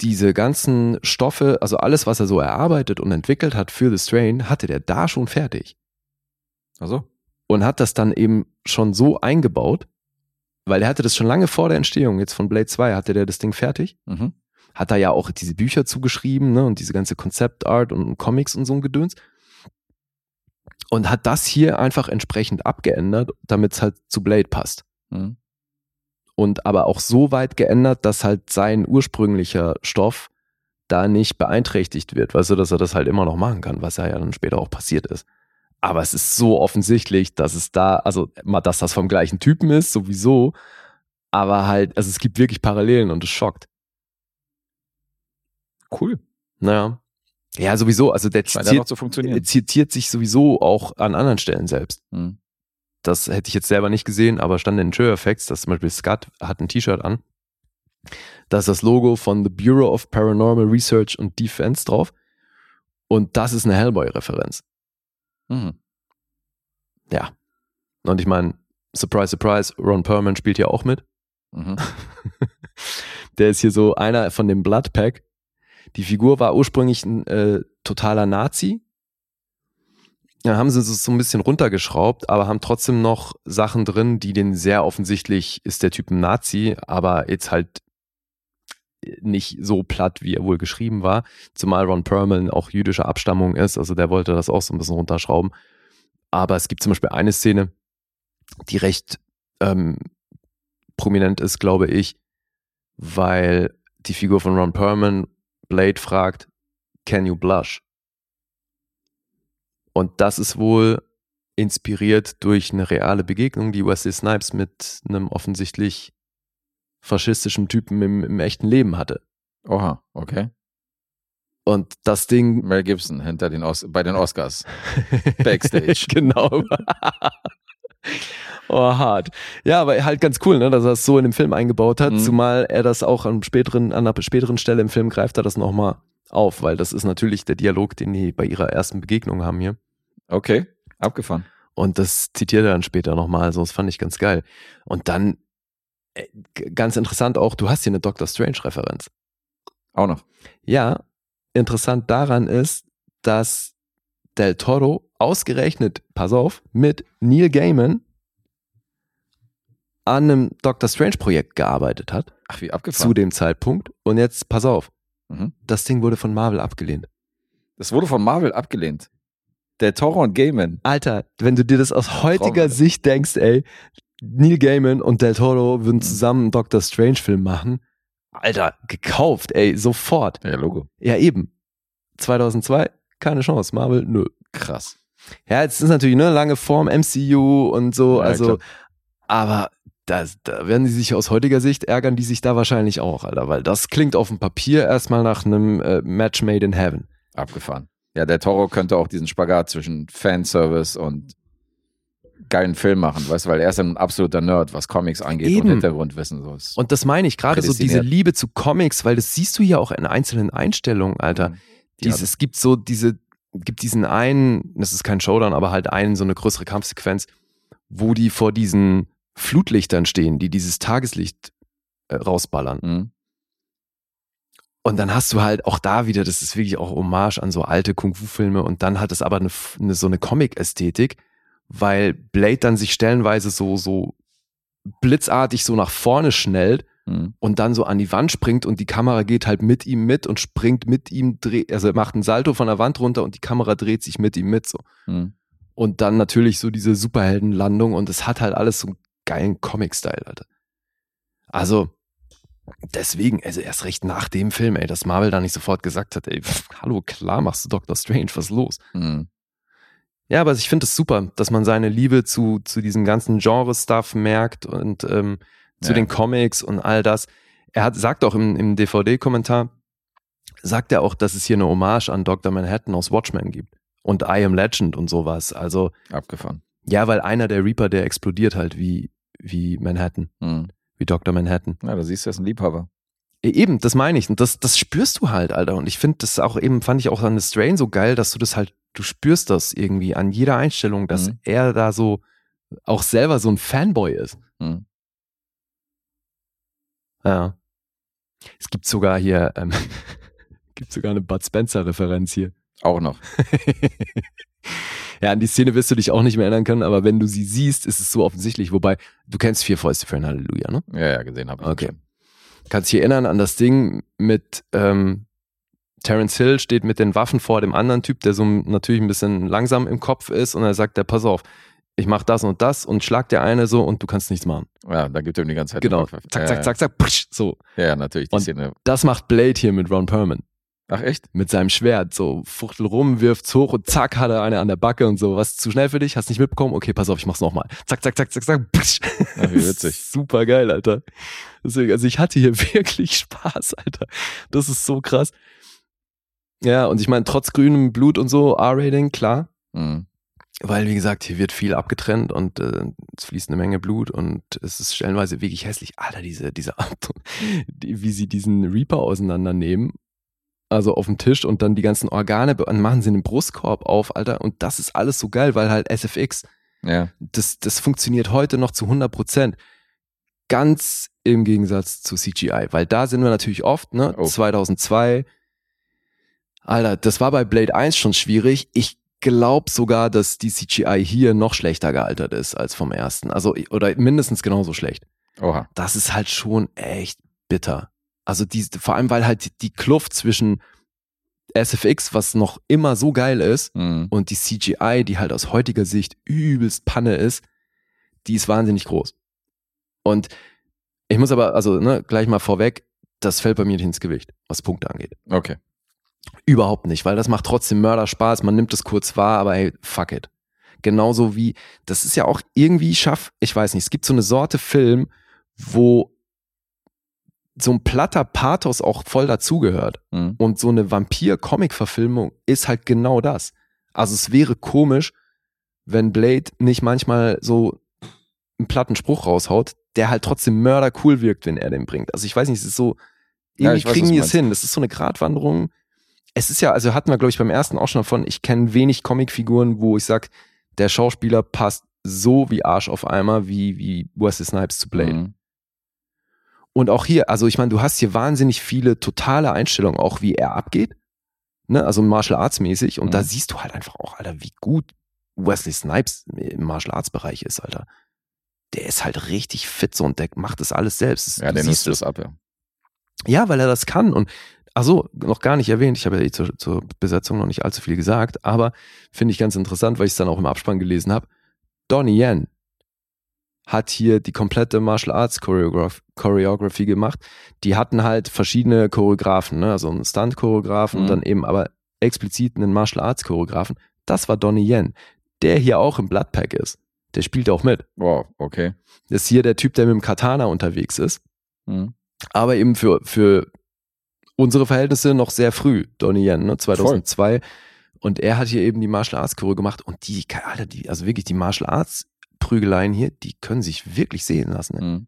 diese ganzen Stoffe, also alles, was er so erarbeitet und entwickelt hat für The Strain, hatte der da schon fertig Also? und hat das dann eben schon so eingebaut, weil er hatte das schon lange vor der Entstehung jetzt von Blade 2 hatte der das Ding fertig, Mhm. hat da ja auch diese Bücher zugeschrieben, ne, und diese ganze Konzeptart und Comics und so ein Gedöns und hat das hier einfach entsprechend abgeändert, damit es halt zu Blade passt Mhm. und aber auch so weit geändert, dass halt sein ursprünglicher Stoff da nicht beeinträchtigt wird, weißt du, dass er das halt immer noch machen kann, was ja dann später auch passiert ist. Aber es ist so offensichtlich, dass es da, also mal, dass das vom gleichen Typen ist, sowieso, aber halt, also es gibt wirklich Parallelen und es schockt. Cool. Naja. Ja, sowieso, also der zitiert, funktionieren. zitiert sich sowieso auch an anderen Stellen selbst. Mhm. Das hätte ich jetzt selber nicht gesehen, aber stand in Trailer Effects, dass zum Beispiel Scott hat ein T-Shirt an. Da ist das Logo von The Bureau of Paranormal Research and Defense drauf. Und das ist eine Hellboy-Referenz. Mhm. Ja. Und ich meine, surprise, surprise, Ron Perlman spielt hier auch mit. Mhm. Der ist hier so einer von dem Blood Pack. Die Figur war ursprünglich ein äh, totaler Nazi. Dann haben sie es so ein bisschen runtergeschraubt, aber haben trotzdem noch Sachen drin, die den sehr offensichtlich ist der Typ ein Nazi, aber jetzt halt nicht so platt, wie er wohl geschrieben war. Zumal Ron Perlman auch jüdischer Abstammung ist, also der wollte das auch so ein bisschen runterschrauben. Aber es gibt zum Beispiel eine Szene, die recht ähm, prominent ist, glaube ich, weil die Figur von Ron Perlman Blade fragt, can you blush? Und das ist wohl inspiriert durch eine reale Begegnung, die Wesley Snipes mit einem offensichtlich faschistischen Typen im, im echten Leben hatte. Oha, okay. Und das Ding Mel Gibson hinter den Os bei den Oscars. Backstage. genau. oh, hart. Ja, aber halt ganz cool, ne, dass er es so in dem Film eingebaut hat, Mhm. zumal er das auch an, späteren, an einer späteren Stelle im Film greift er das nochmal auf, weil das ist natürlich der Dialog, den die bei ihrer ersten Begegnung haben hier. Okay, abgefahren. Und das zitiert er dann später nochmal, also das fand ich ganz geil. Und dann, äh, ganz interessant auch, du hast hier eine Doctor Strange-Referenz. Auch noch. Ja, interessant daran ist, dass Del Toro ausgerechnet, pass auf, mit Neil Gaiman an einem Doctor Strange Projekt gearbeitet hat Ach, wie abgefahren. zu dem Zeitpunkt. Und jetzt, pass auf, Mhm. das Ding wurde von Marvel abgelehnt. Das wurde von Marvel abgelehnt. Der Toro und Gaiman. Alter, wenn du dir das aus heutiger Traum. Sicht denkst, ey, Neil Gaiman und Del Toro würden zusammen einen Doctor Strange Film machen. Alter, gekauft, ey, sofort. Ja, Logo. Ja, eben. 2002, keine Chance. Marvel, nö. Krass. Ja, jetzt ist natürlich ne lange Form MCU und so, Ja, also, klar. aber das, da werden die sich aus heutiger Sicht ärgern, die sich da wahrscheinlich auch, Alter, weil das klingt auf dem Papier erstmal nach einem äh, Match made in heaven. Abgefahren. Ja, der Toro könnte auch diesen Spagat zwischen Fanservice und geilen Film machen, weißt du, weil er ist ein absoluter Nerd, was Comics angeht Eben. und Hintergrundwissen. So ist. Und das meine ich gerade so diese. Liebe zu Comics, weil das siehst du ja auch in einzelnen Einstellungen, Alter. Die Dieses, hat- es gibt so diese, gibt diesen einen, das ist kein Showdown, aber halt einen, so eine größere Kampfsequenz, wo die vor diesen Flutlichtern stehen, die dieses Tageslicht äh, rausballern. Mhm. Und dann hast du halt auch da wieder, das ist wirklich auch Hommage an so alte Kung-Fu-Filme und dann hat es aber eine, eine, so eine Comic-Ästhetik, weil Blade dann sich stellenweise so, so blitzartig so nach vorne schnellt Mhm. und dann so an die Wand springt und die Kamera geht halt mit ihm mit und springt mit ihm, dreht, also er macht einen Salto von der Wand runter und die Kamera dreht sich mit ihm mit so. Mhm. Und dann natürlich so diese Superheldenlandung und es hat halt alles so einen geilen Comic-Style, Alter. Also, deswegen, also erst recht nach dem Film, ey, dass Marvel da nicht sofort gesagt hat, ey, pff, hallo, klar machst du Doctor Strange, was ist los? Mhm. Ja, aber ich finde es super, dass man seine Liebe zu, zu diesem ganzen Genre-Stuff merkt und ähm, zu Ja. den Comics und all das. Er hat, sagt auch im, im DVD-Kommentar, sagt er auch, dass es hier eine Hommage an Dr. Manhattan aus Watchmen gibt und I Am Legend und sowas. Also, Abgefahren. ja, weil einer der Reaper, der explodiert halt wie, wie Manhattan, Mhm. wie Dr. Manhattan. Ja, da siehst du, er ist ein Liebhaber. E- Eben, das meine ich. Und das, das spürst du halt, Alter. Und ich finde das auch eben, fand ich auch an The Strain so geil, dass du das halt, du spürst das irgendwie an jeder Einstellung, dass Mhm. er da so auch selber so ein Fanboy ist. Mhm. Ja. Es gibt sogar hier, ähm, gibt sogar eine Bud Spencer-Referenz hier. Auch noch. ja, an die Szene wirst du dich auch nicht mehr erinnern können, aber wenn du sie siehst, ist es so offensichtlich. Wobei, du kennst Vier Fäuste für ein Halleluja, ne? Ja, ja, gesehen habe ich. Okay. Kannst dich erinnern an das Ding mit ähm, Terence Hill steht mit den Waffen vor dem anderen Typ, der so natürlich ein bisschen langsam im Kopf ist und er sagt, der pass auf, ich mach das und das und schlag der eine so und du kannst nichts machen. Ja, da gibt er ihm die ganze Zeit. Genau. Zack, zack, zack, zack, psch, so. Ja, natürlich, die Und- Szene. Das macht Blade hier mit Ron Perlman. Ach, echt? Mit seinem Schwert, so fuchtel rum, wirft's hoch und zack, hat er eine an der Backe und so. Was zu schnell für dich? Hast nicht mitbekommen? Okay, pass auf, ich mach's nochmal. Zack, zack, zack, zack, zack. Psch. Ach, wie witzig. Super geil, Alter. Deswegen, also ich hatte hier wirklich Spaß, Alter. Das ist so krass. Ja, und ich meine, trotz grünem Blut und so, R-Rating, klar. Mhm. Weil, wie gesagt, hier wird viel abgetrennt und äh, es fließt eine Menge Blut und es ist stellenweise wirklich hässlich. Alter, diese, diese Art, die, wie sie diesen Reaper auseinandernehmen. Also auf dem Tisch und dann die ganzen Organe und machen sie einen Brustkorb auf, Alter. Und das ist alles so geil, weil halt SFX, Ja. das, das funktioniert heute noch zu 100 Prozent. Ganz im Gegensatz zu CGI, weil da sind wir natürlich oft, ne? Oh. 2002. Alter, das war bei Blade 1 schon schwierig. Ich glaube sogar, dass die CGI hier noch schlechter gealtert ist als vom ersten. Also, oder mindestens genauso schlecht. Oha. Das ist halt schon echt bitter. Also, die, vor allem, weil halt die Kluft zwischen SFX, was noch immer so geil ist, Mhm. und die CGI, die halt aus heutiger Sicht übelst Panne ist, die ist wahnsinnig groß. Und ich muss aber, also ne, gleich mal vorweg, das fällt bei mir nicht ins Gewicht, was Punkte angeht. Okay. Überhaupt nicht, weil das macht trotzdem Mörderspaß, man nimmt es kurz wahr, aber hey, fuck it. Genauso wie, das ist ja auch irgendwie schaff, ich weiß nicht, es gibt so eine Sorte Film, wo so ein platter Pathos auch voll dazugehört. Mhm. Und so eine Vampir-Comic-Verfilmung ist halt genau das. Also es wäre komisch, wenn Blade nicht manchmal so einen platten Spruch raushaut, der halt trotzdem mördercool wirkt, wenn er den bringt. Also ich weiß nicht, es ist so, Ja, irgendwie ich weiß, kriegen die es hin. Das ist so eine Gratwanderung. Es ist ja, also hatten wir, glaube ich, beim ersten auch schon davon, ich kenne wenig Comicfiguren, wo ich sag, der Schauspieler passt so wie Arsch auf Eimer, wie, wie Wesley Snipes zu Blade. Mhm. Und auch hier, also ich meine, du hast hier wahnsinnig viele totale Einstellungen, auch wie er abgeht. Ne? Also Martial Arts mäßig. Und Mhm. da siehst du halt einfach auch, Alter, wie gut Wesley Snipes im Martial Arts Bereich ist, Alter. der ist halt richtig fit so und der macht das alles selbst. Ja, du der nutzt das ab, ja. Ja, weil er das kann. Und ach so, noch gar nicht erwähnt. Ich habe ja eh zur, zur Besetzung noch nicht allzu viel gesagt, aber finde ich ganz interessant, weil ich es dann auch im Abspann gelesen habe. Donnie Yen hat hier die komplette Martial Arts Choreograph Choreography gemacht. Die hatten halt verschiedene Choreografen, ne? also einen Stunt-Choreografen und Mhm. dann eben aber explizit einen Martial Arts Choreografen. Das war Donnie Yen, der hier auch im Bloodpack ist. Der spielt auch mit. Wow, okay. Das ist hier der Typ, der mit dem Katana unterwegs ist Mhm. aber eben für, für unsere Verhältnisse noch sehr früh, Donnie Yen, ne, 2002. Und er hat hier eben die Martial Arts Choreo gemacht und die, Alter, die, also wirklich die Martial Arts Prügeleien hier, die können sich wirklich sehen lassen. Ne? Mhm.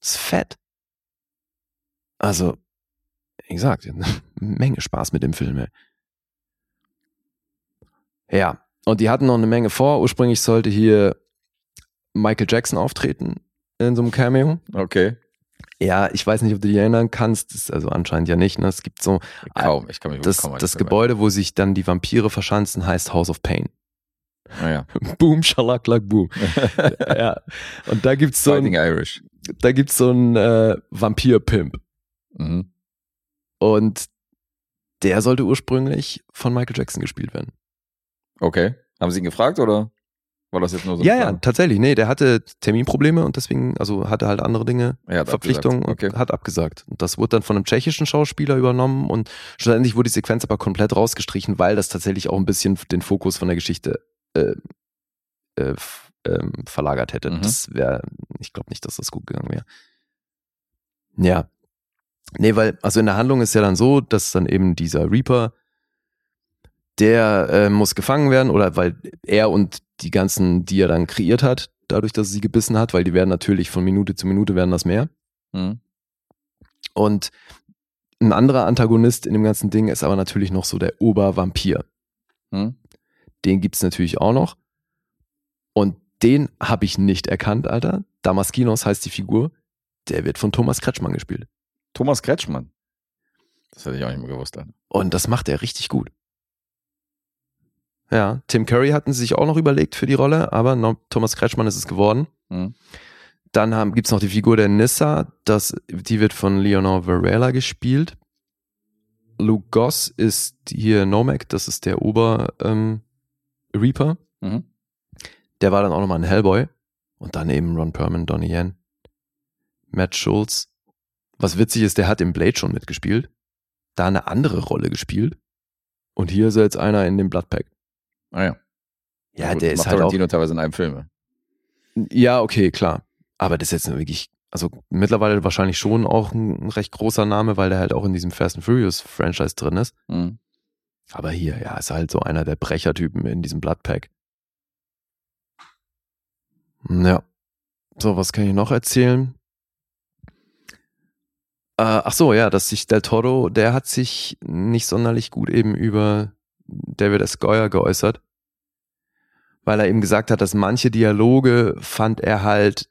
Das ist fett. Also, wie gesagt, eine Menge Spaß mit dem Film. Ey. Ja, und die hatten noch eine Menge vor. Ursprünglich sollte hier Michael Jackson auftreten in so einem Cameo. Okay. Ja, ich weiß nicht, ob du dich erinnern kannst. Das ist also anscheinend ja nicht. Ne? Es gibt so Kaum. Ich kann mich das, kaum das Gebäude, wo sich dann die Vampire verschanzen, heißt House of Pain. erinnern. Boom, schalaklak, boom. Ah, ja. ja. Und da gibt's so Fighting ein, Irish. da gibt's so einen äh, Vampir-Pimp. Mhm. Und der sollte ursprünglich von Michael Jackson gespielt werden. Okay. Haben Sie ihn gefragt oder war das jetzt nur so ja, ja, tatsächlich. Nee, der hatte Terminprobleme und deswegen, also hatte halt andere Dinge, Er Verpflichtungen und Okay. hat abgesagt. Und das wurde dann von einem tschechischen Schauspieler übernommen und schlussendlich wurde die Sequenz aber komplett rausgestrichen, weil das tatsächlich auch ein bisschen den Fokus von der Geschichte äh, äh, ähm, verlagert hätte. Mhm. Das wäre, ich glaube nicht, dass das gut gegangen wäre. Ja. Nee, weil, also in der Handlung ist ja dann so, dass dann eben dieser Reaper, der äh, muss gefangen werden oder weil er und die ganzen, die er dann kreiert hat, dadurch, dass er sie gebissen hat, weil die werden natürlich von Minute zu Minute werden das mehr. Mhm. Und ein anderer Antagonist in dem ganzen Ding ist aber natürlich noch so der Obervampir. Mhm. Den gibt's natürlich auch noch. Und den habe ich nicht erkannt, Alter. Damaskinos heißt die Figur. Der wird von Thomas Kretschmann gespielt. Thomas Kretschmann. Das hätte ich auch nicht mehr gewusst. Dann. Und das macht er richtig gut. Ja, Tim Curry hatten sie sich auch noch überlegt für die Rolle, aber Thomas Kretschmann ist es geworden. Mhm. Dann haben, gibt's noch die Figur der Nissa, das, die wird von Leonor Varela gespielt. Luke Goss ist hier Nomek, das ist der Ober ähm, Reaper. Mhm. Der war dann auch nochmal ein Hellboy. Und dann eben Ron Perlman, Donnie Yen, Matt Schultz. Was witzig ist, der hat im Blade schon mitgespielt. Da eine andere Rolle gespielt. Und hier ist er jetzt einer in dem Bloodpack. Ah ja. Ja, Gut, der ist halt auch. Tarantino teilweise in einem Film. Ja, okay, klar. Aber das ist jetzt wirklich, also mittlerweile wahrscheinlich schon auch ein recht großer Name, weil der halt auch in diesem Fast and Furious Franchise drin ist. Mhm. Aber hier, ja, ist halt so einer der Brechertypen in diesem Bloodpack. Ja. So, was kann ich noch erzählen? Äh, ach so, ja, dass sich Del Toro, der hat sich nicht sonderlich gut eben über David S. Goyer geäußert, weil er eben gesagt hat, dass manche Dialoge fand er halt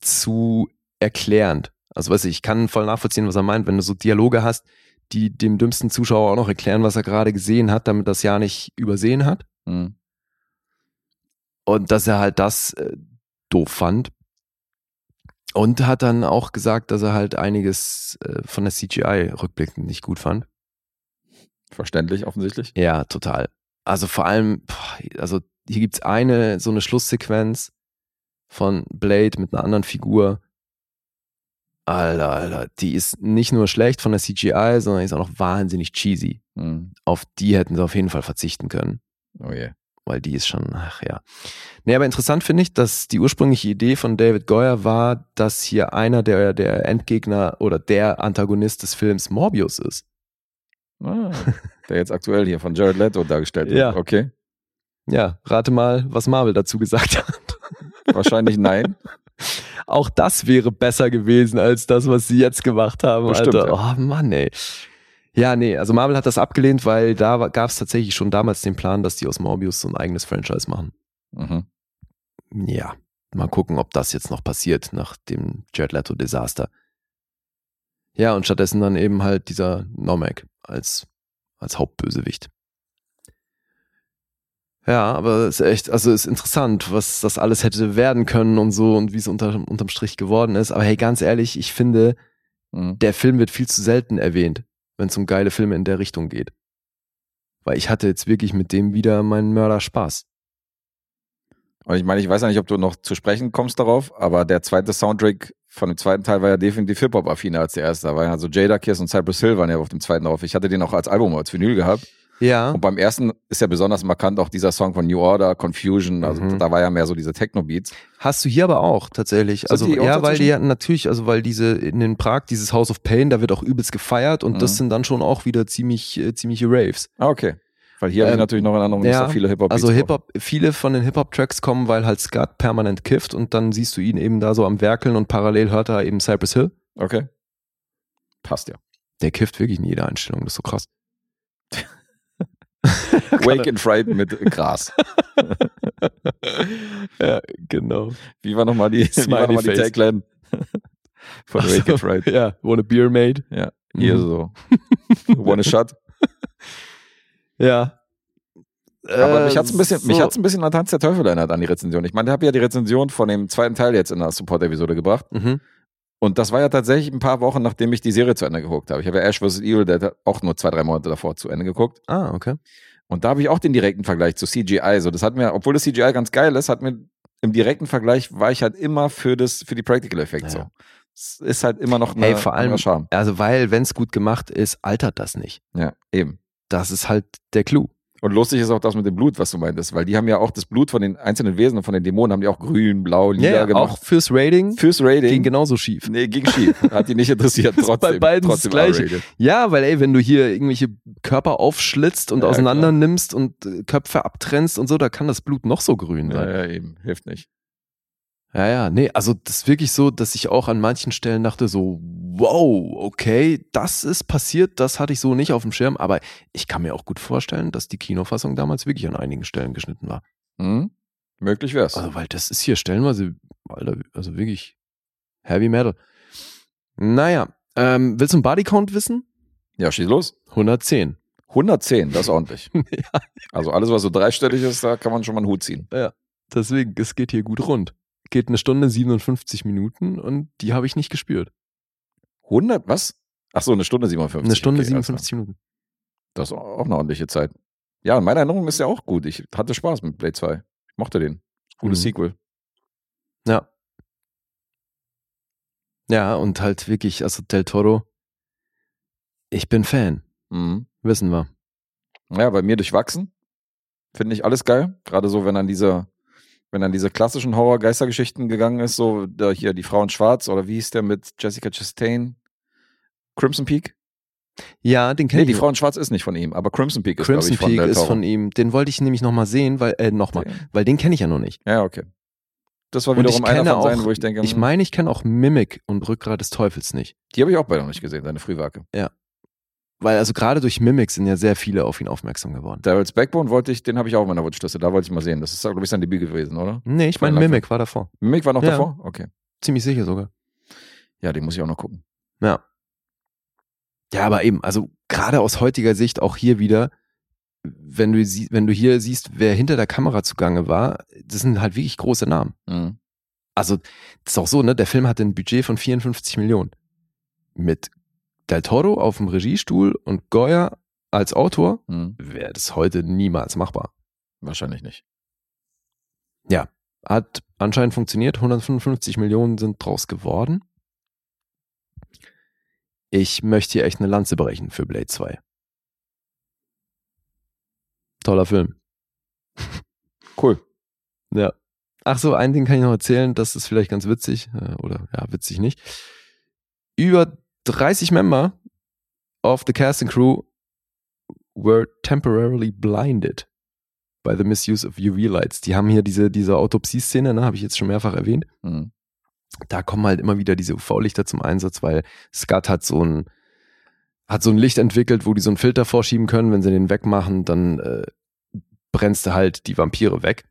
zu erklärend. Also weißt du, ich kann voll nachvollziehen, was er meint, wenn du so Dialoge hast, die dem dümmsten Zuschauer auch noch erklären, was er gerade gesehen hat, damit das ja nicht übersehen hat. Mhm. Und dass er halt das äh, doof fand. Und hat dann auch gesagt, dass er halt einiges äh, von der CGI rückblickend nicht gut fand. Verständlich, offensichtlich. Ja, total. Also vor allem, also hier gibt's eine, so eine Schlusssequenz von Blade mit einer anderen Figur. Alter, Alter, die ist nicht nur schlecht von der CGI, sondern ist auch noch wahnsinnig cheesy. Mhm. Auf die hätten sie auf jeden Fall verzichten können. Oh je. weil die ist schon, ach ja. Nee, aber interessant finde ich, dass die ursprüngliche Idee von David Goyer war, dass hier einer der, der Endgegner oder der Antagonist des Films Morbius ist. Ah, der jetzt aktuell hier von Jared Leto dargestellt wird. Ja. Okay. Ja, rate mal, was Marvel dazu gesagt hat. Wahrscheinlich nein. Auch das wäre besser gewesen als das, was sie jetzt gemacht haben, Bestimmt, Alter. ja. Oh Mann, ey. Ja, nee, also Marvel hat das abgelehnt, weil da gab es tatsächlich schon damals den Plan, dass die aus Morbius so ein eigenes Franchise machen. Mhm. Ja, mal gucken, ob das jetzt noch passiert nach dem Jared Leto Desaster. Ja, und stattdessen dann eben halt dieser Nomek als, als Hauptbösewicht. Ja, aber es ist echt, also ist interessant, was das alles hätte werden können und so und wie es unter, unterm Strich geworden ist. Aber hey, ganz ehrlich, ich finde, Mhm. der Film wird viel zu selten erwähnt, wenn es um geile Filme in der Richtung geht. Weil ich hatte jetzt wirklich mit dem wieder meinen Mörder Spaß. Und ich meine, ich weiß ja nicht, ob du noch zu sprechen kommst darauf, aber der zweite Soundtrack von dem zweiten Teil war ja definitiv Hip-Hop-affiner als der erste. Da waren ja so Jada Kiss und Cypress Hill waren ja auf dem zweiten drauf. Ich hatte den auch als Album, als Vinyl gehabt. Ja. Und beim ersten ist ja besonders markant auch dieser Song von New Order, Confusion. Also Mhm. da war ja mehr so diese Techno-Beats. Hast du hier aber auch tatsächlich. Sind Also ja, weil die hatten natürlich, also weil diese in den Prag, dieses House of Pain, da wird auch übelst gefeiert und das Mhm. sind dann schon auch wieder ziemlich, äh, ziemliche Raves. Ah, okay. Weil hier habe ich Ähm, natürlich noch in Erinnerung, dass ja, da viele Hip-Hop-Beats Also Hip-Hop, viele von den Hip-Hop-Tracks kommen, weil halt Skat permanent kifft und dann siehst du ihn eben da so am Werkeln und parallel hört er eben Cypress Hill. Okay. Passt ja. Der kifft wirklich in jeder Einstellung, das ist so krass. Wake and Fried mit Gras. ja, genau. Wie war nochmal die, wie war noch die. Tagline von Wake and Fried? Ja, want a beer made? Ja, hier Mhm. so. One a shot. Ja. Aber mich hat's ein bisschen, mich so- hat's ein bisschen an Tanz der Teufel erinnert an die Rezension. Ich meine, ich habe ja die Rezension von dem zweiten Teil jetzt in der Support-Episode gebracht. Mhm. Und das war ja tatsächlich ein paar Wochen, nachdem ich die Serie zu Ende geguckt habe. Ich habe ja Ash vs. Evil Dead auch nur zwei, drei Monate davor zu Ende geguckt. Ah, okay. Und da habe ich auch den direkten Vergleich zu CGI. So, das hat mir, obwohl das CGI ganz geil ist, hat mir im direkten Vergleich war ich halt immer für das, für die Practical Effects Ja. so. Es ist halt immer noch eine, Hey, vor allem- Charme. Also, weil, wenn es gut gemacht ist, altert das nicht. Ja, eben. Das ist halt der Clou. Und lustig ist auch das mit dem Blut, was du meintest, weil die haben ja auch das Blut von den einzelnen Wesen und von den Dämonen haben die auch grün, blau, lila Ja, ja, gemacht. auch fürs Rating Fürs Rating. ging genauso schief. Nee, ging schief. Hat die nicht interessiert. Ist bei Trotzdem, beiden das trotzdem Gleiche. R-rated. Ja, weil ey, wenn du hier irgendwelche Körper aufschlitzt und Ja, auseinander nimmst und äh, Köpfe abtrennst und so, da kann das Blut noch so grün Ja, sein. ja, eben. Hilft nicht. Ja, ja, nee, also das ist wirklich so, dass ich auch an manchen Stellen dachte so, wow, okay, das ist passiert, das hatte ich so nicht auf dem Schirm, aber ich kann mir auch gut vorstellen, dass die Kinofassung damals wirklich an einigen Stellen geschnitten war. Hm? Möglich wär's. Also, weil das ist hier stellenweise, Alter, also wirklich Heavy Metal. Naja, ähm, willst du einen Bodycount wissen? Ja, schieß los. 110. 110, das ist ordentlich. ja, Also alles, was so dreistellig ist, da kann man schon mal einen Hut ziehen. deswegen, es geht hier gut rund. Geht eine Stunde 57 Minuten und die habe ich nicht gespürt. 100, was? Ach so, eine Stunde 57. Eine Stunde okay, alles 57 Minuten. klar. Das ist auch eine ordentliche Zeit. Ja, in meiner Erinnerung ist ja auch gut. Ich hatte Spaß mit Blade 2. Ich mochte den. Gutes Mhm. Sequel. Ja. Ja, und halt wirklich, also Del Toro, ich bin Fan, Mhm. wissen wir. Ja, bei mir durchwachsen. Finde ich alles geil. Gerade so, wenn dann diese, wenn dann diese klassischen Horror-Geistergeschichten gegangen ist, so da hier die Frau in Schwarz oder wie hieß der mit Jessica Chastain? Crimson Peak? Ja, den Nee, kenne die ich. Frau in Schwarz ist nicht von ihm, aber Crimson Peak ist, Crimson ich, von Peak ist von ihm. Den wollte ich nämlich nochmal sehen, weil, äh, nochmal, weil den kenne ich ja noch nicht. Ja, okay. Das war wiederum einer von seinen, auch, wo ich denke, ich hm, meine, ich kenne auch Mimic und Rückgrat des Teufels nicht. die habe ich auch beide noch nicht gesehen, seine Frühwerke. Weil also gerade durch Mimic sind ja sehr viele auf ihn aufmerksam geworden. Devil's Backbone wollte ich, den habe ich auch in meiner Wunschliste, da wollte ich mal sehen. Das ist, glaube ich, sein Debüt gewesen, oder? Nee, ich meine. Mimic war davor. Mimic war noch Ja. davor? Okay. Ziemlich sicher sogar. Ja, den muss ich auch noch gucken. Ja. Ja, aber eben, also gerade aus heutiger Sicht auch hier wieder, wenn du, sie- wenn du hier siehst, wer hinter der Kamera zugange war, das sind halt wirklich große Namen. Mhm. Also, das ist auch so, ne? Der Film hatte ein Budget von 54 Millionen. Mit Del Toro auf dem Regiestuhl und Goya als Autor Mhm. wäre das heute niemals machbar. Wahrscheinlich nicht. Hat anscheinend funktioniert. 155 Millionen sind draus geworden. Ich möchte hier echt eine Lanze brechen für Blade 2. Toller Film. Cool. Ja. Ach so, ein Ding kann ich noch erzählen, das ist vielleicht ganz witzig, äh, oder ja, witzig nicht. Über 30 Member of the cast and crew were temporarily blinded by the misuse of UV lights. Die haben hier diese, diese Autopsie-Szene, ne, habe ich jetzt schon mehrfach erwähnt. Mhm. Da kommen halt immer wieder diese UV-Lichter zum Einsatz, weil Scott hat so ein, hat so ein Licht entwickelt, wo die so einen Filter vorschieben können. Wenn sie den wegmachen, dann äh, brennst du halt die Vampire weg.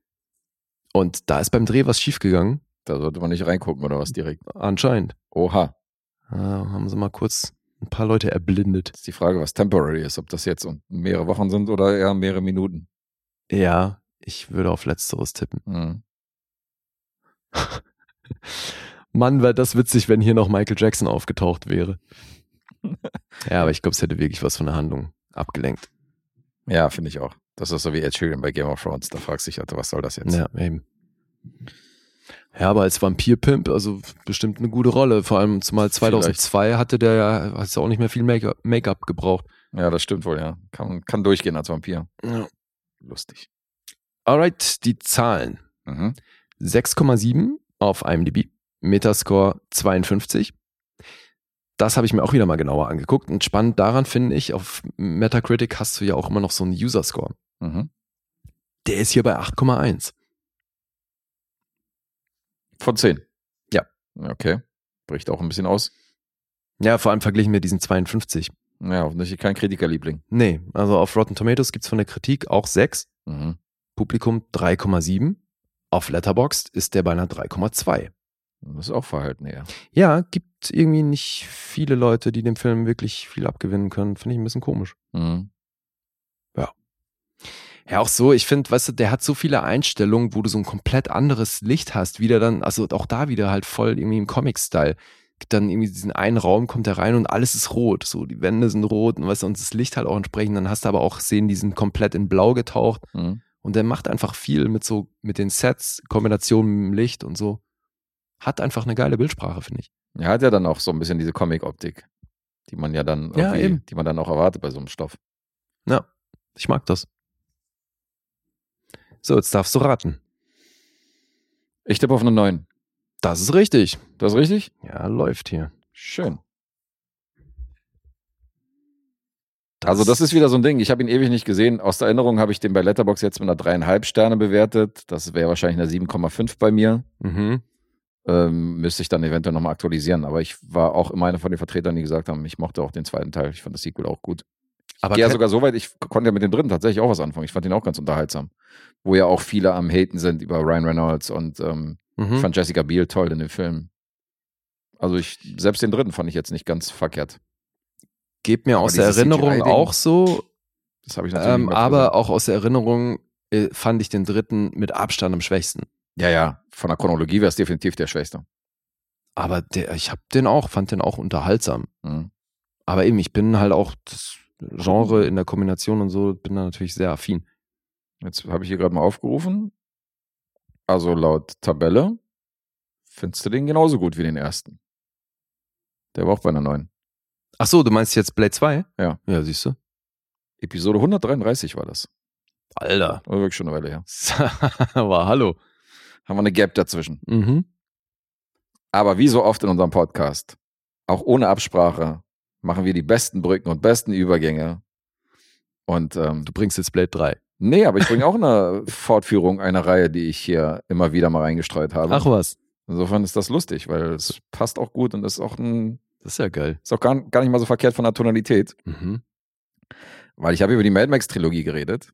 Und da ist beim Dreh was schiefgegangen, Da sollte man nicht reingucken oder was direkt. anscheinend. Oha. Äh, haben sie mal kurz ein paar Leute erblindet. ist die Frage, was temporary ist. Ob das jetzt mehrere Wochen sind oder eher mehrere Minuten. Ja, Ich würde auf Letzteres tippen. Hm. Mann, wäre das witzig, wenn hier noch Michael Jackson aufgetaucht wäre. ja, aber ich glaube, es hätte wirklich was von der Handlung abgelenkt. Ja, finde ich auch. Das ist so wie Ed Sheeran bei Game of Thrones. Da fragst du dich, was soll das jetzt? Ja, eben. Ja, aber als Vampir-Pimp, also bestimmt eine gute Rolle. Vor allem zumal 2002 hatte der ja, hat ja auch nicht mehr viel Make-up Make gebraucht. Ja, das stimmt wohl, ja. Kann, kann durchgehen als Vampir. Ja. Lustig. Alright, die Zahlen. Mhm. 6,7 auf IMDb, Metascore 52. Das habe ich mir auch wieder mal genauer angeguckt. Und spannend daran finde ich, auf Metacritic hast du ja auch immer noch so einen User-Score. Mhm. Der ist hier bei 8,1. Von 10. Ja. Okay. Bricht auch ein bisschen aus. Ja, vor allem verglichen mit diesen 52. Ja, offensichtlich kein Kritikerliebling. Nee, also auf Rotten Tomatoes gibt's von der Kritik auch 6, Mhm. Publikum 3,7. Auf Letterboxd ist der bei einer 3,2. Das ist auch Verhalten eher. Ja, gibt irgendwie nicht viele Leute, die dem Film wirklich viel abgewinnen können. Finde ich ein bisschen komisch. Mhm. Ja, auch so, ich finde, weißt du, der hat so viele Einstellungen, wo du so ein komplett anderes Licht hast, wieder dann, also auch da wieder halt voll irgendwie im Comic-Style. Dann irgendwie diesen einen Raum, kommt er rein und alles ist rot. So, die Wände sind rot und weißt du, und das Licht halt auch entsprechend. Dann hast du aber auch Szenen, die sind komplett in Blau getaucht. Mhm. Und der macht einfach viel mit so, mit den Sets, Kombination mit dem Licht und so. Hat einfach eine geile Bildsprache, finde ich. Er hat ja dann auch so ein bisschen diese Comic-Optik, die man ja dann Ja, die man dann auch erwartet bei so einem Stoff. Ja, ich mag das. So, jetzt darfst du raten. Ich tippe auf eine 9. Das ist richtig. Das ist richtig? Ja, läuft hier. Schön. Also das ist wieder so ein Ding. Ich habe ihn ewig nicht gesehen. Aus der Erinnerung habe ich den bei Letterbox jetzt mit einer dreieinhalb Sterne bewertet. Das wäre wahrscheinlich eine 7,5 bei mir. Mhm. Ähm, müsste ich dann eventuell nochmal aktualisieren. Aber ich war auch immer einer von den Vertretern, die gesagt haben, ich mochte auch den zweiten Teil. Ich fand das Sequel auch gut. Aber Ich gehe ja sogar so weit, ich konnte ja mit dem dritten tatsächlich auch was anfangen. Ich fand den auch ganz unterhaltsam. Wo ja auch viele am Haten sind über Ryan Reynolds und ähm, Mhm. ich fand Jessica Biel toll in dem Film. Also ich, selbst den dritten fand ich jetzt nicht ganz verkehrt. Geht mir Aber aus der Erinnerung auch so, Das habe ich natürlich ähm, aber auch aus der Erinnerung äh, fand ich den dritten mit Abstand am schwächsten. Ja, ja, von der Chronologie wäre es definitiv der Schwächste. Aber der, ich habe den auch, fand den auch unterhaltsam. Mhm. Aber eben, ich bin halt auch das Genre in der Kombination und so, bin da natürlich sehr affin. Jetzt habe ich hier gerade mal aufgerufen. Also laut Tabelle findest du den genauso gut wie den ersten. Der war auch bei einer neuen. Ach so, du meinst jetzt Blade 2? Ja. Ja, siehst du. Episode 133 war das. Alter. War wirklich schon eine Weile her. Aber hallo. Haben wir eine Gap dazwischen. Mhm. Aber wie so oft in unserem Podcast, auch ohne Absprache, machen wir die besten Brücken und besten Übergänge. Und ähm, Du bringst jetzt Blade 3. nee, aber ich bringe auch eine Fortführung einer Reihe, die ich hier immer wieder mal reingestreut habe. Ach was. Insofern ist das lustig, weil es passt auch gut und ist auch ein, Das ist ja geil. ist auch gar, gar nicht mal so verkehrt von der Tonalität. Mhm. Weil ich habe über die Mad Max Trilogie geredet.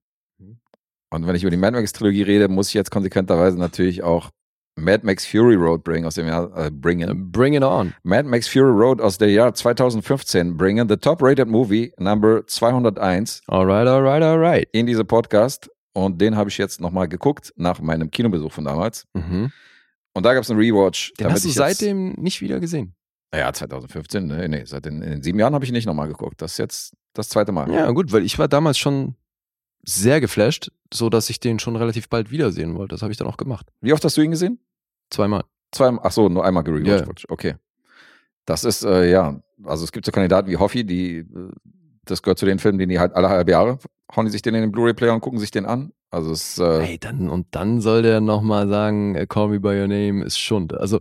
Und wenn ich über die Mad Max Trilogie rede, muss ich jetzt konsequenterweise natürlich auch Mad Max Fury Road bringen aus dem Jahr äh, bringen. Bring it on. Mad Max Fury Road aus dem Jahr 2015 bringen. The top rated movie number 201 Alright, alright, alright. in diese Podcast. Und den habe ich jetzt nochmal geguckt nach meinem Kinobesuch von damals. Mhm. Und da gab es einen Rewatch. Den hast du seitdem nicht wieder gesehen. Ja, 2015. Nee, nee, seit den, in den sieben Jahren habe ich nicht nochmal geguckt. Das ist jetzt das zweite Mal. Ja, gut, weil ich war damals schon sehr geflasht, so dass ich den schon relativ bald wiedersehen wollte. Das habe ich dann auch gemacht. Wie oft hast du ihn gesehen? Zweimal. Zweimal, ach so, nur einmal gerewatcht. Ja. Okay. Das ist, äh, ja, also es gibt so Kandidaten wie Hoffi, die, äh, das gehört zu den Filmen, die die halt alle halbe Jahre hauen die sich den in den Blu-ray-Player und gucken sich den an. Also es, äh, Hey, dann, und dann soll der nochmal sagen, äh, Call Me By Your Name ist Schund. Also,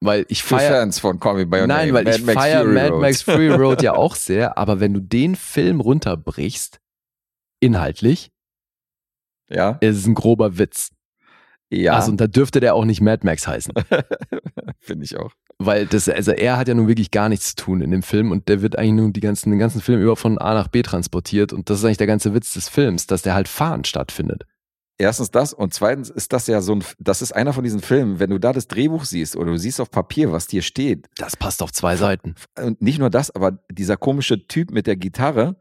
weil ich für feier, Fans von Call Me By Your nein, Name, weil Mad ich Max feier Fury Mad. Max Fury Road ja auch sehr, aber wenn du den Film runterbrichst, inhaltlich, Ja, ist es ein grober Witz. ja, Also, und da dürfte der auch nicht Mad Max heißen. finde ich auch. Weil das, also er hat ja nun wirklich gar nichts zu tun in dem Film und der wird eigentlich nur die ganzen, den ganzen Film über von A nach B transportiert und das ist eigentlich der ganze Witz des Films, dass der halt fahren stattfindet. Erstens das und zweitens ist das ja so ein, das ist einer von diesen Filmen, wenn du da das Drehbuch siehst oder du siehst auf Papier, was dir steht, Das passt auf zwei Seiten. und nicht nur das, aber dieser komische Typ mit der Gitarre,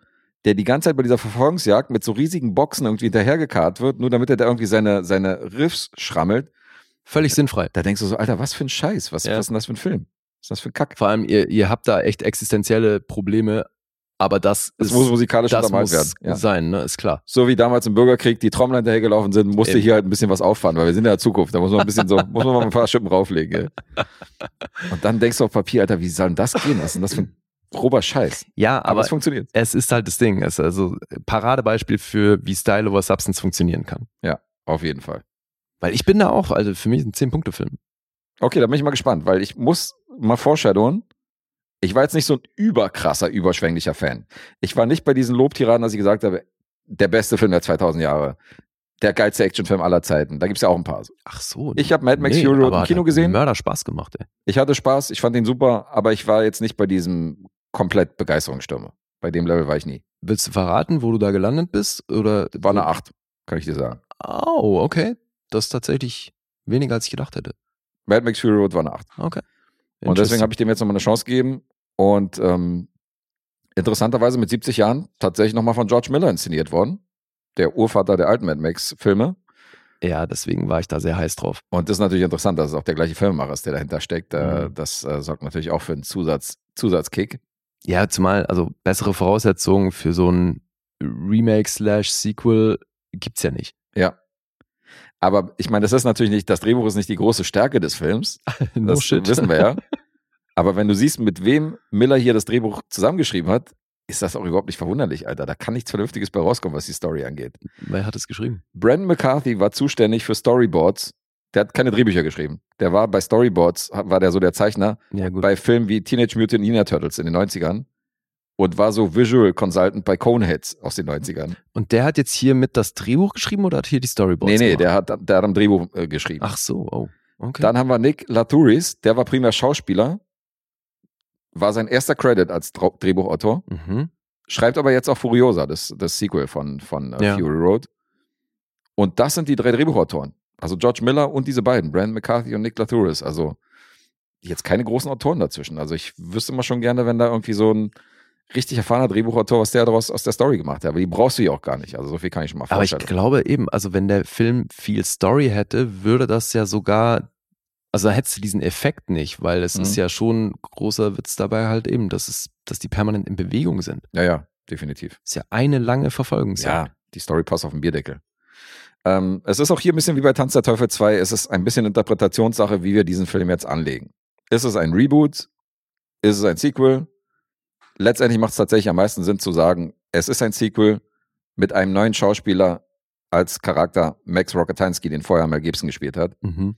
der die ganze Zeit bei dieser Verfolgungsjagd mit so riesigen Boxen irgendwie hinterhergekarrt wird, nur damit er da irgendwie seine, seine Riffs schrammelt. Völlig sinnfrei. Da denkst du so, Alter, was für ein Scheiß, was, Ja. was ist denn das für ein Film? Was ist das für ein Kack? Vor allem, ihr, ihr habt da echt existenzielle Probleme, aber das, Das ist, muss musikalisch das untermalt muss werden. Ja. sein, ne? Ist klar. So wie damals im Bürgerkrieg die Trommler hinterhergelaufen sind, musste Eben. hier halt ein bisschen was auffahren, weil wir sind in der Zukunft. Da muss man ein bisschen so, muss man mal ein paar Schippen rauflegen. Gell? Und dann denkst du auf Papier, Alter, wie soll denn das gehen? Was ist denn das für ein grober Scheiß? Ja, Aber, aber es funktioniert. es ist halt das Ding. Es ist also Paradebeispiel für, wie Style over Substance funktionieren kann. Auf jeden Fall. Weil ich bin da auch, also für mich ist ein 10-Punkte-Film. Okay, da bin ich mal gespannt, weil ich muss mal foreshadowen. Ich war jetzt nicht so ein überkrasser, überschwänglicher Fan. Ich war nicht bei diesen Lobtiraden, dass ich gesagt habe, der beste Film der 2000 Jahre. Der geilste Actionfilm aller Zeiten. Da gibt's ja auch ein paar. Ach so. Ich habe Mad Max Fury Road im Kino gesehen. Mörder Spaß gemacht, ey. Ich hatte Spaß, ich fand ihn super, aber ich war jetzt nicht bei diesem komplett Begeisterungsstürme. Bei dem Level war ich nie. Willst du verraten, wo du da gelandet bist? Oder War eine 8, kann ich dir sagen. Oh, okay. Das ist tatsächlich weniger, als ich gedacht hätte. Mad Max Fury Road war eine 8. Okay. Und deswegen habe ich dem jetzt nochmal eine Chance gegeben. Und ähm, interessanterweise mit 70 Jahren tatsächlich nochmal von George Miller inszeniert worden. Der Urvater der alten Mad Max-Filme. Ja, deswegen war ich da sehr heiß drauf. Und das ist natürlich interessant, dass es auch der gleiche Filmemacher ist, der dahinter steckt. Äh, Mhm. Das äh, sorgt natürlich auch für einen Zusatz, Zusatzkick. Ja, zumal, also bessere Voraussetzungen für so ein Remake slash Sequel gibt's ja nicht. Ja. Aber ich meine, das ist natürlich nicht, das Drehbuch ist nicht die große Stärke des Films. No Das shit. wissen wir ja. Aber wenn du siehst, mit wem Miller hier das Drehbuch zusammengeschrieben hat, ist das auch überhaupt nicht verwunderlich, Alter. Da kann nichts Vernünftiges bei rauskommen, was die Story angeht. Wer hat es geschrieben? Brandon McCarthy war zuständig für Storyboards. Der hat keine Drehbücher geschrieben. Der war bei Storyboards, war der so der Zeichner Ja, gut. bei Filmen wie Teenage Mutant Ninja Turtles in den 90ern und war so Visual Consultant bei Coneheads aus den 90ern. Und der hat jetzt hier mit das Drehbuch geschrieben oder hat hier die Storyboards nee, nee, gemacht? der hat, der hat am Drehbuch äh, geschrieben. Ach so, oh. Okay. Dann haben wir Nick Latouris, der war primär Schauspieler, war sein erster Credit als Drehbuchautor, mhm. schreibt aber jetzt auch Furiosa, das, das Sequel von, von äh, Ja. Fury Road. Und das sind die drei Drehbuchautoren. Also George Miller und diese beiden, Brandon McCarthy und Nick Latouris. Also jetzt keine großen Autoren dazwischen. Also ich wüsste mal schon gerne, wenn da irgendwie so ein richtig erfahrener Drehbuchautor, was der daraus aus der Story gemacht hat. Aber die brauchst du ja auch gar nicht. Also so viel kann ich schon mal Aber ich vorstellen. glaube eben, also wenn der Film viel Story hätte, würde das ja sogar, also da hättest du diesen Effekt nicht, weil es Mhm. ist ja schon großer Witz dabei halt eben, dass es, dass die permanent in Bewegung sind. Ja, ja, definitiv. Ist ja eine lange Verfolgungsjagd. Ja, die Story passt auf den Bierdeckel. Ähm, es ist auch hier ein bisschen wie bei Tanz der Teufel 2. Es ist ein bisschen Interpretationssache, wie wir diesen Film jetzt anlegen. Ist es ein Reboot? Ist es ein Sequel? Letztendlich macht es tatsächlich am meisten Sinn zu sagen, es ist ein Sequel mit einem neuen Schauspieler als Charakter Max Rockatansky, den vorher Mel Gibson gespielt hat. Mhm.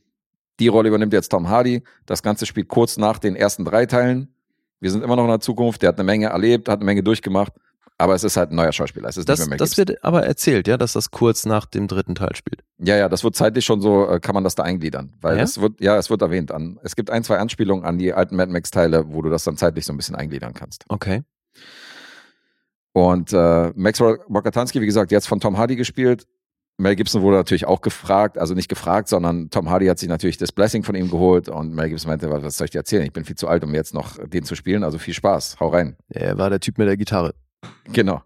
Die Rolle übernimmt jetzt Tom Hardy. Das Ganze spielt kurz nach den ersten drei Teilen. Wir sind immer noch in der Zukunft. Der hat eine Menge erlebt, hat eine Menge durchgemacht. Aber es ist halt ein neuer Schauspieler. Es ist Das, nicht mehr Mel das Gibson. wird aber erzählt, ja, dass das kurz nach dem dritten Teil spielt. Ja, ja, das wird zeitlich schon so, äh, kann man das da eingliedern. Weil Ja? es wird, ja, es wird erwähnt. An, es gibt ein, zwei Anspielungen an die alten Mad Max-Teile, wo du das dann zeitlich so ein bisschen eingliedern kannst. Okay. Und äh, Max Rokatansky, wie gesagt, jetzt von Tom Hardy gespielt. Mel Gibson wurde natürlich auch gefragt, also nicht gefragt, sondern Tom Hardy hat sich natürlich das Blessing von ihm geholt und Mel Gibson meinte, was soll ich dir erzählen? Ich bin viel zu alt, um jetzt noch den zu spielen, also viel Spaß, hau rein. Er war der Typ mit der Gitarre. Genau.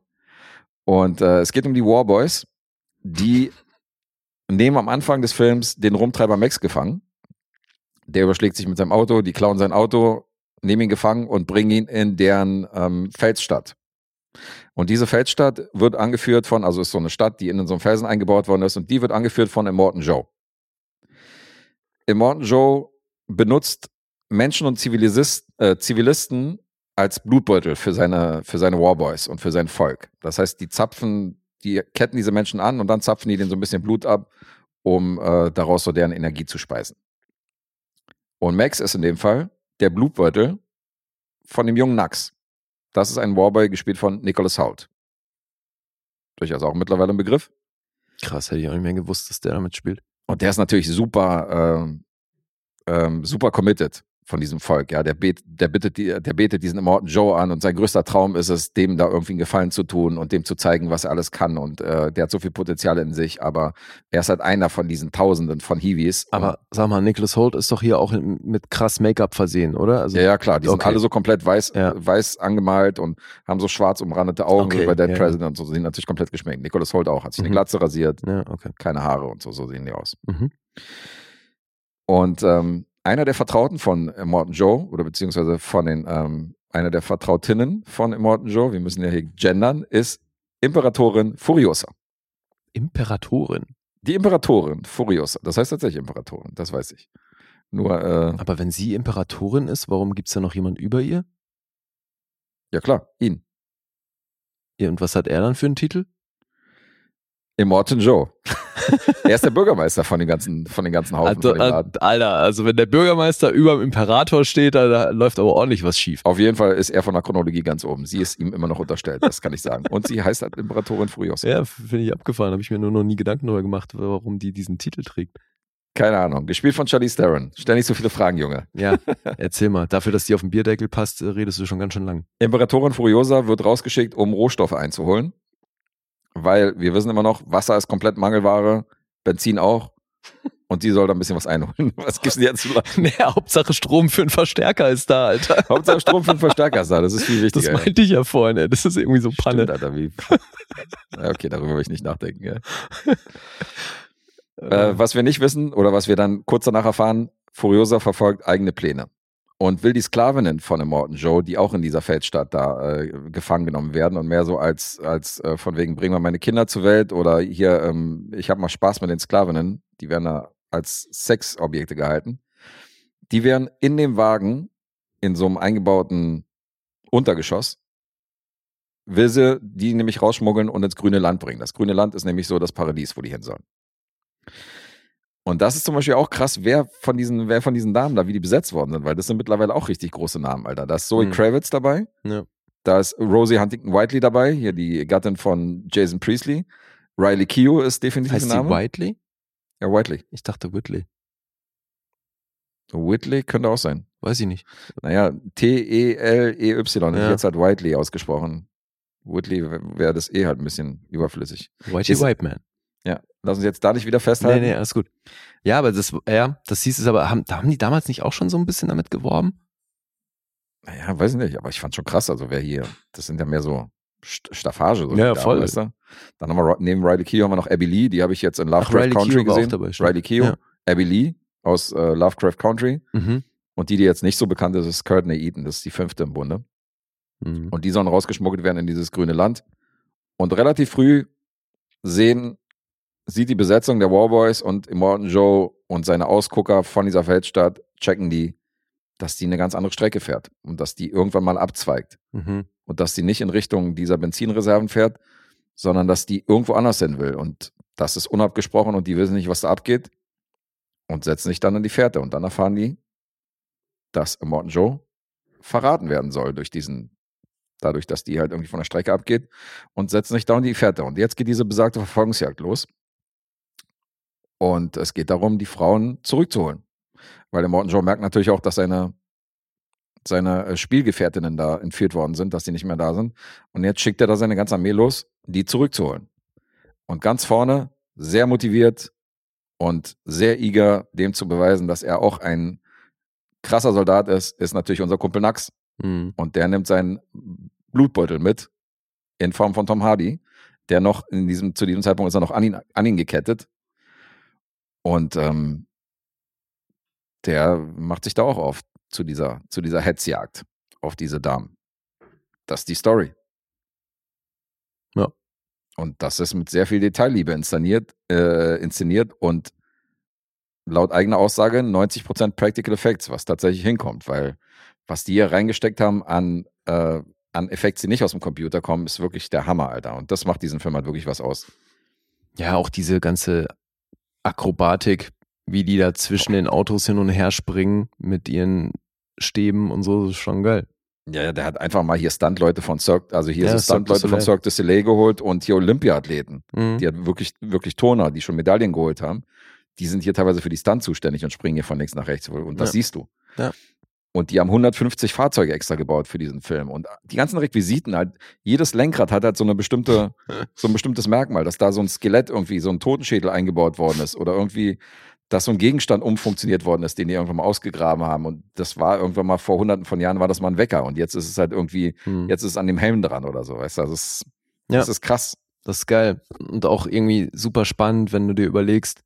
Und äh, es geht um die Warboys, die nehmen am Anfang des Films den Rumtreiber Max gefangen. Der überschlägt sich mit seinem Auto, die klauen sein Auto, nehmen ihn gefangen und bringen ihn in deren ähm, Felsstadt. Und diese Felsstadt wird angeführt von, also ist so eine Stadt, die in so einem Felsen eingebaut worden ist, und die wird angeführt von Immortan Joe. Immortan Joe benutzt Menschen und Zivilisist, äh, Zivilisten als Blutbeutel für seine, für seine Warboys und für sein Volk. Das heißt, die zapfen, die ketten diese Menschen an und dann zapfen die denen so ein bisschen Blut ab, um äh, daraus so deren Energie zu speisen. Und Max ist in dem Fall der Blutbeutel von dem jungen Nax. Das ist ein Warboy gespielt von Nicholas Hoult. Durchaus auch mittlerweile ein Begriff. Krass, hätte ich auch nicht mehr gewusst, dass der damit spielt. Und der ist natürlich super, ähm, ähm, super committed. Von diesem Volk. Ja, der, bet, der, bittet die, der betet diesen Immortan Joe an und sein größter Traum ist es, dem da irgendwie einen Gefallen zu tun und dem zu zeigen, was er alles kann. Und äh, der hat so viel Potenzial in sich, aber er ist halt einer von diesen Tausenden von Hiwis. Aber sag mal, Nicholas Holt ist doch hier auch mit krass Make-up versehen, oder? Also, ja, ja, klar. Die sind Okay. alle so komplett weiß, Ja. weiß angemalt und haben so schwarz umrandete Augen Okay, wie bei Dead ja. President und so. Sind natürlich komplett geschminkt. Nicholas Holt auch. Hat sich eine Mhm. Glatze rasiert, ja, okay. keine Haare und so. So sehen die aus. Mhm. Und ähm, einer der Vertrauten von Immortan Joe oder beziehungsweise von den, ähm, einer der Vertrautinnen von Immortan Joe, wir müssen ja hier gendern, ist Imperatorin Furiosa. Imperatorin. Die Imperatorin Furiosa. Das heißt tatsächlich Imperatorin, das weiß ich. Nur, äh, Aber wenn sie Imperatorin ist, warum gibt es da noch jemand über ihr? ja klar, ihn. Ja, Und was hat er dann für einen Titel? Immortan Joe. er ist der Bürgermeister von den ganzen, von den ganzen Haufen Also, von dem Laden. Alter, also wenn der Bürgermeister über dem Imperator steht, da, da läuft aber ordentlich was schief. Auf jeden Fall ist er von der Chronologie ganz oben. Sie ist ihm immer noch unterstellt, das kann ich sagen. Und sie heißt halt Imperatorin Furiosa. Ja, finde ich abgefahren. Habe ich mir nur noch nie Gedanken darüber gemacht, warum die diesen Titel trägt. Keine Ahnung. Gespielt von Charlize Theron. Stell nicht so viele Fragen, Junge. Ja, erzähl mal. Dafür, dass die auf den Bierdeckel passt, äh, redest du schon ganz schön lang. Imperatorin Furiosa wird rausgeschickt, um Rohstoffe einzuholen. Weil wir wissen immer noch, Wasser ist komplett Mangelware, Benzin auch. Und die soll da ein bisschen was einholen. Was gibt's denn jetzt? Nee, Hauptsache Strom für einen Verstärker ist da, Alter. Hauptsache Strom für den Verstärker ist da. Das ist viel Das wichtiger. meinte ich ja vorhin, ey. Das ist irgendwie so Panne. Stimmt, Alter, wie. Okay, darüber will ich nicht nachdenken. Ja. Äh, was wir nicht wissen oder was wir dann kurz danach erfahren, Furiosa verfolgt eigene Pläne und will die Sklavinnen von Immortan Joe, die auch in dieser Feldstadt da äh, gefangen genommen werden und mehr so als, als äh, von wegen, bringen wir meine Kinder zur Welt oder hier, ähm, ich habe mal Spaß mit den Sklavinnen, die werden da als Sexobjekte gehalten. Die werden in dem Wagen, in so einem eingebauten Untergeschoss, will sie die nämlich rausschmuggeln und ins grüne Land bringen. Das grüne Land ist nämlich so das Paradies, wo die hin sollen. Und das ist zum Beispiel auch krass, wer von diesen, wer von diesen Damen da, wie die besetzt worden sind, weil das sind mittlerweile auch richtig große Namen, Alter. Da ist Zoe Mhm. Kravitz dabei. Ja. Da ist Rosie Huntington Whiteley dabei, hier die Gattin von Jason Priestley. Riley Keough ist definitiv Heißt ein sie Name. Whiteley? Ja, Whiteley. Ich dachte Whitley. Whitley könnte auch sein. Weiß ich nicht. Naja, T-E-L-E-Y. Ja. Jetzt hat Whiteley ausgesprochen. Whitley wäre das eh halt ein bisschen überflüssig. Whitey Man. Ja, lass uns jetzt da nicht wieder Nee, festhalten. nee, alles gut. Ja, aber das, ja, das hieß es aber, haben, haben die damals nicht auch schon so ein bisschen damit geworben? Naja, weiß ich nicht, aber ich fand schon krass. Also wer hier, das sind ja mehr so St- Staffage. So Ja, voll. Weißt du? Dann haben wir neben Riley Keough haben wir noch Abby Lee, die habe ich jetzt in Lovecraft Riley Country gesehen. dabei. Riley Keough, Ja. Abby Lee aus äh, Lovecraft Country. Mhm. Und die, die jetzt nicht so bekannt ist, ist Courtney Eaton. Das ist die fünfte im Bunde. Mhm. Und die sollen rausgeschmuggelt werden in dieses grüne Land. Und relativ früh sehen, sieht die Besetzung der Warboys und Immortan Joe und seine Ausgucker von dieser Feldstadt, checken die, dass die eine ganz andere Strecke fährt und dass die irgendwann mal abzweigt. Mhm. Und dass die nicht in Richtung dieser Benzinreserven fährt, sondern dass die irgendwo anders hin will. Und das ist unabgesprochen und die wissen nicht, was da abgeht und setzen sich dann in die Fährte. Und dann erfahren die, dass Immortan Joe verraten werden soll durch diesen, dadurch, dass die halt irgendwie von der Strecke abgeht und setzen sich da in die Fährte. Und jetzt geht diese besagte Verfolgungsjagd los. Und es geht darum, die Frauen zurückzuholen. Weil der Morton Joe merkt natürlich auch, dass seine, seine äh, Spielgefährtinnen da entführt worden sind, dass die nicht mehr da sind. Und jetzt schickt er da seine ganze Armee los, die zurückzuholen. Und ganz vorne, sehr motiviert und sehr eager, dem zu beweisen, dass er auch ein krasser Soldat ist, ist natürlich unser Kumpel Nax. Mhm. Und der nimmt seinen Blutbeutel mit in Form von Tom Hardy. Der noch in diesem, zu diesem Zeitpunkt ist er noch an ihn, an ihn gekettet. Und ähm, der macht sich da auch auf zu dieser, zu dieser Hetzjagd auf diese Damen. Das ist die Story. Ja. Und das ist mit sehr viel Detailliebe inszeniert, äh, inszeniert und laut eigener Aussage 90% Practical Effects, was tatsächlich hinkommt, weil was die hier reingesteckt haben an, äh, an Effekts, die nicht aus dem Computer kommen, ist wirklich der Hammer, Alter. Und das macht diesen Film halt wirklich was aus. Ja, auch diese ganze Akrobatik, wie die da zwischen den Autos hin und her springen mit ihren Stäben und so, das ist schon geil. Ja, ja, der hat einfach mal hier Stuntleute von Cirque, also hier Ja, so Stuntleute von Soleil. Cirque du Soleil geholt und hier Olympia-Athleten. Mhm. Die hat wirklich, wirklich Turner, die schon Medaillen geholt haben. Die sind hier teilweise für die Stunt zuständig und springen hier von links nach rechts. Und das Ja. siehst du. Ja. Und die haben 150 Fahrzeuge extra gebaut für diesen Film. Und die ganzen Requisiten, halt, jedes Lenkrad hat halt so eine bestimmte, so ein bestimmtes Merkmal, dass da so ein Skelett irgendwie, so ein Totenschädel eingebaut worden ist oder irgendwie, dass so ein Gegenstand umfunktioniert worden ist, den die irgendwann mal ausgegraben haben. Und das war irgendwann mal vor hunderten von Jahren war das mal ein Wecker. Und jetzt ist es halt irgendwie, Hm. jetzt ist es an dem Helm dran oder so. Weißt du, das ist, Ja. das ist krass. Das ist geil. Und auch irgendwie super spannend, wenn du dir überlegst,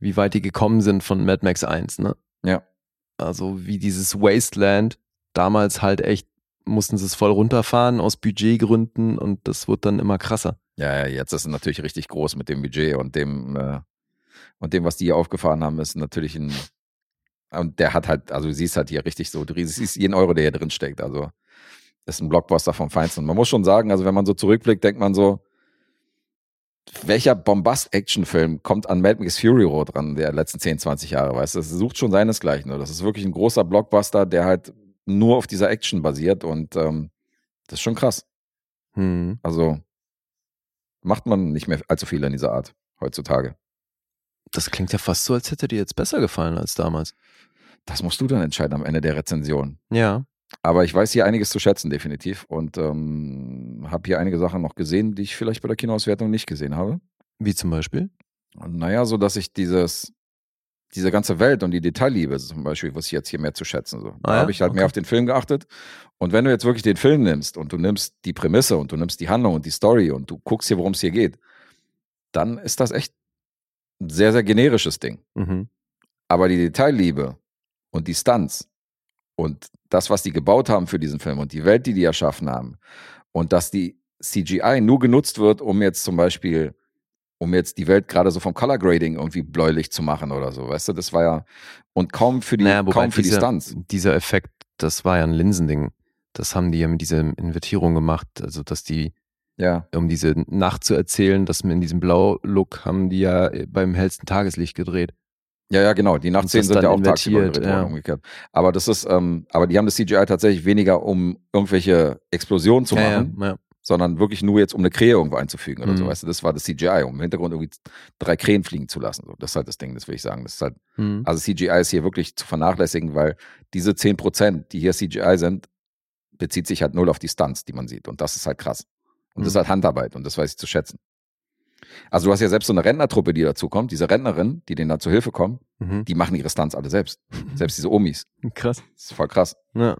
wie weit die gekommen sind von Mad Max 1, ne? Ja. Also wie dieses Wasteland, damals halt echt, mussten sie es voll runterfahren aus Budgetgründen und das wird dann immer krasser. Ja, ja, jetzt ist es natürlich richtig groß mit dem Budget und dem, äh, und dem, was die hier aufgefahren haben, ist natürlich ein, und der hat halt, also du siehst halt hier richtig so, du siehst jeden Euro, der hier drin steckt, also ist ein Blockbuster vom Feinsten. Und man muss schon sagen, also wenn man so zurückblickt, denkt man so, welcher Bombast-Action-Film kommt an Mad Max Fury Road ran, der letzten 10, 20 Jahre, weißt du, das sucht schon seinesgleichen. Das ist wirklich ein großer Blockbuster, der halt nur auf dieser Action basiert und ähm, das ist schon krass. Hm. Also macht man nicht mehr allzu viel in dieser Art heutzutage. Das klingt ja fast so, als hätte dir jetzt besser gefallen als damals. Das musst du dann entscheiden am Ende der Rezension. Ja. Aber ich weiß hier einiges zu schätzen, definitiv. Und ähm, habe hier einige Sachen noch gesehen, die ich vielleicht bei der Kinoauswertung nicht gesehen habe. Wie zum Beispiel? Und naja, so dass ich dieses, diese ganze Welt und die Detailliebe zum Beispiel, was ich jetzt hier mehr zu schätzen. So. Da Ah ja? habe ich halt mehr Okay. auf den Film geachtet. Und wenn du jetzt wirklich den Film nimmst und du nimmst die Prämisse und du nimmst die Handlung und die Story und du guckst hier, worum es hier geht, dann ist das echt ein sehr, sehr generisches Ding. Mhm. Aber die Detailliebe und die Stunts und das, was die gebaut haben für diesen Film und die Welt, die die erschaffen haben und dass die CGI nur genutzt wird, um jetzt zum Beispiel, um jetzt die Welt gerade so vom Color Grading irgendwie bläulich zu machen oder so, weißt du, das war ja und kaum für die, Naja, kaum für dieser, die Stunts. dieser Effekt, das war ja ein Linsending. Das haben die ja mit dieser Invertierung gemacht. Also, dass die, Ja, um diese Nacht zu erzählen, dass in diesem Blau-Look haben die ja beim hellsten Tageslicht gedreht. Ja, ja, genau. Die Nachtszenen sind ja auch tagsüber ja. umgekehrt. Aber das ist, ähm, aber die haben das CGI tatsächlich weniger, um irgendwelche Explosionen zu machen, ja, ja. sondern wirklich nur jetzt, um eine Krähe irgendwo einzufügen oder so, Mhm. weißt du, das war das CGI, um im Hintergrund irgendwie drei Krähen fliegen zu lassen. So. Das ist halt das Ding, das will ich sagen. Das ist halt, Mhm. also CGI ist hier wirklich zu vernachlässigen, weil diese 10%, die hier CGI sind, bezieht sich halt null auf die Stunts, die man sieht. Und das ist halt krass. Und das ist Mhm. halt Handarbeit und das weiß ich zu schätzen. Also du hast ja selbst so eine Rentnertruppe, die dazu kommt, diese Rentnerin, die denen da zu Hilfe kommen, Mhm. die machen ihre Stunts alle selbst. Selbst diese Omis. Krass. Das ist voll krass. Ja.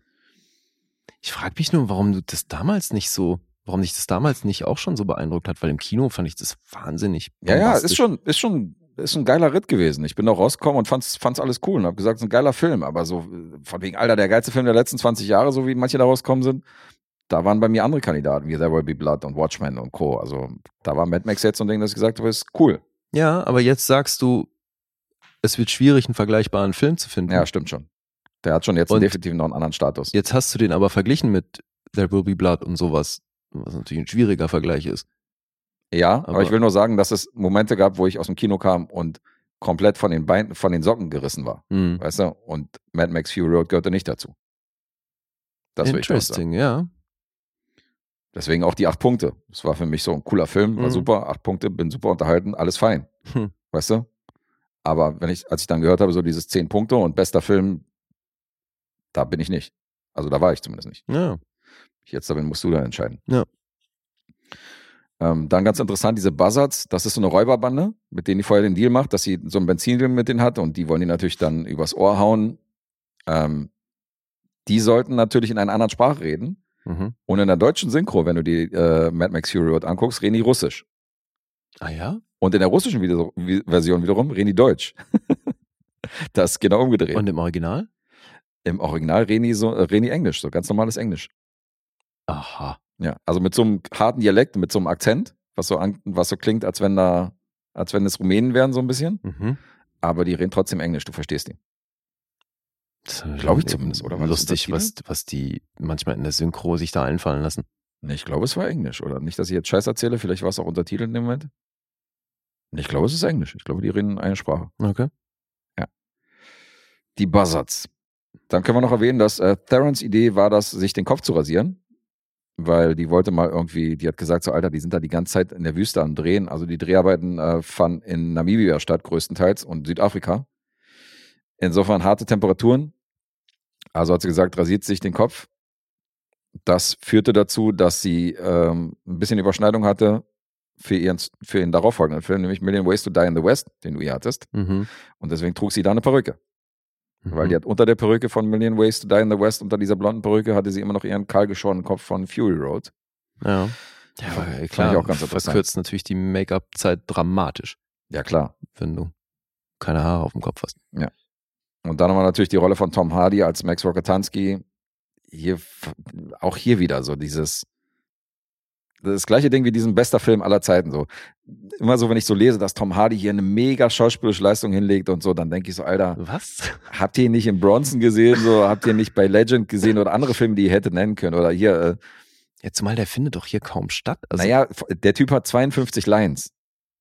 Ich frage mich nur, warum du das damals nicht so, warum dich das damals nicht auch schon so beeindruckt hat, weil im Kino fand ich das wahnsinnig. Ja, ja, ist schon, ist schon, ist ein geiler Ritt gewesen. Ich bin da rausgekommen und fand's, fand's alles cool und hab gesagt, es ist ein geiler Film. Aber so, äh, von wegen, Alter, der geilste Film der letzten 20 Jahre, so wie manche da rausgekommen sind, da waren bei mir andere Kandidaten, wie There Will Be Blood und Watchmen und Co. Also, da war Mad Max jetzt so ein Ding, das ich gesagt habe, ist cool. Ja, aber jetzt sagst du, es wird schwierig, einen vergleichbaren Film zu finden. Ja, stimmt schon. Der hat schon jetzt definitiv noch einen anderen Status. Jetzt hast du den aber verglichen mit There Will Be Blood und sowas, was natürlich ein schwieriger Vergleich ist. Ja, aber, Aber- ich will nur sagen, dass es Momente gab, wo ich aus dem Kino kam und komplett von den Beinen, von den Socken gerissen war. Hm. Weißt du? Und Mad Max Fury Road gehörte nicht dazu. Das. Interesting, ja. Deswegen auch die acht Punkte. Das war für mich so ein cooler Film, war Mhm. super, acht Punkte, bin super unterhalten, alles fein. Hm. Weißt du? Aber wenn ich, als ich dann gehört habe, so dieses zehn Punkte und bester Film, da bin ich nicht. Also da war ich zumindest nicht. Ja. Jetzt da bin, musst du dann entscheiden. Ja. Ähm, dann ganz interessant, diese Buzzards, das ist so eine Räuberbande, mit denen die vorher den Deal macht, dass sie so einen Benzindeal mit denen hat und die wollen die natürlich dann übers Ohr hauen. Ähm, die sollten natürlich in einer anderen Sprache reden. Mhm. Und in der deutschen Synchro, wenn du die äh, Mad Max Fury Road anguckst, reden die Russisch. Ah ja? Und in der russischen wie- Version wiederum reden die Deutsch. das ist genau umgedreht. Und im Original? Im Original reden die, so, äh, reden die Englisch, so ganz normales Englisch. Aha. Ja, also mit so einem harten Dialekt, mit so einem Akzent, was so, an, was so klingt, als wenn da, als wenn es Rumänen wären, so ein bisschen. Mhm. Aber die reden trotzdem Englisch, du verstehst die. Glaub ich zumindest, oder? War Lustig, was, was die manchmal in der Synchro sich da einfallen lassen. Nee, ich glaube, es war Englisch, oder? Nicht, dass ich jetzt Scheiß erzähle, vielleicht war es auch untertitelt in dem Moment. Ich glaube, es ist Englisch. Ich glaube, die reden eine Sprache. Okay. Die Buzzards. Dann können wir noch erwähnen, dass äh, Therons Idee war, das, sich den Kopf zu rasieren. Weil die wollte mal irgendwie, die hat gesagt, so Alter, die sind da die ganze Zeit in der Wüste am Drehen. Also die Dreharbeiten äh, fanden in Namibia statt, größtenteils, und Südafrika. Insofern harte Temperaturen. Also hat sie gesagt, rasiert sich den Kopf. Das führte dazu, dass sie ähm, ein bisschen Überschneidung hatte für ihren, für ihren darauffolgenden Film, nämlich Million Ways to Die in the West, den du hier hattest. Mhm. Und deswegen trug sie da eine Perücke. Weil Mhm. die hat unter der Perücke von Million Ways to Die in the West, unter dieser blonden Perücke, hatte sie immer noch ihren kahlgeschorenen Kopf von Fury Road. Ja. Ja, fand klar, ich auch ganz interessant. verkürzt natürlich die Make-up-Zeit dramatisch, Ja, klar. wenn du keine Haare auf dem Kopf hast. Und dann haben wir natürlich die Rolle von Tom Hardy als Max Rokatansky. Hier, auch hier wieder so dieses, das gleiche Ding wie diesen bester Film aller Zeiten. So immer so, wenn ich so lese, dass Tom Hardy hier eine mega schauspielerische Leistung hinlegt und so, dann denke ich so, Alter, Was? habt ihr ihn nicht in Bronson gesehen? So habt ihr ihn nicht bei Legend gesehen oder andere Filme, die ihr hättet nennen können? Oder hier, äh, Ja, zumal der findet doch hier kaum statt. Also, naja, der Typ hat 52 Lines.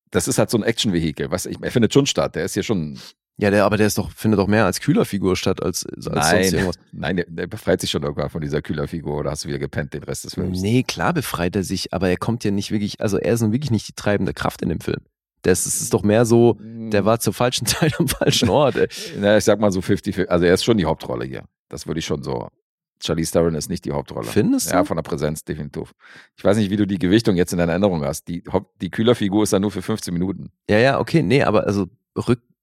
Das ist halt so ein Action-Vehikel. Was ich, er findet schon statt. Der ist hier schon ja, der, aber der ist doch, findet doch mehr als Kühlerfigur statt als, als sonst Nein, irgendwas. nein, der, der befreit sich schon irgendwann von dieser Kühlerfigur oder hast du wieder gepennt den Rest des Films? Nee, klar befreit er sich, aber er kommt ja nicht wirklich, also er ist nun wirklich nicht die treibende Kraft in dem Film. Das ist, ist doch mehr so, der war zur falschen Zeit am falschen Ort. Ey. Na, ich sag mal so 50, also er ist schon die Hauptrolle hier. Das würde ich schon so. Charlize Theron ist nicht die Hauptrolle. Findest du? Ja, von der Präsenz definitiv. Ich weiß nicht, wie du die Gewichtung jetzt in deiner Erinnerung hast. Die, die Kühlerfigur ist dann nur für 15 Minuten. Ja, ja, okay, nee, aber also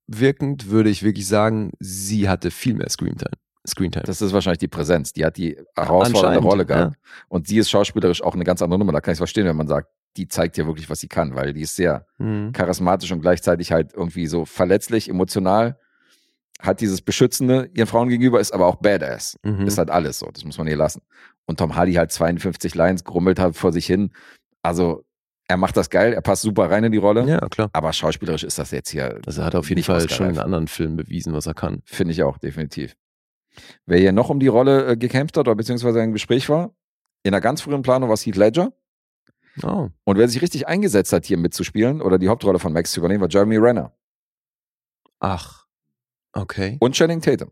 rückwirkend würde ich wirklich sagen, sie hatte viel mehr Screentime. Screentime. Das ist wahrscheinlich die Präsenz. Die hat die herausfordernde Rolle gehabt. Und sie ist schauspielerisch auch eine ganz andere Nummer. Da kann ich es verstehen, wenn man sagt, die zeigt ja wirklich, was sie kann, weil die ist sehr Mhm. charismatisch und gleichzeitig halt irgendwie so verletzlich, emotional, hat dieses Beschützende ihren Frauen gegenüber, ist aber auch badass. Mhm. Ist halt alles so, das muss man ihr lassen. Und Tom Hardy halt 52 Lines, grummelt halt vor sich hin. Also, er macht das geil, er passt super rein in die Rolle. Ja, klar. Aber schauspielerisch ist das jetzt hier, Also er hat auf jeden Fall schon in anderen Filmen bewiesen, was er kann. finde ich auch, definitiv. Wer hier noch um die Rolle äh, gekämpft hat oder beziehungsweise im Gespräch war, in einer ganz frühen Planung war es Heath Ledger. Oh. Und wer sich richtig eingesetzt hat, hier mitzuspielen oder die Hauptrolle von Max zu übernehmen, war Jeremy Renner Ach. Okay. und Channing Tatum.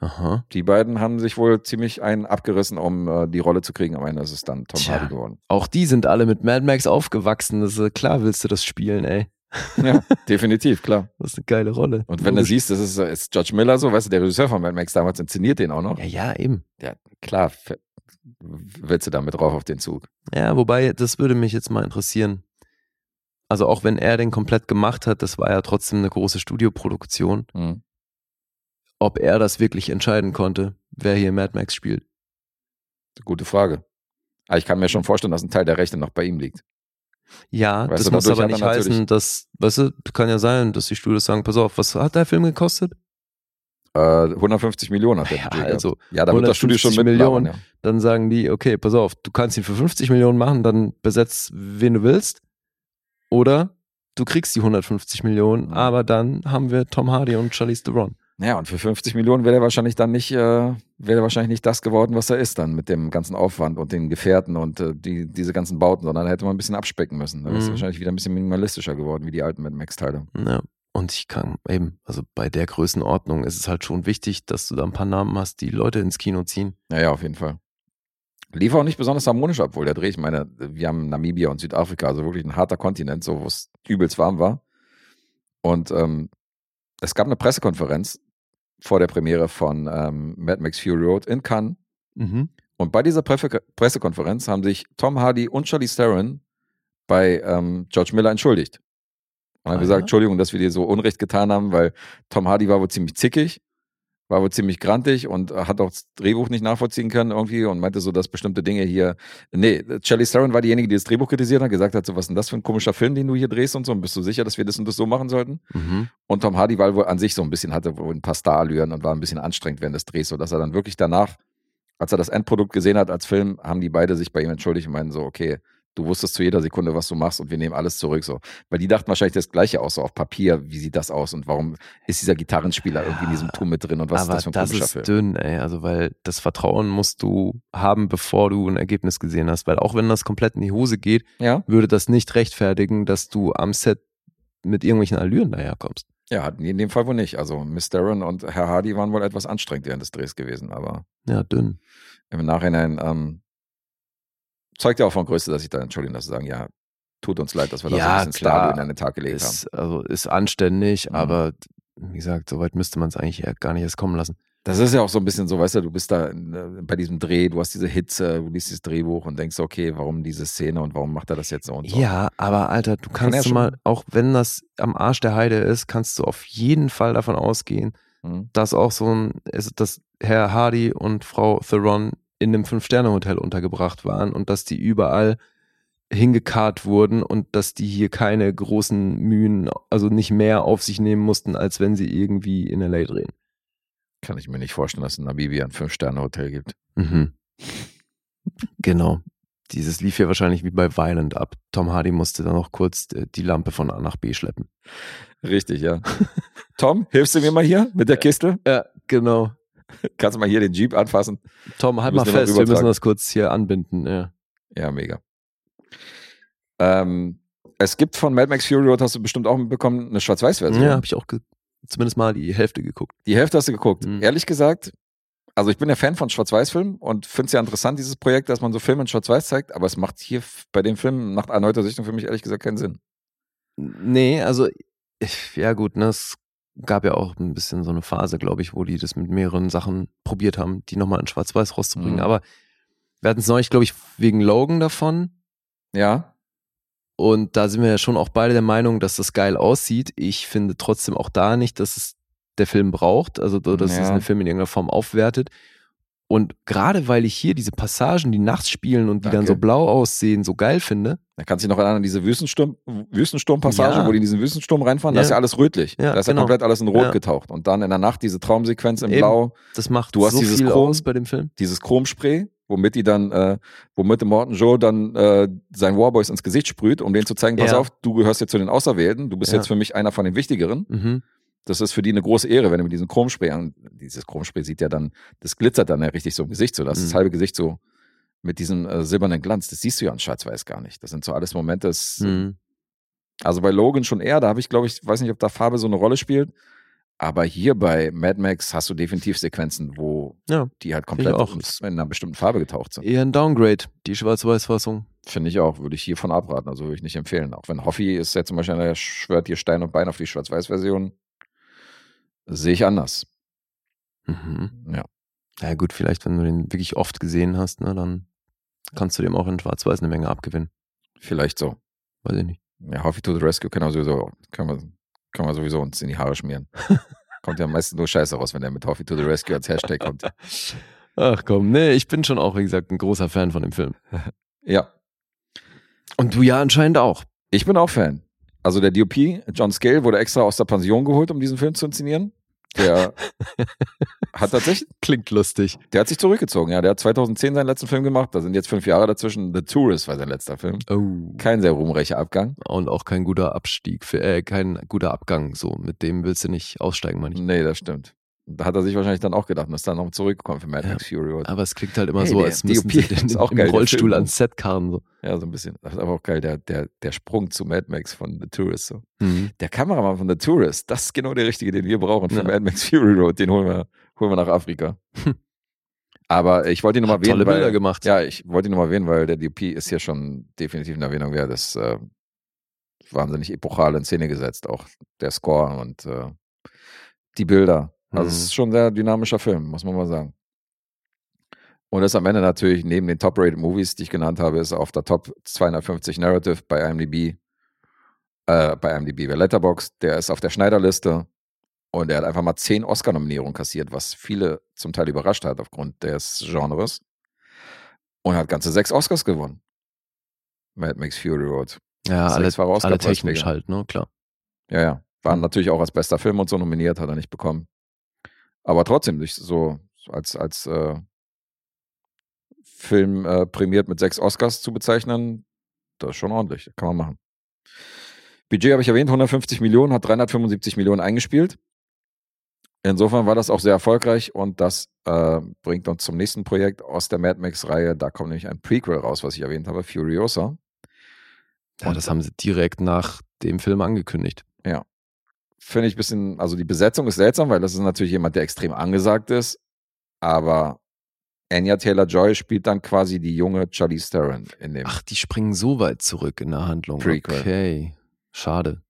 Aha. Die beiden haben sich wohl ziemlich einen abgerissen, um äh, die Rolle zu kriegen. Am Ende ist es dann Tom Tja. Hardy geworden. Auch die sind alle mit Mad Max aufgewachsen. Das ist, klar willst du das spielen, ey. Ja, definitiv, klar. Das ist eine geile Rolle. Und wenn du Logisch. siehst, das ist, äh, ist George Miller so, weißt du, der Regisseur von Mad Max damals inszeniert den auch noch. Ja, ja, eben. Ja, klar, willst du damit drauf auf den Zug. Ja, wobei, das würde mich jetzt mal interessieren. Also auch wenn er den komplett gemacht hat, das war ja trotzdem eine große Studioproduktion, Hm. Ob er das wirklich entscheiden konnte, wer hier Mad Max spielt. Gute Frage. Aber ich kann mir schon vorstellen, dass ein Teil der Rechte noch bei ihm liegt. Ja, Weißt das du, muss aber er nicht heißen, dass, weißt du, kann ja sein, dass die Studios sagen, pass auf, was hat der Film gekostet? Äh, 150 Millionen hat der Ja, also ja, da wird das Studio schon 150 mit Millionen. Ja. Dann sagen die, okay, pass auf, du kannst ihn für 50 Millionen machen, dann besetz wen du willst. Oder du kriegst die 150 Millionen, Mhm. aber dann haben wir Tom Hardy und Charlize Theron. Ja, und für 50 Millionen wäre er wahrscheinlich dann nicht, äh, wäre wahrscheinlich nicht das geworden, was er ist dann mit dem ganzen Aufwand und den Gefährten und äh, die, diese ganzen Bauten, sondern da hätte man ein bisschen abspecken müssen. Da ist Mhm. wahrscheinlich wieder ein bisschen minimalistischer geworden, wie die alten Mad Max-Teile. Ja. Und ich kann eben, also bei der Größenordnung ist es halt schon wichtig, dass du da ein paar Namen hast, die Leute ins Kino ziehen. Ja, ja, auf jeden Fall. Lief auch nicht besonders harmonisch ab, wohl der Dreh. Ich meine, wir haben Namibia und Südafrika, also wirklich ein harter Kontinent, so wo es übelst warm war. Und ähm, es gab eine Pressekonferenz vor der Premiere von ähm, Mad Max Fury Road in Cannes. Mhm. Und bei dieser Presse Pressekonferenz haben sich Tom Hardy und Charlize Theron bei ähm, George Miller entschuldigt. Und haben Ah, gesagt, ja? Entschuldigung, dass wir dir so Unrecht getan haben, weil Tom Hardy war wohl ziemlich zickig, war wohl ziemlich grantig und äh, hat auch das Drehbuch nicht nachvollziehen können irgendwie und meinte so, dass bestimmte Dinge hier, nee, Charlize Theron war diejenige, die das Drehbuch kritisiert hat, gesagt hat, so, was ist denn das für ein komischer Film, den du hier drehst und so, und bist du sicher, dass wir das und das so machen sollten? Mhm. Und Tom Hardy war wohl an sich so ein bisschen, hatte wohl ein paar Starallüren und war ein bisschen anstrengend während des Drehs, sodass er dann wirklich danach, als er das Endprodukt gesehen hat als Film, haben die beide sich bei ihm entschuldigt und meinen so, okay, du wusstest zu jeder Sekunde, was du machst und wir nehmen alles zurück so. Weil die dachten wahrscheinlich das Gleiche aus, so auf Papier, wie sieht das aus und warum ist dieser Gitarrenspieler irgendwie in diesem Tour mit drin und was Aber ist das für ein das ist Film? dünn, ey. Also, weil das Vertrauen musst du haben, bevor du ein Ergebnis gesehen hast. Weil auch wenn das komplett in die Hose geht, Ja, würde das nicht rechtfertigen, dass du am Set mit irgendwelchen Allüren daherkommst. ja, in dem Fall wohl nicht. Also Miss Darren und Herr Hardy waren wohl etwas anstrengend während des Drehs gewesen, aber Ja, dünn. im Nachhinein ähm, zeugt ja auch von Größe, dass ich da entschuldigen, dass sie sagen, ja, tut uns leid, dass wir da so Ja, ein bisschen. Starallüren an den Tag gelegt haben. Ist, also ist anständig, Mhm. aber wie gesagt, soweit müsste man es eigentlich gar nicht erst kommen lassen. Das ist ja auch so ein bisschen so, weißt du, du bist da in, äh, bei diesem Dreh, du hast diese Hitze, du liest dieses Drehbuch und denkst, okay, warum diese Szene und warum macht er das jetzt so und so? Ja, aber Alter, du kannst ja du schon- mal, auch wenn das am Arsch der Heide ist, kannst du auf jeden Fall davon ausgehen, Hm? dass auch so ein, ist, dass Herr Hardy und Frau Theron in einem Fünf-Sterne-Hotel untergebracht waren und dass die überall hingekarrt wurden und dass die hier keine großen Mühen, also nicht mehr auf sich nehmen mussten, als wenn sie irgendwie in LA drehen. Kann ich mir nicht vorstellen, dass es in Namibia ein Fünf-Sterne-Hotel gibt. Mhm. Genau. Dieses lief ja wahrscheinlich wie bei Violent ab. Tom Hardy musste dann noch kurz äh, die Lampe von A nach B schleppen. Richtig, ja. Tom, hilfst du mir mal hier mit der Kiste? Ja, genau. Kannst du mal hier den Jeep anfassen? Tom, halt mal fest, wir müssen das kurz hier anbinden. Ja. Ja, mega. Ähm, es gibt von Mad Max Fury Road, hast du bestimmt auch mitbekommen, eine Schwarz-Weiß-Version. Ja, habe ich auch zumindest mal die Hälfte geguckt. Die Hälfte hast du geguckt. Mhm. Ehrlich gesagt, also ich bin ja Fan von Schwarz-Weiß-Filmen und finde es ja interessant, dieses Projekt, dass man so Filme in Schwarz-Weiß zeigt, aber es macht hier bei dem Film nach erneuter Sichtung für mich ehrlich gesagt keinen Sinn. Nee, also, ich- ja gut, ne, es gab ja auch ein bisschen so eine Phase, glaube ich, wo die das mit mehreren Sachen probiert haben, die nochmal in Schwarz-Weiß rauszubringen. Mhm. Aber wir hatten es neulich, glaube ich, wegen Logan davon. Ja, Und da sind wir ja schon auch beide der Meinung, dass das geil aussieht. Ich finde trotzdem auch da nicht, dass es der Film braucht, also dass es Ja. einen Film in irgendeiner Form aufwertet. Und gerade weil ich hier diese Passagen, die nachts spielen und die dann Danke. so blau aussehen, so geil finde. da kannst du dich noch erinnern an diese Wüstensturm, Wüstensturmpassage, Ja. wo die in diesen Wüstensturm reinfahren, da Ja. ist ja alles rötlich. Ja, da ist ja genau. komplett alles in Rot Ja. getaucht. Und dann in der Nacht diese Traumsequenz in Eben. Blau, Das macht Du hast so dieses viel Chrom- aus bei dem Film. dieses Chromspray, womit die dann, äh, womit Morton Joe dann äh, seinen Warboys ins Gesicht sprüht, um denen zu zeigen, pass Ja. auf, du gehörst jetzt zu den Auserwählten, du bist Ja. jetzt für mich einer von den Wichtigeren. Mhm. Das ist für die eine große Ehre, wenn du mit diesem Chromspray an, dieses Chromspray sieht ja dann, das glitzert dann ja richtig so im Gesicht, so, das ist das Mhm. halbe Gesicht so mit diesem äh, silbernen Glanz, das siehst du ja an Schwarz-Weiß gar nicht. Das sind so alles Momente, das, Mhm. also bei Logan schon eher, da habe ich, glaube ich, weiß nicht, ob da Farbe so eine Rolle spielt, aber hier bei Mad Max hast du definitiv Sequenzen, wo Ja, die halt komplett in einer bestimmten Farbe getaucht sind. eher ein Downgrade, die Schwarz-Weiß-Fassung. Finde ich auch, würde ich hiervon abraten, also würde ich nicht empfehlen. Auch wenn Hoffi ist ja zum Beispiel, einer, der schwört hier Stein und Bein auf die Schwarz-Weiß-Version, sehe ich anders. Mhm. Ja. Ja gut, vielleicht, wenn du den wirklich oft gesehen hast, ne, dann kannst du dem auch in Schwarz-Weiß eine Menge abgewinnen. Vielleicht so. Weiß ich nicht. Ja, Hoffi to the Rescue können wir sowieso, können wir, können wir sowieso uns in die Haare schmieren. kommt ja meistens nur Scheiße raus, wenn der mit Hoffi to the Rescue als Hashtag kommt. Ach komm, nee, ich bin schon auch, wie gesagt, ein großer Fan von dem Film. Ja, Und du ja anscheinend auch. ich bin auch Fan. Also der DOP, John Scale, wurde extra aus der Pension geholt, um diesen Film zu inszenieren. Der hat tatsächlich, Klingt lustig. der hat sich zurückgezogen. Ja, der hat 2010 seinen letzten Film gemacht. Da sind jetzt fünf Jahre dazwischen. The Tourist war sein letzter Film. Oh. Kein sehr ruhmreicher Abgang. Und auch kein guter Abstieg, für, äh, kein guter Abgang. So, mit dem willst du nicht aussteigen, meine ich. Nee, das stimmt. Da hat er sich wahrscheinlich dann auch gedacht und ist dann noch zurückgekommen für Mad Ja. Max Fury Road. Aber es klingt halt immer Hey, so, als müssen DOP sie den ist auch im geil, Rollstuhl ans Set karren. So. Ja, so ein bisschen. Das ist aber auch geil, der, der, der Sprung zu Mad Max von The Tourist. So. Mhm. Der Kameramann von The Tourist, das ist genau der richtige, den wir brauchen für Ja. Mad Max Fury Road. Den holen wir, holen wir nach Afrika. Aber ich wollte ihn nochmal erwähnen. tolle weil, Bilder gemacht. Ja, ich wollte ihn nochmal erwähnen, weil der DP ist hier schon definitiv eine Erwähnung wert. Das äh, wahnsinnig epochal in Szene gesetzt. Auch der Score und äh, die Bilder. Also es Mhm. ist schon ein sehr dynamischer Film, muss man mal sagen. Und ist am Ende natürlich neben den Top-Rated Movies, die ich genannt habe, ist auf der Top 250 Narrative bei IMDb. Äh, bei IMDb bei Letterboxd. Der ist auf der Schneiderliste. Und er hat einfach mal zehn Oscar-Nominierungen kassiert, was viele zum Teil überrascht hat aufgrund des Genres. Und hat ganze sechs Oscars gewonnen. Mad Max Fury Road. Ja, alle, Sechsfache alle Oscar-Preisträger. technisch halt, ne, klar. Ja, ja. War Mhm. natürlich auch als bester Film und so nominiert, hat er nicht bekommen. Aber trotzdem, durch so als, als äh, Film äh, prämiert mit sechs Oscars zu bezeichnen, das ist schon ordentlich. Kann man machen. Budget habe ich erwähnt, 150 Millionen, hat 375 Millionen eingespielt. Insofern war das auch sehr erfolgreich und das äh, bringt uns zum nächsten Projekt aus der Mad Max-Reihe. Da kommt nämlich ein Prequel raus, was ich erwähnt habe, Furiosa. Ja, das haben sie direkt nach dem Film angekündigt. Finde ich ein bisschen, also die Besetzung ist seltsam, weil das ist natürlich jemand, der extrem angesagt ist, aber Anya Taylor-Joy spielt dann quasi die junge Charlize Theron in dem. Ach, die springen so weit zurück in der Handlung. Prequel. Okay. Schade.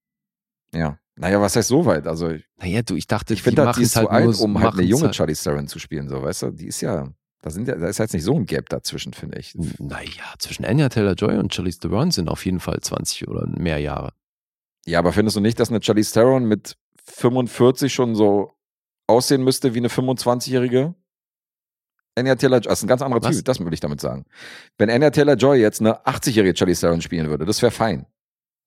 Ja. Naja, was heißt so weit? Also Naja, du, ich dachte, ich finde, die halt, die ist zu halt alt, nur, um halt eine junge halt- Charlie Theron zu spielen, so, weißt du? Die ist ja, da sind ja, da ist jetzt nicht so ein Gap dazwischen, finde ich. Naja, zwischen Anya Taylor-Joy und Charlize Theron sind auf jeden Fall 20 oder mehr Jahre. Ja, aber findest du nicht, dass eine Charlize Theron mit 45 schon so aussehen müsste wie eine 25-jährige? Anya Taylor-Joy, das ist ein ganz anderer Was? Typ, das will ich damit sagen. Wenn Anya Taylor-Joy jetzt eine 80-jährige Charlize Theron spielen würde, das wäre fein.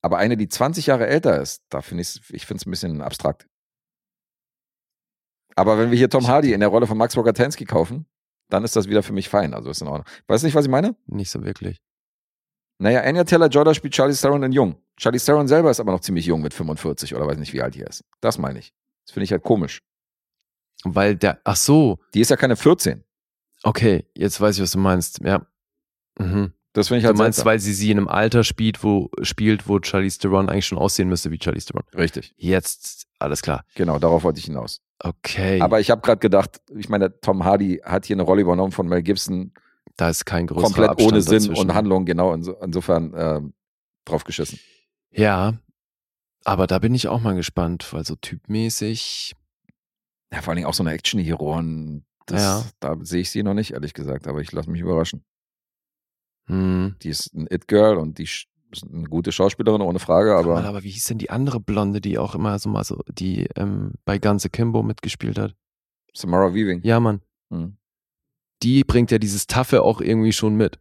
Aber eine, die 20 Jahre älter ist, da finde ich ich finde es ein bisschen abstrakt. Aber wenn wir hier Tom Hardy in der Rolle von Max Rokatansky kaufen, dann ist das wieder für mich fein. Also ist in Ordnung. Weißt du nicht, was ich meine? Nicht so wirklich. Naja, Anya Taylor-Joy spielt Charlize Theron in jung. Charlize Theron selber ist aber noch ziemlich jung mit 45 oder weiß nicht, wie alt die ist. Das meine ich. Das finde ich halt komisch. Weil der, ach so, Die ist ja keine 14. okay, jetzt weiß ich, was du meinst. Ja. Mhm. Das finde ich Du halt meinst, seltsam. weil sie sie in einem Alter spielt, wo, spielt, wo Charlize Theron eigentlich schon aussehen müsste wie Charlize Theron. Richtig, Jetzt, alles klar. genau, darauf wollte ich hinaus. Okay. Aber ich habe gerade gedacht, ich meine, Tom Hardy hat hier eine Rolle übernommen von Mel Gibson, da ist kein größerer komplett Abstand ohne Sinn dazwischen. und Handlung, genau, inso, insofern ähm, drauf geschissen. Ja, aber da bin ich auch mal gespannt, weil so typmäßig, Ja, vor allen Dingen auch so eine Action-Heroin, das, Ja. da sehe ich sie noch nicht, ehrlich gesagt, aber ich lasse mich überraschen. hm. Die ist ein It-Girl und die ist eine gute Schauspielerin, ohne Frage, Aber, aber aber wie hieß denn die andere Blonde, die auch immer so mal so, die ähm, bei Guns Akimbo mitgespielt hat? Samara Weaving. Ja, Mann. Hm. Die bringt ja dieses Taffe auch irgendwie schon mit.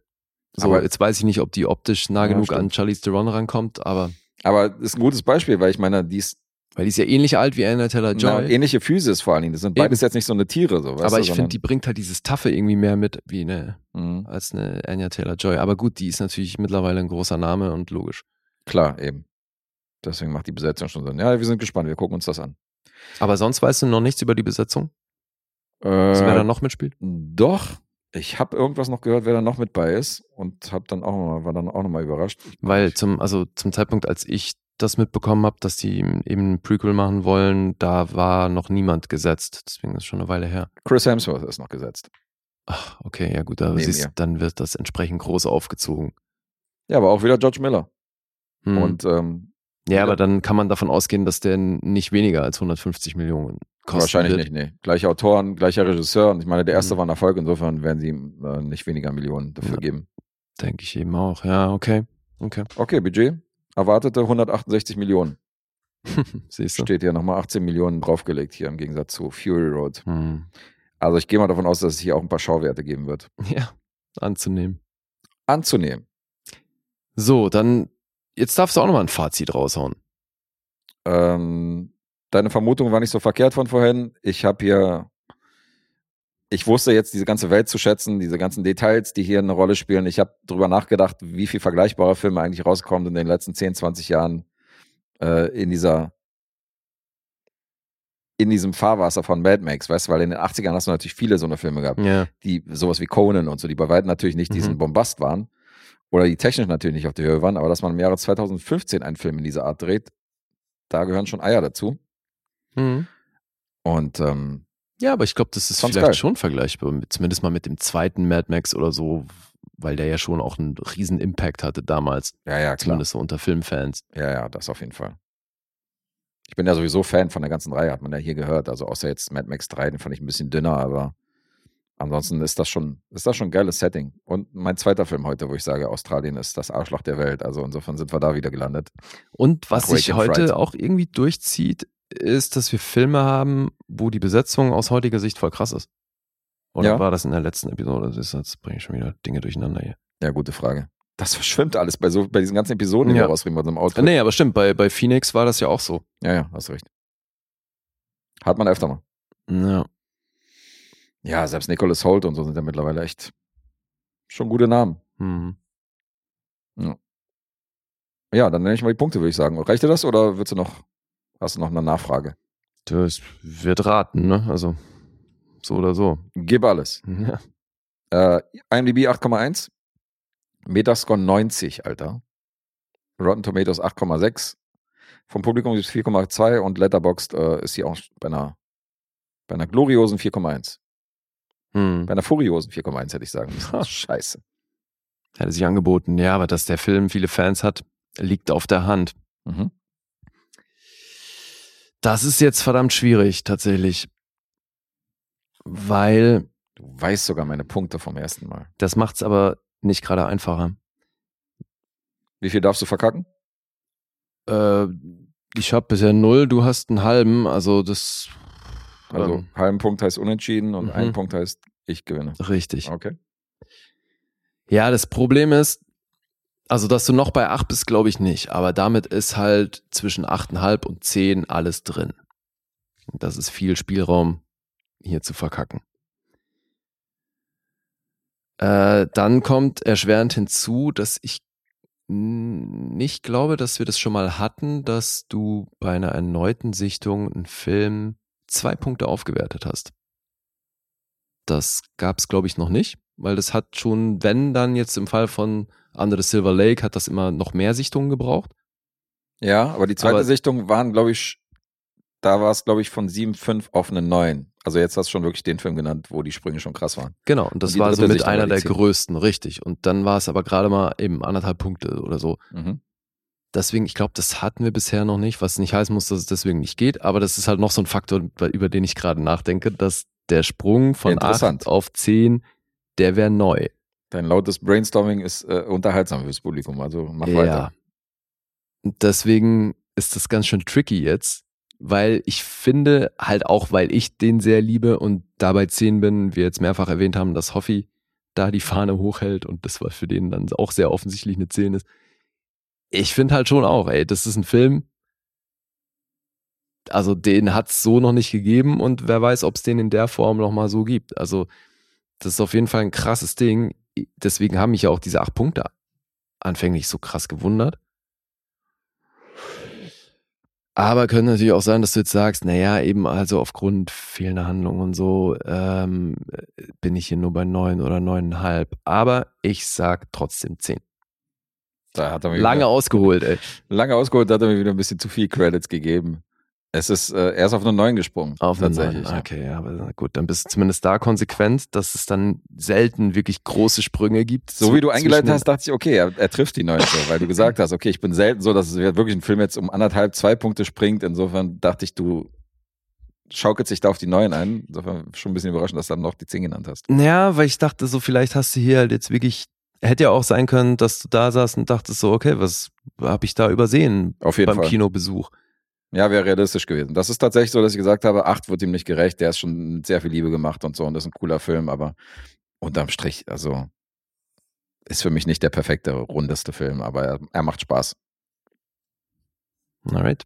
So, Aber- jetzt weiß ich nicht, ob die optisch nah Ja, genug stimmt. an Charlize Theron rankommt, aber Aber das ist ein gutes Beispiel, weil ich meine, die ist weil die ist ja ähnlich alt wie Anna Taylor na, Joy. ähnliche Physis vor allen Dingen. Das sind beides jetzt nicht so eine Tiere, so, weißt aber ich finde, die bringt halt dieses Taffe irgendwie mehr mit wie eine, Mhm. als eine Anya Taylor Joy. Aber gut, die ist natürlich mittlerweile ein großer Name und logisch. Klar, eben. Deswegen macht die Besetzung schon Sinn. Ja, wir sind gespannt, wir gucken uns das an. Aber sonst weißt du noch nichts über die Besetzung? Äh, Also wer da noch mitspielt? Doch, ich habe irgendwas noch gehört, wer da noch mit bei ist und hab dann auch noch mal, war dann auch noch mal überrascht. Weil zum, also zum Zeitpunkt, als ich das mitbekommen habe, dass die eben ein Prequel machen wollen, da war noch niemand gesetzt. Deswegen ist es schon eine Weile her. Chris Hemsworth ist noch gesetzt. Ach, okay, ja gut, aber Neben siehst, ihr. dann wird das entsprechend groß aufgezogen. Ja, aber auch wieder George Miller. Hm. Und ähm, ja, aber dann kann man davon ausgehen, dass der nicht weniger als 150 Millionen kostet. wahrscheinlich nicht, nee. Gleiche Autoren, gleicher Regisseur. Und ich meine, der erste Mhm. war ein Erfolg, insofern werden sie ihm äh, nicht weniger Millionen dafür Ja. geben. Denke ich eben auch. Ja, okay. Okay. Okay, Budget. Erwartete 168 Millionen. Siehst du? Steht hier nochmal 18 Millionen draufgelegt hier im Gegensatz zu Fury Road. Hm. Also ich gehe mal davon aus, dass es hier auch ein paar Schauwerte geben wird. Ja, anzunehmen. Anzunehmen. So, dann, jetzt darfst du auch nochmal ein Fazit raushauen. Ähm, deine Vermutung war nicht so verkehrt von vorhin. Ich habe hier, ich wusste jetzt diese ganze Welt zu schätzen, diese ganzen Details, die hier eine Rolle spielen. Ich habe drüber nachgedacht, wie viel vergleichbare Filme eigentlich rauskommen in den letzten 10, 20 Jahren äh, in dieser in diesem Fahrwasser von Mad Max, weißt du, weil in den 80ern hast du natürlich viele so eine Filme gehabt, Ja. die sowas wie Conan und so, die bei weitem natürlich nicht diesen Mhm. Bombast waren oder die technisch natürlich nicht auf der Höhe waren, aber dass man im Jahre 2015 einen Film in dieser Art dreht, da gehören schon Eier dazu. Mhm. Und ähm, Ja, aber ich glaube, das ist vielleicht geil. schon vergleichbar, zumindest mal mit dem zweiten Mad Max oder so, weil der ja schon auch einen riesen Impact hatte damals, ja, ja, klar. zumindest so unter Filmfans. Ja, ja, das auf jeden Fall. Ich bin ja sowieso Fan von der ganzen Reihe, hat man ja hier gehört. Also außer jetzt Mad Max 3, den fand ich ein bisschen dünner, aber ansonsten ist das schon, ist das schon ein geiles Setting. Und mein zweiter Film heute, wo ich sage, Australien ist das Arschloch der Welt. Also insofern sind wir da wieder gelandet. Und was sich heute Fright. auch irgendwie durchzieht, ist, dass wir Filme haben, wo die Besetzung aus heutiger Sicht voll krass ist. Oder Ja. war das in der letzten Episode? Das ist, jetzt bringe ich schon wieder Dinge durcheinander hier. Ja, gute Frage. Das verschwimmt alles bei so, bei diesen ganzen Episoden, die Ja. wir rausbringen bei so einem Outfit. Nee, aber stimmt, bei, bei Phoenix war das ja auch so. Ja, ja, hast recht. Hat man öfter mal. Ja. Ja, selbst Nicholas Holt und so sind ja mittlerweile echt schon gute Namen. Mhm. Ja, dann nenne ich mal die Punkte, würde ich sagen. Reicht dir das oder willst du noch, hast du noch eine Nachfrage? Das wird raten, ne? Also, so oder so. Gib alles. Ja. Äh, IMDb 8,1. Metascore 90, Alter. Rotten Tomatoes 8,6. Vom Publikum ist 4,2 und Letterboxd äh, ist hier auch bei einer, bei einer gloriosen 4,1. Hm. Bei einer furiosen 4,1 hätte ich sagen müssen. Scheiße. Hätte sich angeboten. Ja, aber dass der Film viele Fans hat, liegt auf der Hand. Mhm. Das ist jetzt verdammt schwierig, tatsächlich. Weil Du weißt sogar meine Punkte vom ersten Mal. das macht's aber nicht gerade einfacher. Wie viel darfst du verkacken? Äh, ich habe bisher null, du hast einen halben, also das. Also ähm, halben Punkt heißt unentschieden und Mhm. ein Punkt heißt ich gewinne. richtig. Okay. Ja, das Problem ist, also dass du noch bei 8 bist, glaube ich nicht, aber damit ist halt zwischen 8,5 und 10 alles drin. Das ist viel Spielraum, hier zu verkacken. Äh, dann kommt erschwerend hinzu, dass ich nicht glaube, dass wir das schon mal hatten, dass du bei einer erneuten Sichtung einen Film zwei Punkte aufgewertet hast. Das gab es, glaube ich, noch nicht, weil das hat schon, wenn dann jetzt im Fall von Under the Silver Lake, hat das immer noch mehr Sichtungen gebraucht. Ja, aber die zweite Aber- Sichtung waren, glaube ich, da war es, glaube ich, von 7,5 auf eine 9. Also jetzt hast du schon wirklich den Film genannt, wo die Sprünge schon krass waren. Genau, und das Und war so dritte mit Sichtung war einer der 10. größten, richtig. Und dann war es aber gerade mal eben anderthalb Punkte oder so. Mhm. Deswegen, ich glaube, das hatten wir bisher noch nicht, was nicht heißen muss, dass es deswegen nicht geht, aber das ist halt noch so ein Faktor, über den ich gerade nachdenke, dass der Sprung von Interessant. 8 auf 10, der wäre neu. Dein lautes Brainstorming ist äh, unterhaltsam fürs Publikum, also mach ja. weiter. Deswegen ist das ganz schön tricky jetzt, weil ich finde, halt auch, weil ich den sehr liebe und dabei 10 bin, wir jetzt mehrfach erwähnt haben, dass Hoffi da die Fahne hochhält und das war für den dann auch sehr offensichtlich eine 10 ist. Ich finde halt schon auch, ey, das ist ein Film, also den hat es so noch nicht gegeben und wer weiß, ob es den in der Form noch mal so gibt. Also das ist auf jeden Fall ein krasses Ding. Deswegen haben mich ja auch diese acht Punkte anfänglich so krass gewundert. Aber könnte natürlich auch sein, dass du jetzt sagst, naja, eben also aufgrund fehlender Handlung und so ähm, bin ich hier nur bei neun oder neuneinhalb. Aber ich sag trotzdem zehn. Da hat er mir Lange wieder, ausgeholt, ey. lange ausgeholt, da hat er mir wieder ein bisschen zu viel Credits gegeben. Es ist, äh, er ist auf eine 9 gesprungen. Auf tatsächlich. Neun. Okay, ja, aber gut, dann bist du zumindest da konsequent, dass es dann selten wirklich große Sprünge gibt. So wie du eingeleitet hast, dachte ich, okay, er, er trifft die 9 so, weil du gesagt hast, okay, ich bin selten so, dass es wirklich ein Film jetzt um anderthalb, zwei Punkte springt. Insofern dachte ich, du schaukelst sich da auf die 9 ein. Insofern schon ein bisschen überraschend, dass du dann noch die 10 genannt hast. Ja, weil ich dachte so, vielleicht hast du hier halt jetzt wirklich, hätte ja auch sein können, dass du da saßt und dachtest so, okay, was habe ich da übersehen Auf jeden beim Fall. Kinobesuch? Ja, wäre realistisch gewesen. Das ist tatsächlich so, dass ich gesagt habe, 8 wird ihm nicht gerecht. Der ist schon mit sehr viel Liebe gemacht und so und das ist ein cooler Film, aber unterm Strich, also ist für mich nicht der perfekte, rundeste Film, aber er, er macht Spaß. Alright.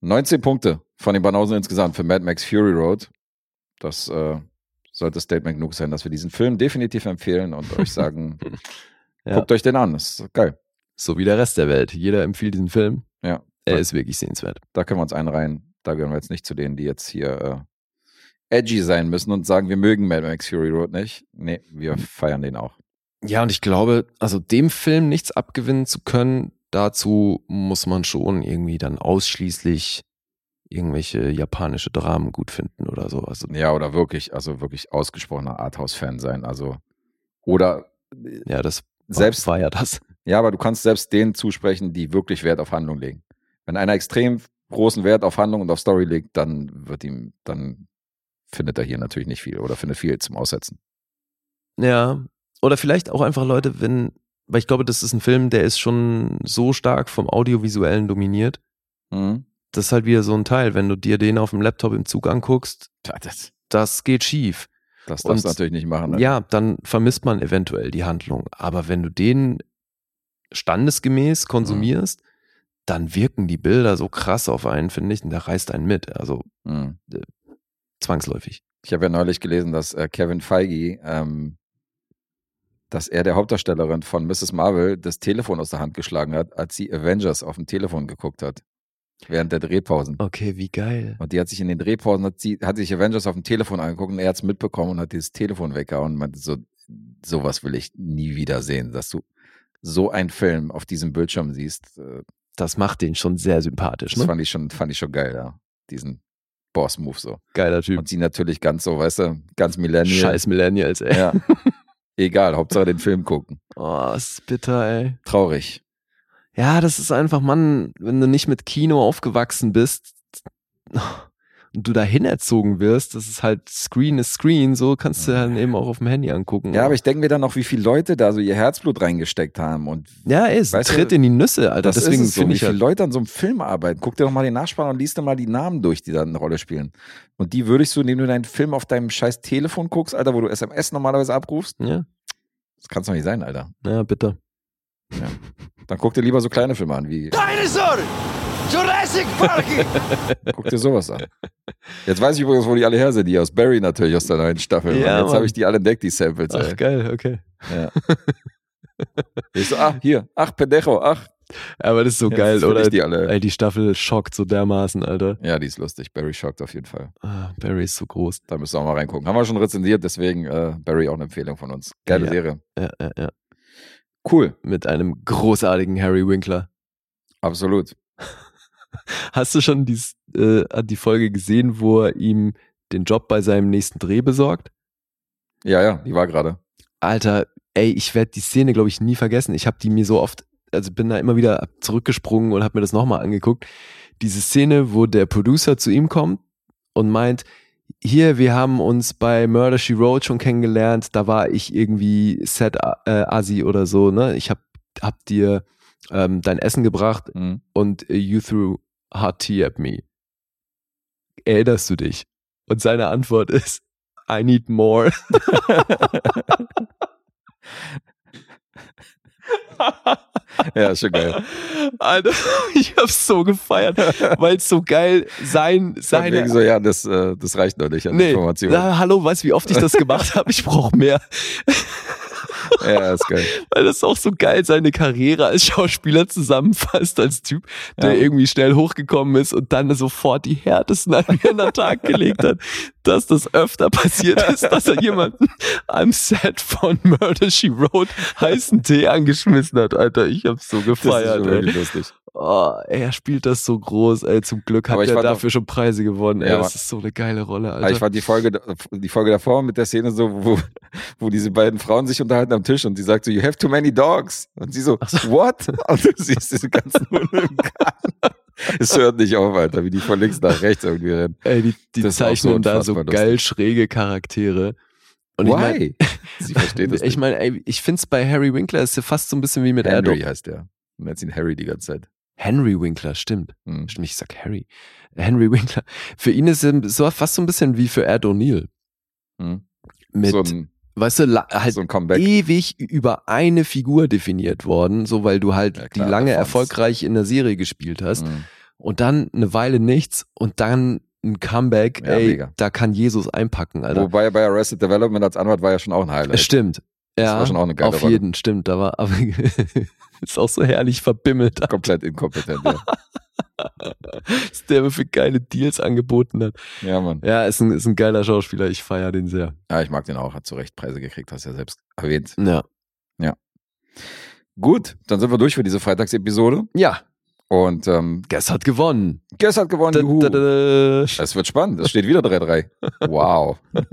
19 Punkte von den Banausen insgesamt für Mad Max Fury Road. Das äh, sollte Statement genug sein, dass wir diesen Film definitiv empfehlen und euch sagen, Ja. guckt euch den an. Das ist geil. So wie der Rest der Welt. Jeder empfiehlt diesen Film. Ja. Er ist wirklich sehenswert. Da können wir uns einreihen. Da gehören wir jetzt nicht zu denen, die jetzt hier äh, edgy sein müssen und sagen, wir mögen Mad Max Fury Road nicht. Nee, wir feiern den auch. Ja, und ich glaube, also dem Film nichts abgewinnen zu können, dazu muss man schon irgendwie dann ausschließlich irgendwelche japanische Dramen gut finden oder so. Also, Ja, oder wirklich, also wirklich ausgesprochener Arthouse-Fan sein. Also, oder äh, ja, das selbst, war ja das. ja, aber du kannst selbst denen zusprechen, die wirklich Wert auf Handlung legen. Wenn einer extrem großen Wert auf Handlung und auf Story legt, dann wird ihm, dann findet er hier natürlich nicht viel oder findet viel zum Aussetzen. Ja, oder vielleicht auch einfach Leute, wenn, weil ich glaube, das ist ein Film, der ist schon so stark vom Audiovisuellen dominiert. Mhm. Das ist halt wieder so ein Teil, wenn du dir den auf dem Laptop im Zug anguckst, das, das geht schief. das darfst du natürlich nicht machen. ne? Ja, dann vermisst man eventuell die Handlung. Aber wenn du den standesgemäß konsumierst, dann wirken die Bilder so krass auf einen, finde ich, und der reißt einen mit. Also Mhm. zwangsläufig. Ich habe ja neulich gelesen, dass äh, Kevin Feige, ähm, dass er der Hauptdarstellerin von Mrs. Marvel das Telefon aus der Hand geschlagen hat, als sie Avengers auf dem Telefon geguckt hat. Während der Drehpausen. Okay, wie geil. Und die hat sich in den Drehpausen, hat, sie, hat sich Avengers auf dem Telefon angeguckt und er hat es mitbekommen und hat dieses Telefon weggehauen und meinte so, sowas will ich nie wieder sehen, dass du so einen Film auf diesem Bildschirm siehst. Äh, Das macht den schon sehr sympathisch. Das Ne? fand ich schon, fand ich schon geil, ja. Diesen Boss-Move so. Geiler Typ. Und sie natürlich ganz so, weißt du, ganz Millennial. Scheiß Millennials, ey. Ja. Egal, Hauptsache den Film gucken. Oh, ist bitter, ey. Traurig. Ja, das ist einfach, Mann, wenn du nicht mit Kino aufgewachsen bist, und du dahin erzogen wirst, das ist halt Screen ist Screen, so kannst du dann eben auch auf dem Handy angucken. Ja, aber ich denke mir dann noch, wie viele Leute da so ihr Herzblut reingesteckt haben und ja, ist Weißt du, tritt in die Nüsse, Alter. das Deswegen es so, wie ich viele halt, Leute an so einem Film arbeiten. Guck dir doch mal den Nachspann und liest dir mal die Namen durch, die da eine Rolle spielen. Und die würdest du, indem du deinen Film auf deinem scheiß Telefon guckst, Alter, wo du SMS normalerweise abrufst, ja, das kann's doch nicht sein, Alter. ja, bitte. Dann guck dir lieber so kleine Filme an, wie Dinosaur! Jurassic Park! Guck dir sowas an. Jetzt weiß ich übrigens, wo die alle her sind. Die aus Barry natürlich, aus der neuen Staffel. Ja, jetzt habe ich die alle entdeckt, die Samples. Ach, Ey. geil, okay. Ja. Ich so, ach, hier, ach, Pendejo, ach. Aber das ist so Jetzt geil, find oder? Die, alle. Ey, die Staffel schockt so dermaßen, Alter. Ja, die ist lustig. Barry schockt auf jeden Fall. Ah, Barry ist so groß. Da müssen wir auch mal reingucken. Haben wir schon rezensiert, deswegen äh, Barry auch eine Empfehlung von uns. Geile Ja. Serie. Ja, ja, ja. Cool, Mit einem großartigen Harry Winkler. absolut. Hast du schon die, äh, die Folge gesehen, wo er ihm den Job bei seinem nächsten Dreh besorgt? Ja, ja, die war gerade. Alter, ey, ich werde die Szene, glaube ich, nie vergessen. Ich habe die mir so oft, also bin da immer wieder zurückgesprungen und habe mir das nochmal angeguckt. Diese Szene, wo der Producer zu ihm kommt und meint, hier, wir haben uns bei Murder She Wrote schon kennengelernt, da war ich irgendwie Set äh, Asi oder so, ne? Ich hab, hab dir ähm, dein Essen gebracht Mhm. und äh, you threw hot tea at me. Erinnerst du dich? Und seine Antwort ist, I need more. Ja, ist schon geil. Alter, ich hab's so gefeiert, weil es so geil sein, seine. so, ja, das, äh, das reicht noch nicht an nee, Informationen. na, hallo, weißt du, wie oft ich das gemacht habe? Ich brauche mehr. Ja, ist geil. Weil das auch so geil seine Karriere als Schauspieler zusammenfasst, als Typ, der Ja. irgendwie schnell hochgekommen ist und dann sofort die härtesten an mir an den Tag gelegt hat, dass das öfter passiert ist, dass er jemanden am Set von Murder She Wrote heißen Tee angeschmissen hat. Alter, ich hab's so Das gefeiert. ist schon ey. wirklich lustig. Oh, ey, er spielt das so groß, ey. Zum Glück hat er dafür schon Preise gewonnen. Ey, Ja, das ist so eine geile Rolle, Aber ich Alter. fand die Folge, die Folge davor mit der Szene so, wo, wo diese beiden Frauen sich unterhalten am Tisch und sie sagt so, you have too many dogs. Und sie so, what? Und du siehst diese ganzen Hunde im Garten. Es hört nicht auf, Alter, wie die von links nach rechts irgendwie rennen. Ey, die, die Das so zeichnen da so geil lustig. schräge Charaktere. Und ich mein, Why? sie versteht das ich meine, ich find's bei Harry Winkler ist ja fast so ein bisschen wie mit Henry Ed heißt der. Und jetzt ihn Harry die ganze Zeit. Henry Winkler, stimmt. Hm. Stimmt, ich sag Harry. Henry Winkler. Für ihn ist es so fast so ein bisschen wie für Ed O'Neill. Hm. Mit, So ein, weißt du, halt so ewig über eine Figur definiert worden, so weil du halt Ja, die klar, lange Alphonse. erfolgreich in der Serie gespielt hast. Hm. und dann eine Weile nichts und dann ein Comeback, Ja, ey, mega. da kann Jesus einpacken, Alter. Wobei bei Arrested Development als Anwalt war ja schon auch ein Highlight. Stimmt. Das Ja, war schon auch eine geile auf Rolle. jeden, stimmt. Da war, aber ist auch so herrlich verbimmelt, Komplett inkompetent, ja. was der mir für geile Deals angeboten hat. Ja, Mann. Ja, ist ein, ist ein geiler Schauspieler. Ich feiere den sehr. Ja, ich mag den auch. Hat zu Recht Preise gekriegt, hast du ja selbst erwähnt. Ja. Gut, dann sind wir durch für diese Freitagsepisode. Ja, Und ähm, Guess hat gewonnen. Guess hat gewonnen. Da, Juhu. da, da, Es wird spannend. Es steht wieder 3-3. Wow.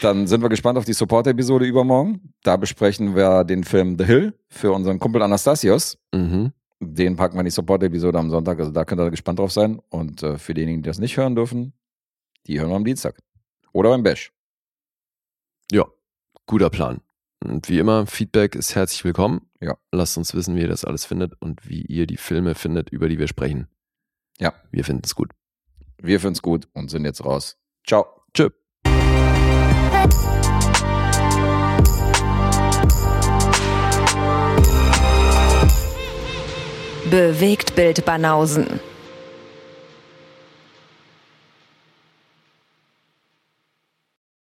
Dann sind wir gespannt auf die Support-Episode übermorgen. Da besprechen wir den Film The Hill für unseren Kumpel Anastasios. Mhm. Den packen wir in die Support-Episode am Sonntag. Also da könnt ihr gespannt drauf sein. Und äh, für diejenigen, die das nicht hören dürfen, die hören wir am Dienstag. Oder beim Bash. Ja, guter Plan. Und wie immer, Feedback ist herzlich willkommen. Ja. Lasst uns wissen, wie ihr das alles findet und wie ihr die Filme findet, über die wir sprechen. Ja. Wir finden es gut. Wir finden es gut und sind jetzt raus. Ciao. Tschö. Bewegt Bild Banausen.